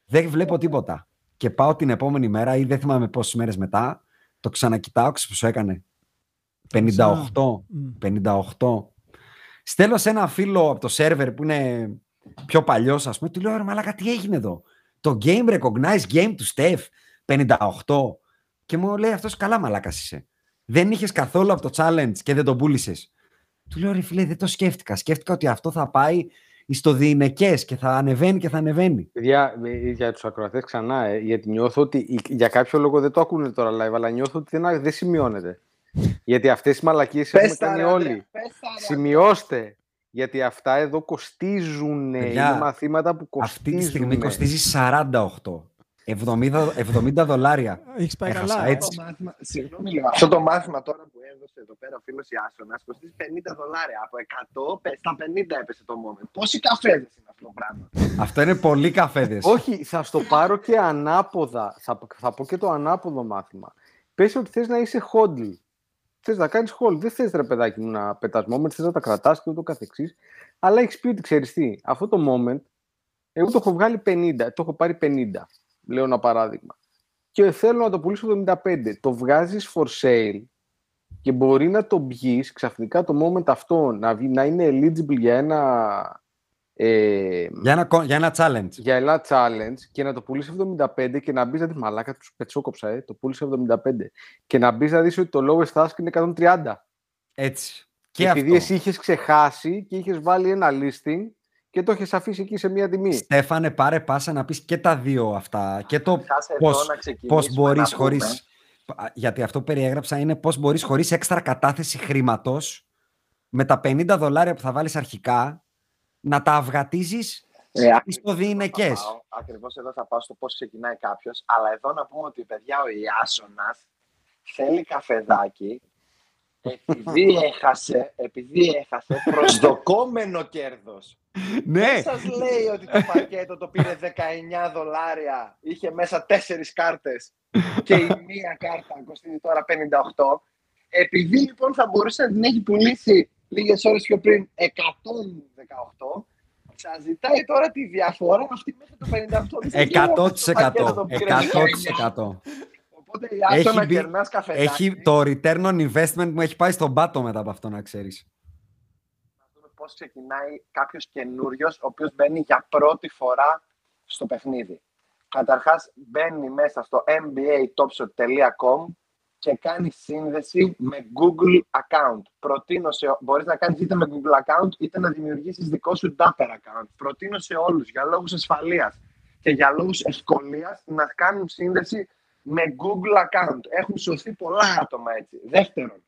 Δεν βλέπω τίποτα. Και πάω την επόμενη μέρα ή δεν θυμάμαι πόσες μέρες μετά, το ξανακοιτάω, ξέρω πόσο έκανε; 58. 58. Στέλνω σε ένα φίλο από το σερβερ που είναι πιο παλιός, ας πούμε, του λέω: Ρε Μαλάκα, τι έγινε εδώ; Το Game Recognized Game του Steph 58 και μου λέει αυτός καλά μαλάκας είσαι. Δεν είχες καθόλου από το challenge και δεν τον πούλησες. Του λέω ρε φίλε δεν το σκέφτηκα. Σκέφτηκα ότι αυτό θα πάει στο διηνεκέ και θα ανεβαίνει και θα ανεβαίνει. Για, για τους ακροατές ξανά, ε, γιατί νιώθω ότι για κάποιο λόγο δεν το ακούνε τώρα live, αλλά νιώθω ότι δεν, δεν σημειώνεται. γιατί αυτές οι μαλακίες έχουμε κάνει όλοι. Σημειώστε. Γιατί αυτά εδώ κοστίζουν. είναι μαθήματα που κοστίζουν. Αυτή τη στιγμή κοστίζει 48. 70, 70 δολάρια. Έχεις πάει καλά. Έτσι. Το μάθημα, συγγνώμη λίγο. Αυτό το μάθημα τώρα που έδωσε εδώ πέρα ο φίλος Ιάσονας κοστίζει 50 δολάρια. Από 100 στα 50 έπεσε το moment. Πόσοι καφέδες είναι αυτό το πράγμα; Αυτό είναι πολύ καφέδες. Όχι, θα στο πάρω και ανάποδα. Θα, θα πω και το ανάποδο μάθημα. Πες ότι θες να είσαι hodl θες να κάνεις hold. Δεν θες ρε παιδάκι μου να πετάς moment, θες να τα κρατάς και ούτω καθεξής. Αλλά έχεις πει ότι ξέρεις τι, αυτό το moment, εγώ το έχω βγάλει 50, το έχω πάρει 50. Λέω ένα παράδειγμα. Και θέλω να το πουλήσω 75. Το βγάζεις for sale και μπορεί να το μπεις ξαφνικά το moment αυτό να, να είναι eligible για ένα ε, για, ένα, για ένα challenge. Για ένα challenge και να το πουλήσεις 75 και να μπεις να δεις μαλάκα τους πετσόκοψα, ε, το πούλησε 75. Και να μπεις να δεις ότι το lowest ask είναι 130. Έτσι. Και Επειδή αυτό. εσύ είχες ξεχάσει και είχες βάλει ένα listing και το έχεις αφήσει εκεί σε μία τιμή. Στέφανε, πάρε πάσα να πεις και τα δύο αυτά. Και το πώ μπορείς χωρί. Γιατί αυτό που περιέγραψα είναι πώς μπορείς χωρίς έξτρα κατάθεση χρήματος με τα 50 δολάρια που θα βάλεις αρχικά να τα αυγατίζεις ε, στο διηνεκέ. Ακριβώς εδώ θα πάω στο πώς ξεκινάει κάποιος. Αλλά εδώ να πούμε ότι παιδιά ο Ιάσονας θέλει καφεδάκι επειδή [laughs] έχασε, επειδή έχασε προσδοκόμενο κέρδος. Ναι. Δεν σας λέει ότι το πακέτο το πήρε 19 δολάρια, είχε μέσα τέσσερις κάρτες και η μία κάρτα κοστίζει τώρα 58. Επειδή λοιπόν θα μπορούσε να την έχει πουλήσει λίγες ώρες πιο πριν 118. Σας ζητάει τώρα τη διαφορά αυτή μέχρι το 58%. 100%. Οπότε η Άσο να κερνάς καφεδάκι. Έχει το return on investment μου έχει πάει στον πάτο μετά από αυτό να ξέρεις. Πώς ξεκινάει κάποιος καινούριος ο οποίος μπαίνει για πρώτη φορά στο παιχνίδι. Καταρχάς μπαίνει μέσα στο mbatopshot.com και κάνει σύνδεση με Google account. Προτείνω σε, μπορείς να κάνεις είτε με Google account είτε να δημιουργήσεις δικό σου Dapper account. Προτείνω σε όλους για λόγους ασφαλείας και για λόγους ευκολίας να κάνουν σύνδεση με Google account. Έχουν σωθεί πολλά άτομα έτσι. Δεύτερον,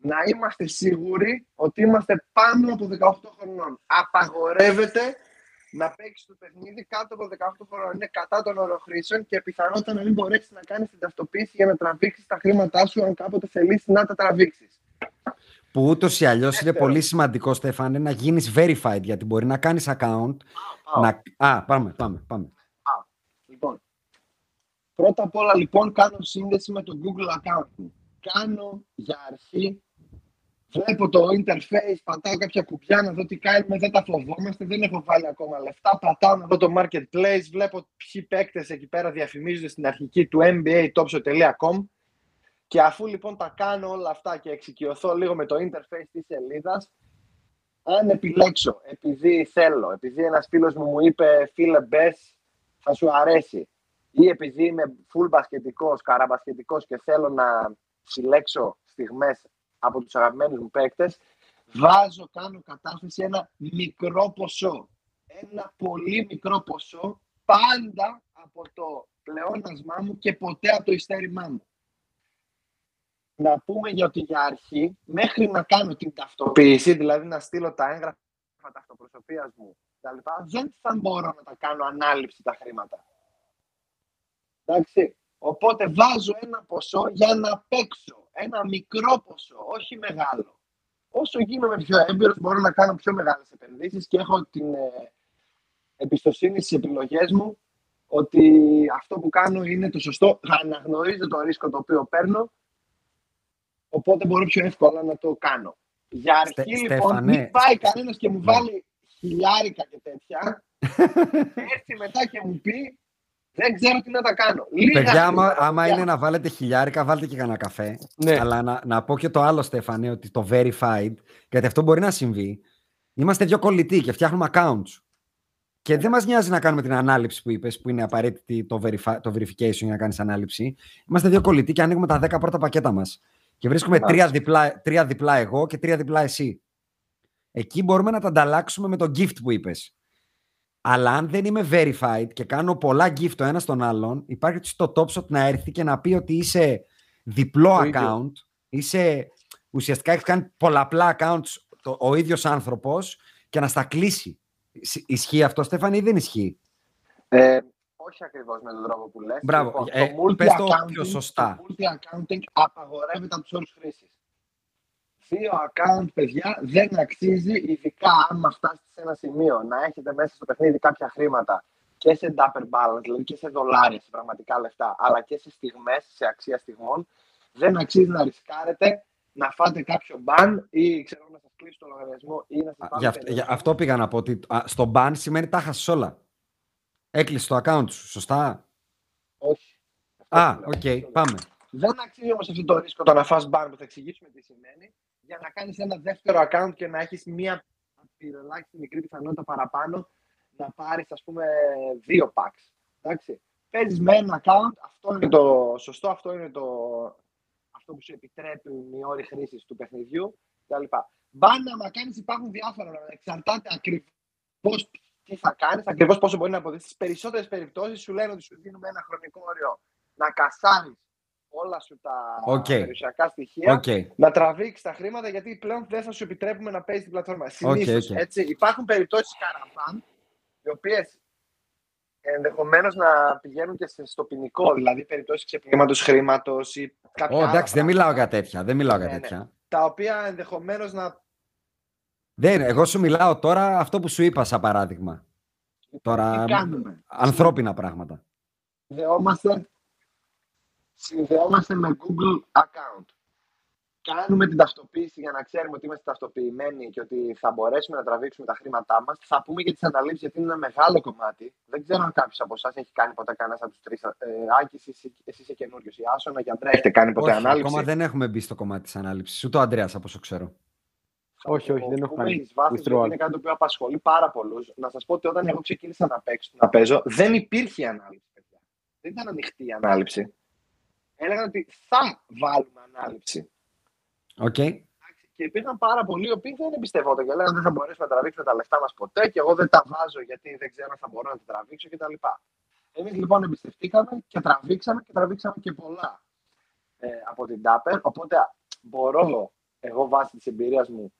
να είμαστε σίγουροι ότι είμαστε πάνω από 18 χρονών. Απαγορεύεται να παίξεις το παιχνίδι κάτω από 18 χρονών. Είναι κατά των οροχρήσεων και πιθανότητα να μην μπορέσεις να κάνεις την ταυτοποίηση για να τραβήξεις τα χρήματά σου αν κάποτε θελήσεις να τα τραβήξεις. Που ούτως ή αλλιώς είναι πολύ σημαντικό, Στέφανε, να γίνεις verified γιατί μπορεί να κάνεις account. Α, να... Α, πάμε, πάμε, πάμε. Α, λοιπόν. Πρώτα απ' όλα, λοιπόν, κάνω σύνδεση με το Google account μου. Κάνω για αρχή Βλέπω το interface, πατάω κάποια κουμπιά να δω τι κάνουμε, δεν τα φοβόμαστε, δεν έχω βάλει ακόμα λεφτά. Πατάω να δω το marketplace, βλέπω ποιοι παίκτες εκεί πέρα διαφημίζονται στην αρχική του mbatopshot.com και αφού λοιπόν τα κάνω όλα αυτά και εξοικειωθώ λίγο με το interface της σελίδας, αν επιλέξω, επειδή θέλω, επειδή ένας φίλος μου μου είπε φίλε μπες, θα σου αρέσει ή επειδή είμαι full μπασκετικός, καραμπασκετικός και θέλω να συλλέξω στιγμές από τους αγαπημένους μου παίκτες, βάζω, κάνω κατάθεση ένα μικρό ποσό. Ένα πολύ μικρό ποσό, πάντα από το πλεόνασμά μου και ποτέ από το ειστέρημά μου. Να πούμε για ότι για αρχή, μέχρι να κάνω την ταυτοποίηση, δηλαδή να στείλω τα έγγραφα ταυτοπροσωπίας μου, τα λοιπά, δεν θα μπορώ να τα κάνω ανάληψη τα χρήματα. Εντάξει. Οπότε βάζω ένα ποσό για να παίξω. Ένα μικρό ποσό, όχι μεγάλο. Όσο γίνομαι πιο έμπειρος μπορώ να κάνω πιο μεγάλες επενδύσεις και έχω την ε, εμπιστοσύνη στις επιλογές μου ότι αυτό που κάνω είναι το σωστό. Αναγνωρίζω το ρίσκο το οποίο παίρνω οπότε μπορώ πιο εύκολα να το κάνω. Για αρχή Στε, λοιπόν Στέφανε, μην πάει κανένας και μου βάλει χιλιάρικα και τέτοια και [laughs] έρθει μετά και μου πει δεν ξέρω τι να τα κάνω. Λίγα Παιδιά, άμα, χρήματα, άμα παιδιά. είναι να βάλετε χιλιάρικα, βάλτε και κανένα καφέ. Ναι. Αλλά να, να πω και το άλλο, Στέφανε, ότι το verified, γιατί αυτό μπορεί να συμβεί. Είμαστε δύο κολλητοί και φτιάχνουμε accounts. Και δεν μας νοιάζει να κάνουμε την ανάληψη που είπες, που είναι απαραίτητη το, verify, το verification για να κάνεις ανάληψη. Είμαστε δύο κολλητοί και ανοίγουμε τα 10 πρώτα πακέτα μας. Και βρίσκουμε τρία διπλά, τρία διπλά εγώ και τρία διπλά εσύ. Εκεί μπορούμε να τα ανταλλάξουμε με το gift που είπες. Αλλά αν δεν είμαι verified και κάνω πολλά gift το ένα στον άλλον, υπάρχει στο TopShot να έρθει και να πει ότι είσαι διπλό Το ίδιο. account, είσαι, ουσιαστικά έχεις κάνει πολλαπλά accounts το, ο ίδιος άνθρωπος και να στα κλείσει. Ισ- Ισχύει αυτό, Στέφανη, ή δεν ισχύει; Ε, όχι ακριβώς με τον τρόπο που λες. Μπράβο. Λοιπόν, Ε, το πες το multi-accounting- πιο σωστά. Το multi-accounting απαγορεύεται από τους όρους χρήσης. Δύο account, παιδιά, δεν αξίζει, ειδικά άμα φτάσετε σε ένα σημείο να έχετε μέσα στο παιχνίδι κάποια χρήματα και σε dapper balance, δηλαδή και σε δολάρια, σε πραγματικά λεφτά, αλλά και σε στιγμές, σε αξία στιγμών, δεν αξίζει να ρισκάρετε να φάτε κάποιο ban ή ξέρω να σας κλείσει το λογαριασμό ή να σας Α, πάρει Γι' αυτό, γι' αυτό πήγα να πω ότι α, στο ban σημαίνει τα χάσεις όλα. Έκλεισε το account σου, σωστά; Όχι. Α, Αυτό οκ, λέω. Αυτό λέω. πάμε. Δεν αξίζει όμως αυτό το ρίσκο το να φας ban που θα εξηγήσουμε τι σημαίνει για να κάνεις ένα δεύτερο account και να έχεις μία ελάχιστη μικρή πιθανότητα παραπάνω να πάρεις ας πούμε δύο packs. Εντάξει. Παίζεις με ένα account, αυτό είναι το σωστό, αυτό είναι το αυτό που σου επιτρέπουν οι όροι χρήσης του παιχνιδιού κτλ. Ban, άμα κάνεις υπάρχουν διάφορα, εξαρτάται ακριβώς τι θα κάνεις, ακριβώς πόσο μπορεί να αποδείξεις. Στις περισσότερες περιπτώσεις σου λένε ότι σου δίνουμε ένα χρονικό όριο να κασάρεις όλα σου τα Οκ. περιουσιακά στοιχεία, Οκ. να τραβήξεις τα χρήματα γιατί πλέον δεν θα σου επιτρέπουμε να παίζεις την πλατφόρμα. Συνήθως, οκ. έτσι, υπάρχουν περιπτώσεις καρα ban, οι οποίες ενδεχομένως να πηγαίνουν και σε- στο ποινικό, δηλαδή περιπτώσεις ξεπλήματος χρήματος ή κάποια Ω, άλλα εντάξει, δεν πράγματα, μιλάω για τέτοια. Δεν μιλάω για Ναι, ναι. τέτοια. τα οποία ενδεχομένως να Δεν, εγώ σου μιλάω τώρα αυτό που σου είπα σαν παράδειγμα. Τώρα, τι κάνουμε; ανθρώπινα πράγματα. συνδεόμαστε, συνδεόμαστε με Google account. Κάνουμε την ταυτοποίηση για να ξέρουμε ότι είμαστε ταυτοποιημένοι και ότι θα μπορέσουμε να τραβήξουμε τα χρήματά μας. Θα πούμε και τις αναλήψεις γιατί είναι ένα μεγάλο κομμάτι. Δεν ξέρω αν κάποιος από εσάς έχει κάνει ποτέ κανένα από τους τρεις. Ε, Άκη, εσύ, εσύ- εσύ είσαι καινούριο. Η Άσονα και Αντρέα έχετε κάνει ποτέ Όχι, ανάληψη; ακόμα δεν έχουμε μπει στο κομμάτι της ανάληψης. Ούτε ο Ανδρέας, από όσο ξέρω. Όχι, όχι, δεν έχω κάνει withdrawal. Είναι κάτι το οποίο απασχολεί πάρα πολλούς. Να σας πω ότι όταν εγώ ξεκίνησα να, παίξω, να παίζω, δεν υπήρχε ανάληψη. Παιδιά. Δεν ήταν ανοιχτή η ανάληψη. Έλεγαν ότι θα βάλουμε ανάληψη. Okay. Και υπήρχαν πάρα πολλοί οι οποίοι δεν εμπιστευόταν και λέγανε δεν θα μπορέσουμε να τραβήξουμε τα λεφτά μας ποτέ και εγώ δεν τα βάζω γιατί δεν ξέρω αν θα μπορώ να τα τραβήξω κτλ. Εμείς λοιπόν εμπιστευτήκαμε και τραβήξαμε και τραβήξαμε και πολλά ε, από την Dapper. Οπότε μπορώ εγώ βάσει της εμπειρίας μου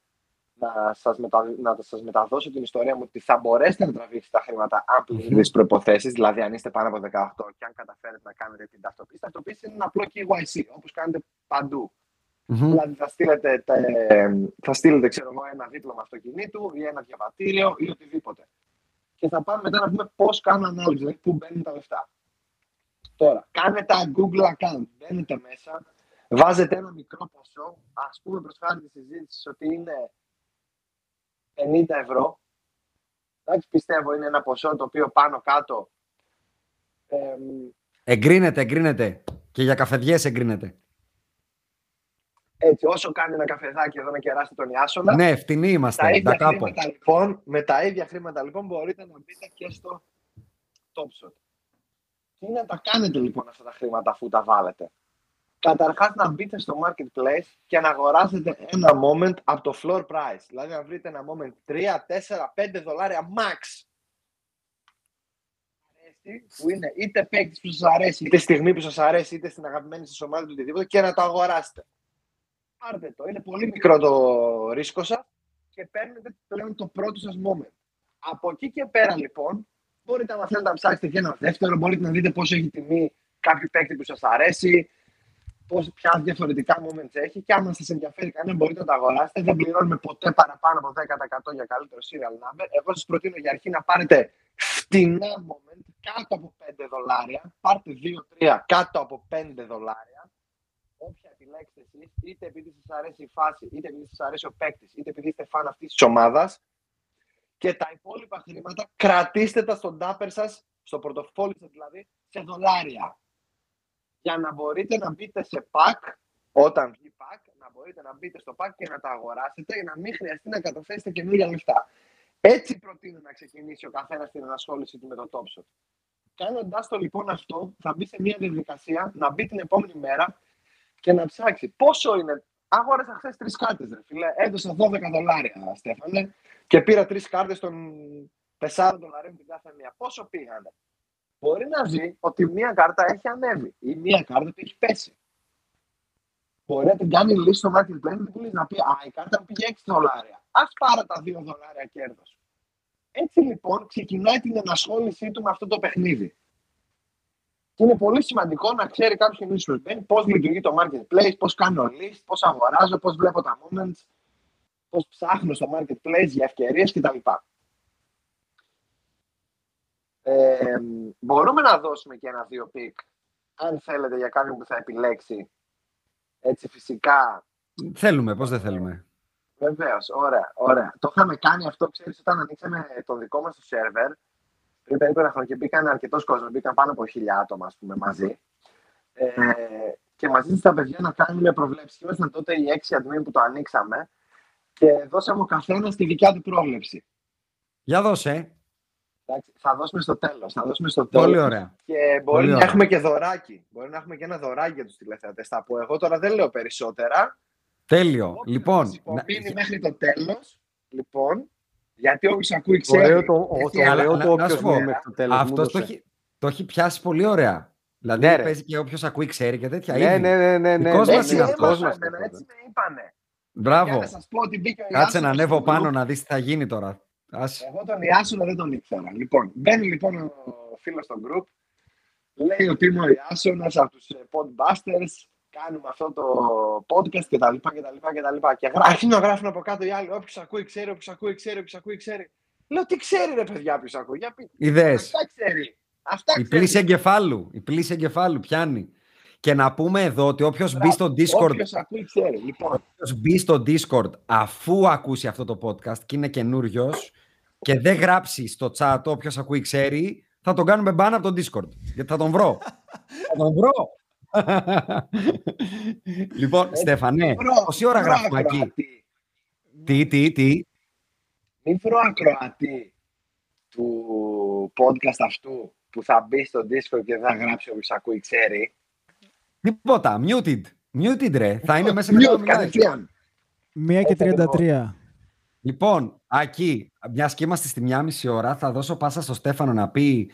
να σας, μετα... να σας μεταδώσω την ιστορία μου ότι θα μπορέσετε να τραβήξετε τα χρήματα αν πληρείτε τις προποθέσει, δηλαδή αν είστε πάνω από 18 και αν καταφέρετε να κάνετε την ταυτοποίηση. Η ταυτοποίηση είναι ένα απλό KYC, όπως κάνετε παντού. Mm-hmm. Δηλαδή θα στείλετε, θα στείλετε ξέρω εγώ, ένα δίπλωμα αυτοκινήτου ή ένα διαβατήριο ή οτιδήποτε. Και θα πάμε μετά να δούμε πώς κάνουν ανάλυση, δηλαδή πού μπαίνουν τα λεφτά. Τώρα, κάνετε ένα Google account, μπαίνετε μέσα, βάζετε ένα μικρό ποσό, ας πούμε προς χάρη τη συζήτηση ότι είναι 50 ευρώ. Εντάξει, πιστεύω είναι ένα ποσό το οποίο πάνω κάτω. Ε, εγκρίνεται, εγκρίνεται. Και για καφεδιές εγκρίνεται. Έτσι, όσο κάνει ένα καφεδάκι εδώ να κεράσει τον Ιάσονα. Ναι, φτηνοί είμαστε. Τα ίδια χρήματα, λοιπόν, με τα ίδια χρήματα λοιπόν μπορείτε να μπείτε και στο Top Shot. Τι να τα κάνετε λοιπόν αυτά τα χρήματα αφού τα βάλετε; Καταρχάς να μπείτε στο marketplace και να αγοράσετε ένα moment από το floor price. Δηλαδή να βρείτε ένα moment 3, 4, 5 δολάρια max. Που είναι είτε παίκτης που σας αρέσει, είτε στιγμή που σας αρέσει, είτε στην αγαπημένη σας ομάδα του οτιδήποτε και να το αγοράσετε. Πάρτε το. Είναι πολύ μικρό το ρίσκο σας και παίρνετε πλέον το πρώτο σας moment. Από εκεί και πέρα λοιπόν, μπορείτε να θέλετε να ψάξετε και ένα δεύτερο, μπορείτε να δείτε πώ έχει τιμή κάποιο παίκτη που σας αρέσει, πώς, ποια διαφορετικά moments έχει και άμα σας ενδιαφέρει κανένα μπορείτε να τα αγοράσετε. Δεν πληρώνουμε ποτέ παραπάνω από 10% για καλύτερο serial number. Εγώ σας προτείνω για αρχή να πάρετε φτηνά moment κάτω από 5 δολάρια. Πάρτε 2-3 κάτω από 5 δολάρια. Όποια επιλέξετε εσείς, είτε επειδή σας αρέσει η φάση, είτε επειδή σας αρέσει ο παίκτης, είτε επειδή είστε φαν αυτής της ομάδας. Και τα υπόλοιπα χρήματα κρατήστε τα στον τάπερ σας, στο πορτοφόλι σας δηλαδή, σε δολάρια για να μπορείτε να μπείτε σε pack, όταν βγει pack, να μπορείτε να μπείτε στο pack και να τα αγοράσετε για να μην χρειαστεί να καταθέσετε καινούργια λεφτά. Έτσι προτείνω να ξεκινήσει ο καθένας την ενασχόληση του με το Top Shot. Κάνοντα το λοιπόν αυτό, θα μπει σε μια διαδικασία να μπει την επόμενη μέρα και να ψάξει πόσο είναι. Αγόρασα χθες τρεις κάρτες, ρε φίλε. Έδωσα 12 δολάρια, Στέφανε, και πήρα τρεις κάρτες των 4 δολαρίων την κάθε μία. Πόσο πήγανε; Μπορεί να δει ότι μία κάρτα έχει ανέβει ή μία κάρτα έχει πέσει. Μπορεί να την κάνει λύση στο marketplace να πει Α, η κάρτα μου πήγε 6 δολάρια. Α πάρω τα 2 δολάρια κέρδος. Έτσι λοιπόν ξεκινάει την ενασχόλησή του με αυτό το παιχνίδι. Και είναι πολύ σημαντικό να ξέρει κάποιο καινούριο μπαίνει πώς λειτουργεί το marketplace, πώς κάνω list, πώς αγοράζω, πώς βλέπω τα moments, πώς ψάχνω στο marketplace για ευκαιρίες κτλ. Ε, μπορούμε να δώσουμε και ένα δύο pick, αν θέλετε, για κάποιον που θα επιλέξει. Έτσι, φυσικά. Θέλουμε, πώς δεν θέλουμε. Βεβαίως, ωραία, ωραία. Το είχαμε κάνει αυτό, ξέρεις, όταν ανοίξαμε το δικό μας το σερβερ, πριν περίπου ένα χρόνο και μπήκαν αρκετός κόσμος, μπήκαν πάνω από χιλιά άτομα, ας πούμε, μαζί. Ε, και μαζί τα παιδιά να κάνουμε προβλέψεις. Ήμασταν τότε οι έξι admin που το ανοίξαμε και δώσαμε ο καθένας τη δικιά του πρόβλεψη. Για δώσε. Εντάξει, θα δώσουμε στο τέλος. Θα δώσουμε στο τέλος. Πολύ ωραία. Και μπορεί Πολύ να έχουμε και δωράκι. Μπορεί να έχουμε και ένα δωράκι για τους τηλεθεατές. Θα πω εγώ τώρα δεν λέω περισσότερα. Τέλειο. Όποιος λοιπόν. Να... μέχρι το τέλος. Λοιπόν, γιατί όποιο ακούει ξέρει. Ωραίο το, ωραίο το όποιος μέχρι το τέλος. Αυτό το, έχει, το έχει πιάσει πολύ ωραία. Δηλαδή ναι, παίζει και όποιος ακούει ξέρει και τέτοια. Ναι, ναι, ναι. ναι, ναι, ναι, έτσι είναι αυτός. Έτσι με είπανε. Μπράβο. Κάτσε να ανέβω πάνω να δεις τι θα γίνει τώρα. Εγώ τον Ιάσονα δεν τον ήξερα. Λοιπόν, μπαίνει λοιπόν ο φίλος στο group, λέει ότι είμαι ο Ιάσονας από τους ε, Podbusters, κάνουμε αυτό το podcast κτλ. κτλ, Και αρχίζει να γράφουν από κάτω οι άλλοι. Όποιος ακούει, ξέρει, όποιος ακούει, ξέρει, όποιος ακούει, ξέρει. Λέω τι ξέρει ρε παιδιά, ποιο ακούει. Για πει. Ιδέες. Αυτά ξέρει. Αυτά η πλήση εγκεφάλου. Η πλήση εγκεφάλου πιάνει. Και να πούμε εδώ ότι όποιος μπει στο Discord. Όποιος ακούει, ξέρει. Λοιπόν. Όποιος μπει στο Discord αφού ακούσει αυτό το podcast και είναι καινούριος, και δεν γράψει στο chat όποιος ακούει ξέρει, θα τον κάνουμε μπαν από το Discord. Γιατί θα τον βρω. θα τον βρω. [laughs] λοιπόν, Στέφανε, πόση ώρα γράφουμε εκεί; Τι, τι, τι; Μην βρω ακροατή του podcast αυτού που θα μπει στο Discord και θα γράψει όποιος ακούει ξέρει. Τίποτα. Muted. Muted, ρε. Θα είναι μέσα Mute, και θα μιλάει. κατευθείαν. Μία και Έτσι 33. Λοιπόν, Ακή, μιας και είμαστε στη μία μισή ώρα, θα δώσω πάσα στο Στέφανο να πει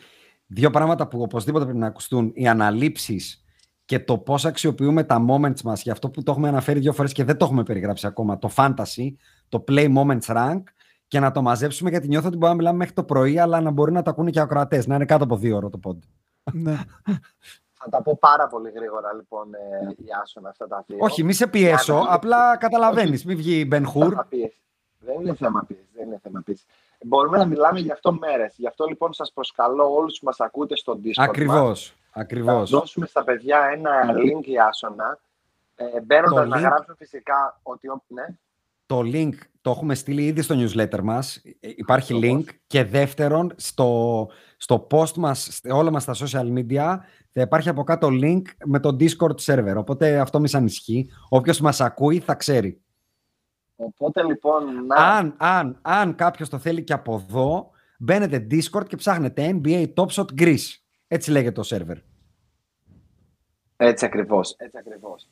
δύο πράγματα που οπωσδήποτε πρέπει να ακουστούν. Οι αναλήψεις και το πώς αξιοποιούμε τα moments μας, για αυτό που το έχουμε αναφέρει δύο φορές και δεν το έχουμε περιγράψει ακόμα, το fantasy, το play moments rank, και να το μαζέψουμε γιατί νιώθω ότι μπορούμε να μιλάμε μέχρι το πρωί, αλλά να μπορεί να το ακούνε και οι ακροατές, να είναι κάτω από δύο ώρο το pod. ναι. [laughs] Θα τα πω πάρα πολύ γρήγορα λοιπόν ε, η Άσονα αυτά τα δύο. Όχι, μη σε πιέσω, Για να- απλά καταλαβαίνεις, μη βγει Μπεν Χουρ. θέμα πίεση. Δεν είναι θέμα πίεσης. Δεν είναι θέμα πίεσης. Μπορούμε να μιλάμε γι' αυτό μέρες. Γι' αυτό λοιπόν σας προσκαλώ όλους που μας ακούτε στο Discord μας, Ακριβώς, να ακριβώς. δώσουμε στα παιδιά ένα link η Άσονα. Ε, Μπαίνοντας Το να link- γράψουν φυσικά ότι. ο- Ναι, Το link το έχουμε στείλει ήδη στο newsletter μας. Ε, Υπάρχει Ακριβώς. link. Και δεύτερον, στο, στο post μας, σε όλα μας τα social media, θα υπάρχει από κάτω link με το Discord server. Οπότε αυτό μη σ' ανησυχεί. Όποιος μας ακούει θα ξέρει. οπότε λοιπόν. Να... Αν, αν, αν κάποιος το θέλει και από εδώ, μπαίνετε Discord και ψάχνετε NBA Top Shot Greece. Έτσι λέγεται το server. Έτσι ακριβώς, έτσι ακριβώς.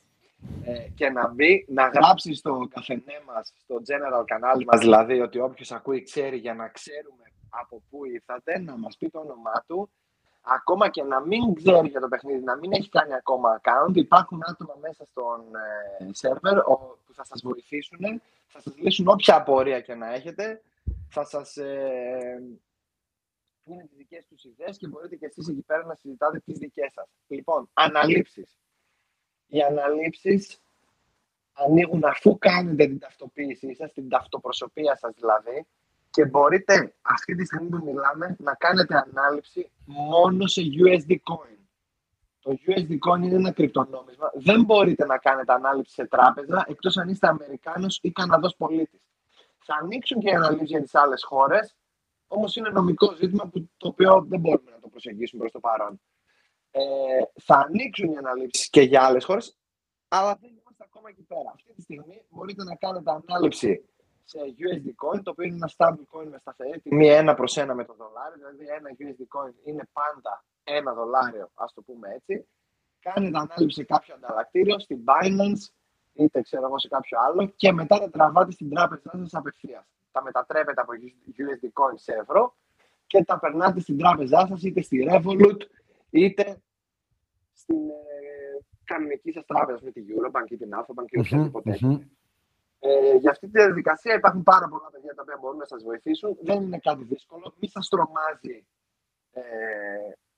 Ε, και να μπει, να γράψεις στο καφενέ μας, στο general κανάλι μας, δηλαδή ότι όποιος ακούει ξέρει για να ξέρουμε από πού ήρθατε, να μας πει το όνομά του, ακόμα και να μην ξέρει για το παιχνίδι, να μην έχει κάνει ακόμα account, υπάρχουν άτομα μέσα στον ε, server ο- που θα σας βοηθήσουν, θα σας λύσουν όποια απορία και να έχετε, θα σας ε, πούνε τις δικές τους ιδέες και μπορείτε και εσείς εκεί πέρα να συζητάτε τις δικές σας. Λοιπόν, αναλήψεις. Οι αναλήψεις ανοίγουν αφού κάνετε την ταυτοποίησή σας, την ταυτοπροσωπία σας δηλαδή, και μπορείτε αυτή τη στιγμή που μιλάμε να κάνετε ανάληψη μόνο σε USD coin. Το USD coin είναι ένα κρυπτονόμισμα. Δεν μπορείτε να κάνετε ανάληψη σε τράπεζα εκτός αν είστε Αμερικάνος ή Καναδός πολίτης. Θα ανοίξουν και οι αναλήψεις για τις άλλες χώρες, όμως είναι νομικό ζήτημα που, το οποίο δεν μπορούμε να το προσεγγίσουμε προς το παρόν. Ε, θα ανοίξουν οι αναλήψεις και για άλλες χώρες, αλλά δεν είμαστε ακόμα εκεί πέρα. Αυτή τη στιγμή μπορείτε να κάνετε ανάληψη σε USD coin, το οποίο είναι ένα stable coin με σταθερή τιμή ένα προς ένα με το δολάριο, δηλαδή ένα USD coin είναι πάντα ένα δολάριο, ας το πούμε έτσι. Κάνετε ανάληψη σε κάποιο ανταλλακτήριο, στην Binance, είτε ξέρω εγώ σε κάποιο άλλο, και μετά τα τραβάτε στην τράπεζά σας απευθείας. Τα μετατρέπετε από USD coin σε ευρώ και τα περνάτε στην τράπεζά σας, είτε στη Revolut, είτε στην ε, κανονική σας τράπεζα, με τη Eurobank ή την Alphabank ή οποιαδήποτε. Μμμ, μμμ. Ε, για αυτή τη διαδικασία υπάρχουν πάρα πολλά παιδιά τα οποία μπορούν να σας βοηθήσουν. Δεν είναι κάτι δύσκολο. Μη σας τρομάζει ε,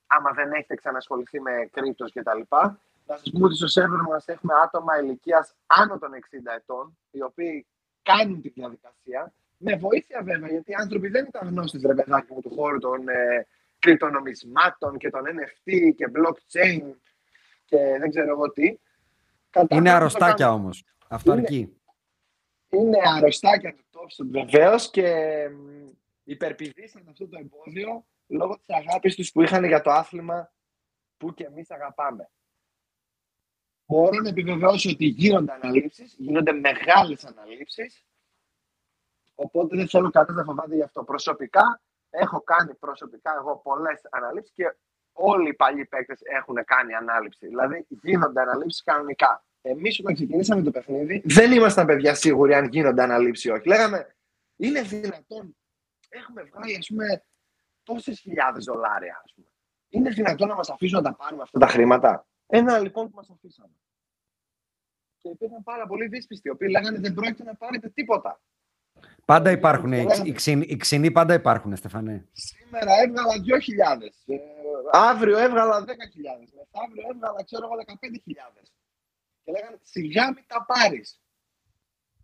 άμα δεν έχετε ξανασχοληθεί με κρύπτος και τα λοιπά. Να σας πούμε ότι στο σερβερ μας έχουμε άτομα ηλικίας άνω των 60 ετών, οι οποίοι κάνουν τη διαδικασία, με βοήθεια βέβαια, γιατί οι άνθρωποι δεν ήταν γνώστες, ρε παιδάκι μου, του χώρου των ε, κρυπτονομισμάτων και των NFT και blockchain και δεν ξέρω εγώ τι. Καταφέρνουν Είναι να το αρρωστάκια κάνουν. όμως. Αυτό Είναι. αρκεί. είναι αρρωστάκια του Thompson βεβαίως και μ, υπερπηδήσαν αυτό το εμπόδιο λόγω της αγάπης τους που είχαν για το άθλημα που και εμείς αγαπάμε. Μπορώ να επιβεβαιώσω ότι γίνονται αναλήψεις, γίνονται μεγάλες αναλήψεις, οπότε δεν θέλω κανένας να φοβάται γι' αυτό. Προσωπικά, έχω κάνει προσωπικά εγώ πολλές αναλήψεις και όλοι οι παλιοί παίκτες έχουν κάνει ανάληψη. Δηλαδή γίνονται αναλήψεις κανονικά. Εμείς όταν ξεκινήσαμε το παιχνίδι δεν ήμασταν παιδιά σίγουροι αν γίνονται αναλήψεις ή όχι. Λέγαμε, είναι δυνατόν, έχουμε βγάλει ας πούμε τόσες χιλιάδες δολάρια ας πούμε. Είναι δυνατόν να μας αφήσουν να τα πάρουμε αυτά τα χρήματα; Ένα λοιπόν που μας αφήσαμε. Και υπήρχαν πάρα πολλοί δύσπιστοι, οι οποίοι λέγανε δεν πρόκειται να πάρετε τίποτα. Πάντα υπάρχουν. Οι, ξ- οι, ξυνοί, οι ξυνοί πάντα υπάρχουν, Στεφανέ. Σήμερα έβγαλα 2.000. Ε, αύριο έβγαλα 10.000. Μεθαύριο έβγαλα, ξέρω εγώ, 15.000. Και λέγανε σιγά μην τα πάρεις.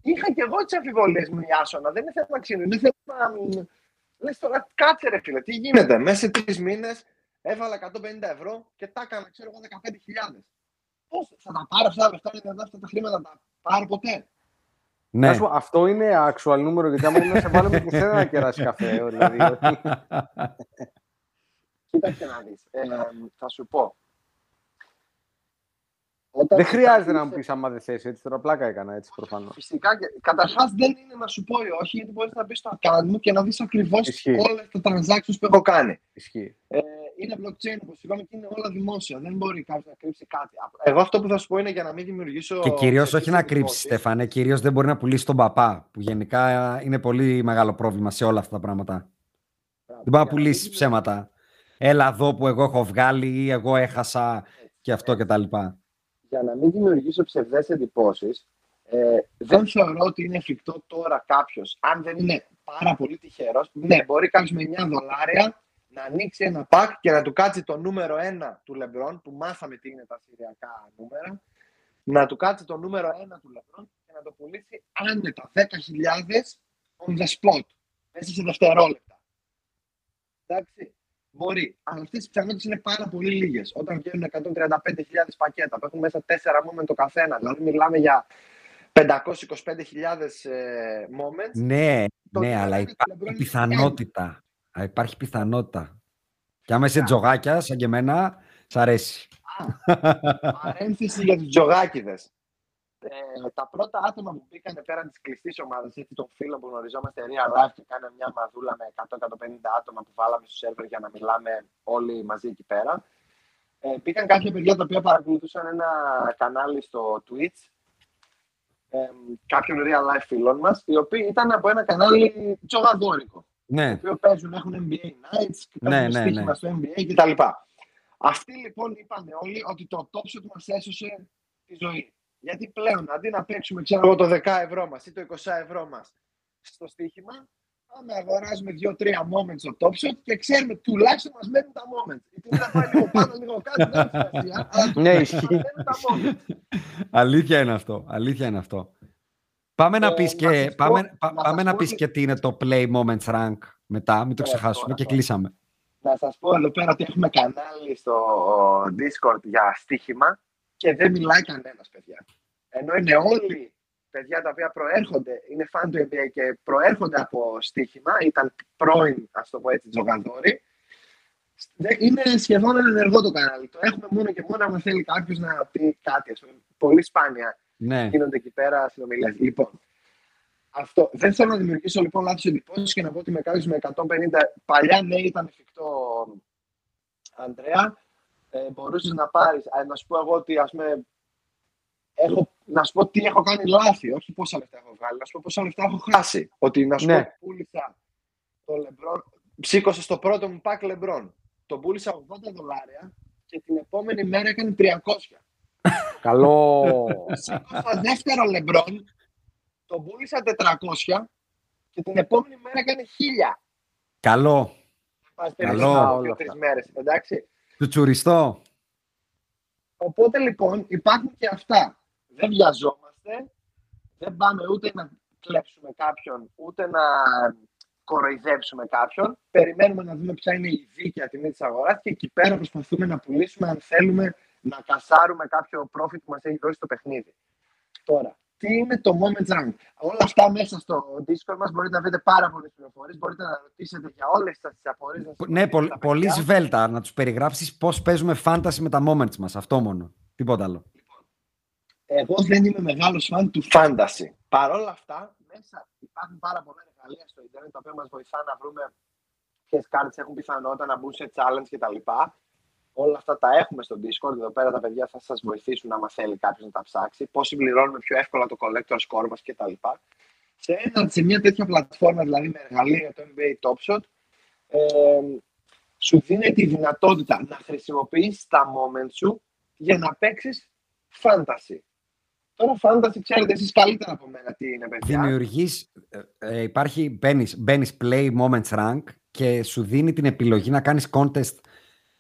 Είχα και εγώ τις αμφιβολίες μου, Ιάσονα. Δεν είναι θέμα ξύνου. Είναι θέμα. Λες τώρα, κάτσε ρε φίλε, τι γίνεται. Μέσα σε τρεις μήνες έβαλα 150 ευρώ και τα έκανα, ξέρω εγώ, 15.000. Πώς θα τα πάρω αυτά τα λεφτά, είναι δυνατόν αυτά τα χρήματα να τα πάρω ποτέ; Ναι. Να σου πω, αυτό είναι actual νούμερο, γιατί άμα είναι να σε βάλουμε και σένα να κεράσει καφέ. [laughs] Δηλαδή, ότι- Κοίταξε να δεις. Ε, θα σου πω. Όταν Όταν Δεν χρειάζεται να μου είσαι- πεις άμα δεν θες έτσι. Τώρα πλάκα έκανα έτσι προφανώς. Φυσικά, και- καταρχάς δεν είναι να σου πω ή όχι, γιατί μπορείς να μπεις στο account μου και να δεις ακριβώς Ισχύει. όλα τα transactions που έχω κάνει. Ισχύει. Ε, είναι blockchain, όπως είπαμε, και είναι όλα δημόσια. Δεν μπορεί κάποιος να κρύψει κάτι. Εγώ αυτό που θα σου πω είναι για να μην δημιουργήσω... Και κυρίως όχι ψευδείς να κρύψεις, εντυπώσεις. Στέφανε. Κυρίως δεν μπορεί να πουλήσεις τον παπά. Που γενικά είναι πολύ μεγάλο πρόβλημα σε όλα αυτά τα πράγματα. Δεν μπορεί να Για μην πουλήσεις δημιουργήσω- ψέματα. Έλα εδώ που εγώ έχω βγάλει ή εγώ έχασα και αυτό και τα λοιπά. για να μην δημιουργήσω ψευδές εντυπώσεις, ε, δεν θεωρώ ότι είναι εφικτό τώρα κάποιος, αν δεν είναι πάρα πολύ τυχερός, ναι, μπορεί κάποιος με 9 δολάρια να ανοίξει ένα pack και να του κάτσει το νούμερο 1 του Λεμπρόν, που μάθαμε τι είναι τα συριακά νούμερα, να του κάτσει το νούμερο 1 του Λεμπρόν και να το πουλήσει άνετα 10.000 on the spot, μέσα σε δευτερόλεπτα. Εντάξει. Μπορεί. Αλλά αυτές οι πιθανότητες είναι πάρα πολύ λίγες. Όταν βγαίνουν 135.000 πακέτα που έχουν μέσα 4 moment το καθένα, δηλαδή μιλάμε για 525.000 ε, moments. Ναι, Το ναι, νούμερο αλλά είναι του υπάρχει LeBron είναι πιθανότητα. Α, Υπάρχει πιθανότητα. Και άμα είσαι Yeah. τζογάκια, σαν και εμένα, σ' αρέσει. Παρένθεση [laughs] για τους τζογάκιδες. Ε, τα πρώτα άτομα που μπήκαν πέραν της κλειστής ομάδας, έτσι των φίλων που γνωριζόμαστε real life και κάναμε μια μαδούλα με 100-150 άτομα που βάλαμε στο σερβερ για να μιλάμε όλοι μαζί εκεί πέρα. Ε, μπήκαν κάποια παιδιά τα οποία παρακολουθούσαν ένα κανάλι στο Twitch ε, κάποιων real life φίλων μας, οι οποίοι ήταν από ένα κανάλι τζογαδόρικο. Ναι, Οι οποίοι παίζουν, έχουν NBA nights και Ναι, παίζουν ναι, στοίχημα ναι. στο NBA κτλ. Αυτοί λοιπόν είπαν όλοι ότι το top shot μας έσωσε τη ζωή. Γιατί πλέον αντί να παίξουμε ξέρω εγώ, το 10 ευρώ μας ή το 20 ευρώ μας στο στοίχημα, πάμε αγοράζουμε 2-3 moments στο top shot και ξέρουμε τουλάχιστον μας μένουν τα moments. Η τιμή να πάει λίγο πάνω, λίγο κάτω, δεν έχει σημασία. αλλά Ναι, μας ισχύει. μένουν τα moments. αλήθεια είναι αυτό. Αλήθεια είναι αυτό. Πάμε να Ε, πεις να και, σας πω- πάμε, πα- να πάμε σας να πω πεις ότι- και τι είναι το Play Moments Rank μετά, μην το Ε, ξεχάσουμε τώρα, και τώρα. κλείσαμε. να σας πω εδώ πέρα ότι έχουμε κανάλι στο Discord για στοίχημα και δεν μιλάει κανένας, παιδιά. Ενώ είναι όλοι παιδιά τα οποία προέρχονται, είναι φαν του NBA και προέρχονται από στοίχημα, ήταν πρώην, ας το πω έτσι, τζογαδόροι, δεν- είναι σχεδόν ενεργό το κανάλι. Το έχουμε μόνο και μόνο αν θέλει κάποιος να πει κάτι. Ας πούμε. Πολύ σπάνια Ναι, γίνονται εκεί πέρα συνομιλίες. Λοιπόν, αυτό. Δεν θέλω να δημιουργήσω λοιπόν λάθος εντυπώσεις και να πω ότι με κάποιο με 150 παλιά ναι ήταν εφικτό, Ανδρέα. Ε, Μπορούσες να πάρεις, να σου πω εγώ ότι ας πούμε, έχω, να σου πω τι έχω κάνει λάθη, όχι πόσα λεφτά έχω βγάλει, να σου πω πόσα λεφτά έχω χάσει. Ότι να σου Ναι. πω ότι πούλησα το Λεμπρόν, ψήκωσα στο πρώτο μου πακ Λεμπρόν. Το πούλησα 80 δολάρια και την επόμενη μέρα έκανε 300. Καλό. Σήκωσα δεύτερο λεμπρόν, τον πούλησα 400 και την επόμενη μέρα έκανε 1000. καλό. Πας Καλό. περίπου Όλα δύο-τρεις αυτά. μέρες, εντάξει. Του τσουριστό. Οπότε λοιπόν υπάρχουν και αυτά. Δεν βιαζόμαστε, δεν πάμε ούτε να κλέψουμε κάποιον, ούτε να κοροϊδέψουμε κάποιον. Περιμένουμε να δούμε ποια είναι η δίκαια τιμή της αγοράς και εκεί πέρα προσπαθούμε να πουλήσουμε αν θέλουμε να κασάρουμε κάποιο profit που μας έχει δώσει το παιχνίδι. Τώρα, τι είναι το Moment Rank; Όλα αυτά μέσα στο Discord μας μπορείτε να βρείτε πάρα πολλές πληροφορίες. Μπορείτε να ρωτήσετε για όλες τις απορίες. να σας Ναι, ρωτήσετε πολύ, τα πολύς παιδιά. σβέλτα να τους περιγράψεις πώς παίζουμε fantasy με τα moments μας. Αυτό μόνο. Τίποτα άλλο. Εγώ δεν είμαι μεγάλος φαν του fantasy. Παρ' όλα αυτά, μέσα υπάρχουν πάρα πολλά εργαλεία στο Ιντερνετ τα οποία μας βοηθάνε να βρούμε ποιες κάρτε έχουν πιθανότητα να μπουν σε challenge κτλ. Όλα αυτά τα έχουμε στο Discord. Εδώ πέρα τα παιδιά θα σας βοηθήσουν άμα θέλει κάποιος να τα ψάξει. Πώς συμπληρώνουμε πιο εύκολα το collector score μας κτλ. Σε, ένα, σε μια τέτοια πλατφόρμα, δηλαδή με εργαλεία το NBA Top Shot, ε, σου δίνει τη δυνατότητα να χρησιμοποιήσει τα moments σου για να παίξεις fantasy. Τώρα fantasy, ξέρετε εσείς καλύτερα από μένα τι είναι, παιδιά. Δημιουργείς, ε, ε, υπάρχει, μπαίνεις, μπαίνεις play moments rank και σου δίνει την επιλογή να κάνεις contest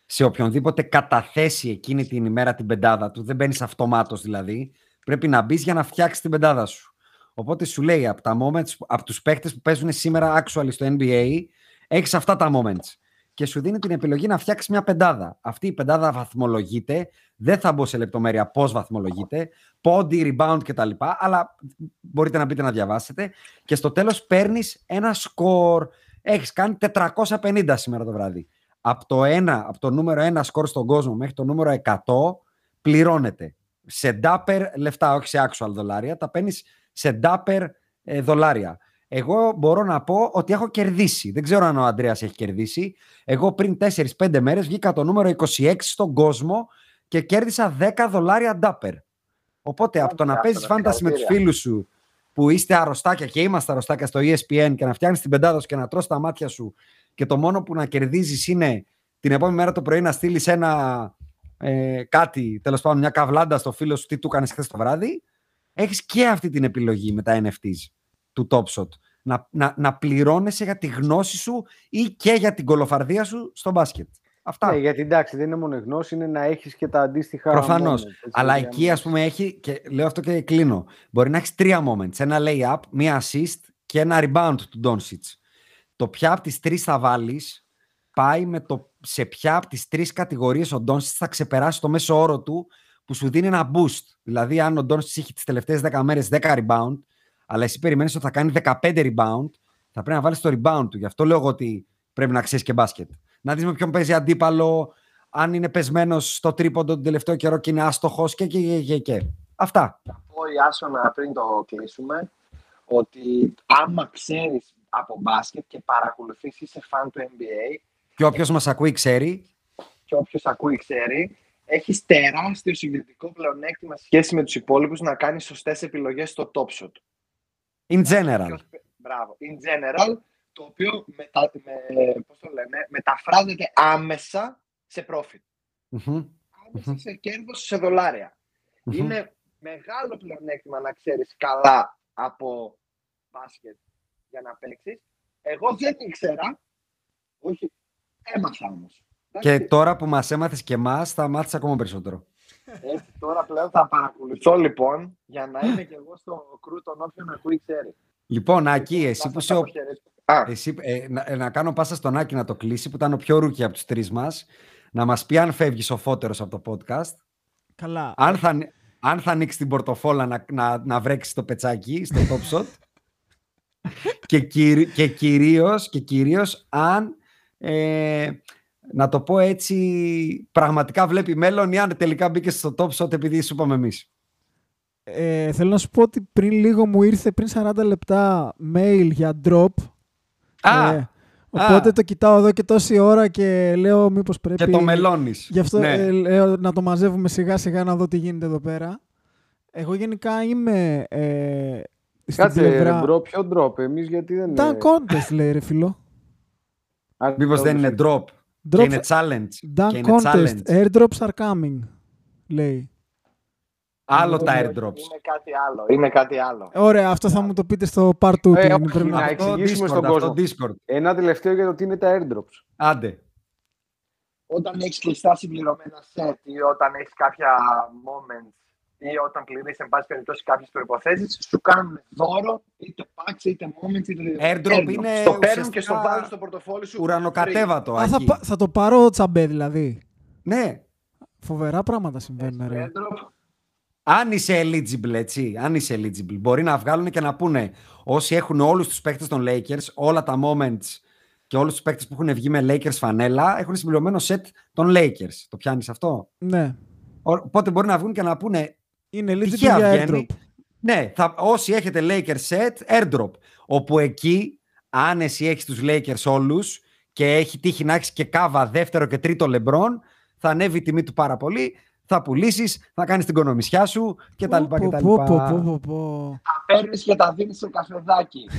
σε οποιονδήποτε καταθέσει εκείνη την ημέρα την πεντάδα του. Δεν μπαίνεις αυτομάτως δηλαδή. Πρέπει να μπεις για να φτιάξεις την πεντάδα σου. Οπότε σου λέει από τα moments, από τους παίκτες που παίζουν σήμερα actually στο NBA, έχεις αυτά τα moments. Και σου δίνει την επιλογή να φτιάξεις μια πεντάδα. Αυτή η πεντάδα βαθμολογείται. Δεν θα μπω σε λεπτομέρεια πώς βαθμολογείται, πόντι, rebound κτλ. Αλλά μπορείτε να μπείτε να διαβάσετε. Και στο τέλος παίρνεις ένα σκορ. Έχεις κάνει 450 σήμερα το βράδυ. Από το, ένα, από το νούμερο 1 σκορ στον κόσμο μέχρι το νούμερο 100 πληρώνεται. σε ντάπερ λεφτά, όχι σε actual δολάρια. Τα παίρνεις σε ντάπερ ε, δολάρια. Εγώ μπορώ να πω ότι έχω κερδίσει. Δεν ξέρω αν ο Αντρέας έχει κερδίσει. Εγώ πριν 4-5 μέρες βγήκα το νούμερο 26 στον κόσμο και κέρδισα 10 δολάρια ντάπερ. Οπότε από το να παίζεις φάνταση με τους φίλους σου που είστε αρρωστάκια και είμαστε αρρωστάκια στο ESPN και να φτιάχνεις την πεντάδα σου και να τρως τα μάτια σου και το μόνο που να κερδίζεις είναι την επόμενη μέρα το πρωί να στείλεις ένα ε, κάτι, τέλος πάντων, μια καβλάντα στο φίλο σου τι του έκανε χθες το βράδυ, έχεις και αυτή την επιλογή με τα NFTs του Top Shot. Να, να, να πληρώνεσαι για τη γνώση σου ή και για την κολοφαρδία σου στο μπάσκετ. Αυτά. Ναι, γιατί εντάξει, δεν είναι μόνο γνώση, είναι να έχεις και τα αντίστοιχα. Προφανώς. Αλλά εκεί, ας πούμε, έχει. Και λέω αυτό και κλείνω. Μπορεί να έχεις τρία moments. Ένα lay-up, μία assist και ένα rebound του Doncic. Το ποια από τις τρεις θα βάλεις πάει με το σε ποια από τις τρεις κατηγορίες ο Doncic θα ξεπεράσει το μέσο όρο του που σου δίνει ένα boost. Δηλαδή, αν ο Doncic έχει τις τελευταίες 10 μέρες 10 rebound, αλλά εσύ περιμένεις ότι θα κάνει 15 rebound, θα πρέπει να βάλεις το rebound του. Γι' αυτό λέω ότι πρέπει να ξέρεις και μπάσκετ να δεις με ποιον παίζει αντίπαλο, αν είναι πεσμένος στο τρίποντο τον τελευταίο καιρό και είναι άστοχος και, και, και, και, Αυτά. Θα πω η Άσονα πριν το κλείσουμε ότι άμα ξέρεις από μπάσκετ και παρακολουθείς είσαι φαν του NBA και όποιος μας ακούει ξέρει και όποιος ακούει ξέρει έχεις τεράστιο συγκριτικό πλεονέκτημα σχέση με τους υπόλοιπους να κάνεις σωστές επιλογές στο top shot. In general. Μπράβο. In general, το οποίο μετα, με, πώς το λένε, μεταφράζεται άμεσα σε profit. mm Άμεσα σε κέρδος σε δολαρια Είναι μεγάλο πλεονέκτημα να ξέρεις καλά από μπάσκετ για να παίξεις. Εγώ δεν ήξερα, όχι, έμαθα όμως. Και τώρα που μας έμαθες και εμάς, θα μάθεις ακόμα περισσότερο. Έτσι, τώρα πλέον θα παρακολουθώ λοιπόν για να είμαι και εγώ στο crew των όποιος ακούει ξέρει. Λοιπόν, Άκη, εσύ που είσαι ο, εσύ, ε, να, ε, να, κάνω πάσα στον Άκη να το κλείσει, που ήταν ο πιο rookie από τους τρεις μας, να μας πει αν φεύγεις σοφότερος από το podcast. Καλά. Αν θα, αν θα ανοίξεις την πορτοφόλα να, να, να βρέξεις το πετσάκι στο top shot. [laughs] και, και, κυρίως, και κυρίως αν, ε, να το πω έτσι, πραγματικά βλέπει μέλλον ή αν τελικά μπήκε στο top shot επειδή σου είπαμε εμείς. Ε, θέλω να σου πω ότι πριν λίγο μου ήρθε πριν 40 λεπτά mail για drop Α, ε, οπότε το κοιτάω εδώ και τόση ώρα και λέω μήπως πρέπει... Και το μελώνεις. Γι' αυτό ναι. ε, λέω να το μαζεύουμε σιγά σιγά να δω τι γίνεται εδώ πέρα. Εγώ γενικά είμαι ε, στην Κάτσε πλευρά... ρε bro, ποιο drop, εμείς γιατί δεν είναι... contest λέει ρε φίλο. Μήπως δεν είναι drop. Drops... Και είναι challenge. Dunk contest. Airdrops are coming. Λέει. Άλλο τα airdrops. Είναι κάτι άλλο. Είναι κάτι άλλο. Ωραία, αυτό θα μου το πείτε στο part 2. Ε, πρέπει να, εξηγήσουμε στον κόσμο. Discord. Ένα τελευταίο για το τι είναι τα airdrops. Άντε. Όταν έχεις κλειστά συμπληρωμένα set ή όταν έχεις κάποια moments ή όταν πληρεί εν πάση περιπτώσει κάποιες προποθέσει, σου κάνουν δώρο είτε packs είτε moments είτε. Airdrop είναι. Το παίρνουν και στο βάζουν στο πορτοφόλι σου. Ουρανοκατέβατο. Α, θα, θα το πάρω τσαμπέ δηλαδή. Ναι. Φοβερά πράγματα συμβαίνουν. Ρε. Airdrop αν είσαι eligible, έτσι, αν είσαι eligible, μπορεί να βγάλουν και να πούνε όσοι έχουν όλους τους παίκτες των Lakers, όλα τα moments και όλους τους παίκτες που έχουν βγει με Lakers φανέλα, έχουν συμπληρωμένο set των Lakers. Το πιάνεις αυτό; Ναι. Οπότε μπορεί να βγουν και να πούνε είναι eligible για airdrop. Ναι, θα, όσοι έχετε Lakers set, airdrop. Όπου εκεί, αν εσύ έχεις τους Lakers όλους και έχει τύχει να έχεις και κάβα δεύτερο και τρίτο LeBron, θα ανέβει η τιμή του πάρα πολύ θα πουλήσεις, θα κάνεις την κονομισιά σου κτλ. Θα παίρνεις και τα δίνεις σε καφεδάκι.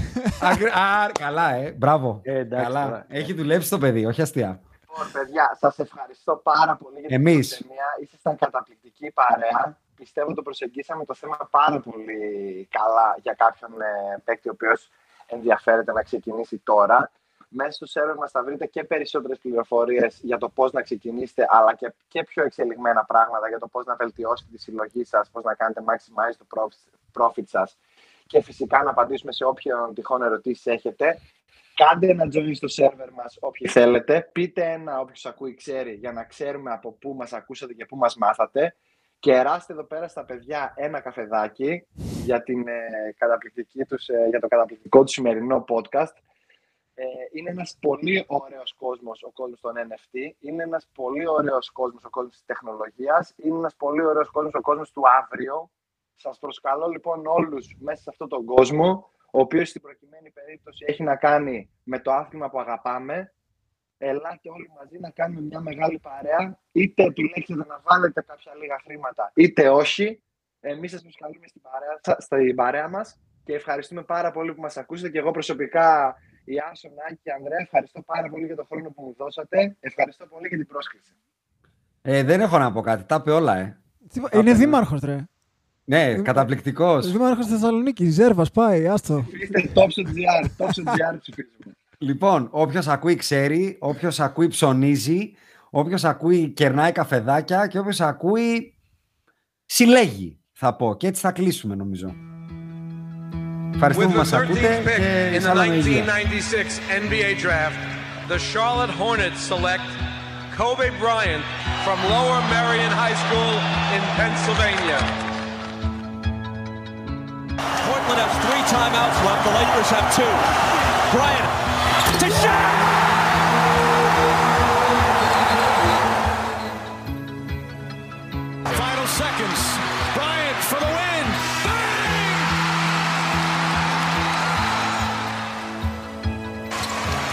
[laughs] Α, καλά, ε. Μπράβο. Ε, καλά. Έχει δουλέψει το παιδί, όχι αστεία. Λοιπόν, παιδιά, σας ευχαριστώ πάρα πολύ για την Εμείς. ταινία. Ήσασταν καταπληκτική παρέα. Πιστεύω το προσεγγίσαμε το θέμα πάρα πολύ καλά για κάποιον ε, παίκτη ο οποίος ενδιαφέρεται να ξεκινήσει τώρα μέσα στο σερβερ μας θα βρείτε και περισσότερες πληροφορίες για το πώς να ξεκινήσετε, αλλά και, και πιο εξελιγμένα πράγματα για το πώς να βελτιώσετε τη συλλογή σας, πώς να κάνετε maximize το profit σας και φυσικά να απαντήσουμε σε όποιον τυχόν ερωτήσεις έχετε. Κάντε ένα join στο σερβερ μας όποιοι θέλετε. Πείτε ένα όποιος ακούει ξέρει για να ξέρουμε από πού μας ακούσατε και πού μας μάθατε. Και εράστε εδώ πέρα στα παιδιά ένα καφεδάκι για, την, ε, καταπληκτική τους, ε, για το καταπληκτικό τους σημερινό podcast Ε, είναι ένας πολύ ωραίος κόσμος ο κόσμος των NFT, είναι ένας πολύ ωραίος κόσμος ο κόσμος της τεχνολογίας, είναι ένας πολύ ωραίος κόσμος ο κόσμος του αύριο. Σας προσκαλώ λοιπόν όλους μέσα σε αυτόν τον κόσμο, ο οποίος στην προκειμένη περίπτωση έχει να κάνει με το άθλημα που αγαπάμε, ελάτε όλοι μαζί να κάνουμε μια μεγάλη παρέα, είτε επιλέξετε να βάλετε κάποια λίγα χρήματα, είτε όχι. Εμείς σας προσκαλούμε στην παρέα, στην παρέα μας και ευχαριστούμε πάρα πολύ που μας ακούσετε και εγώ προσωπικά η Άσο, Νάκη και Ανδρέα, ευχαριστώ πάρα πολύ για τον χρόνο που μου δώσατε. Ευχαριστώ πολύ για την πρόσκληση. Ε, δεν έχω να πω κάτι, τα είπε όλα, ε. Είναι δήμαρχος, ρε. Ναι, καταπληκτικός. Δήμαρχος Θεσσαλονίκης, Ζέρβας, πάει, άστο. Είστε top.gr, top.gr ψηφίζουμε. Λοιπόν, όποιος ακούει ξέρει, όποιος ακούει ψωνίζει, όποιος ακούει κερνάει καφεδάκια και όποιος ακούει συλλέγει, θα πω. Και έτσι θα κλείσουμε, νομίζω. Ευχαριστούμε που μας ακούτε και in the 1996 NBA draft, the Charlotte Hornets select Kobe Bryant from Lower Merion High School in Pennsylvania. Portland has three timeouts left. The Lakers have two. Bryant to shot!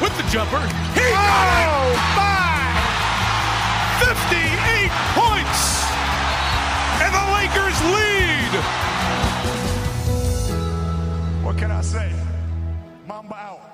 with the jumper. He oh, my! 58 points! And the Lakers lead! What can I say? Mamba out.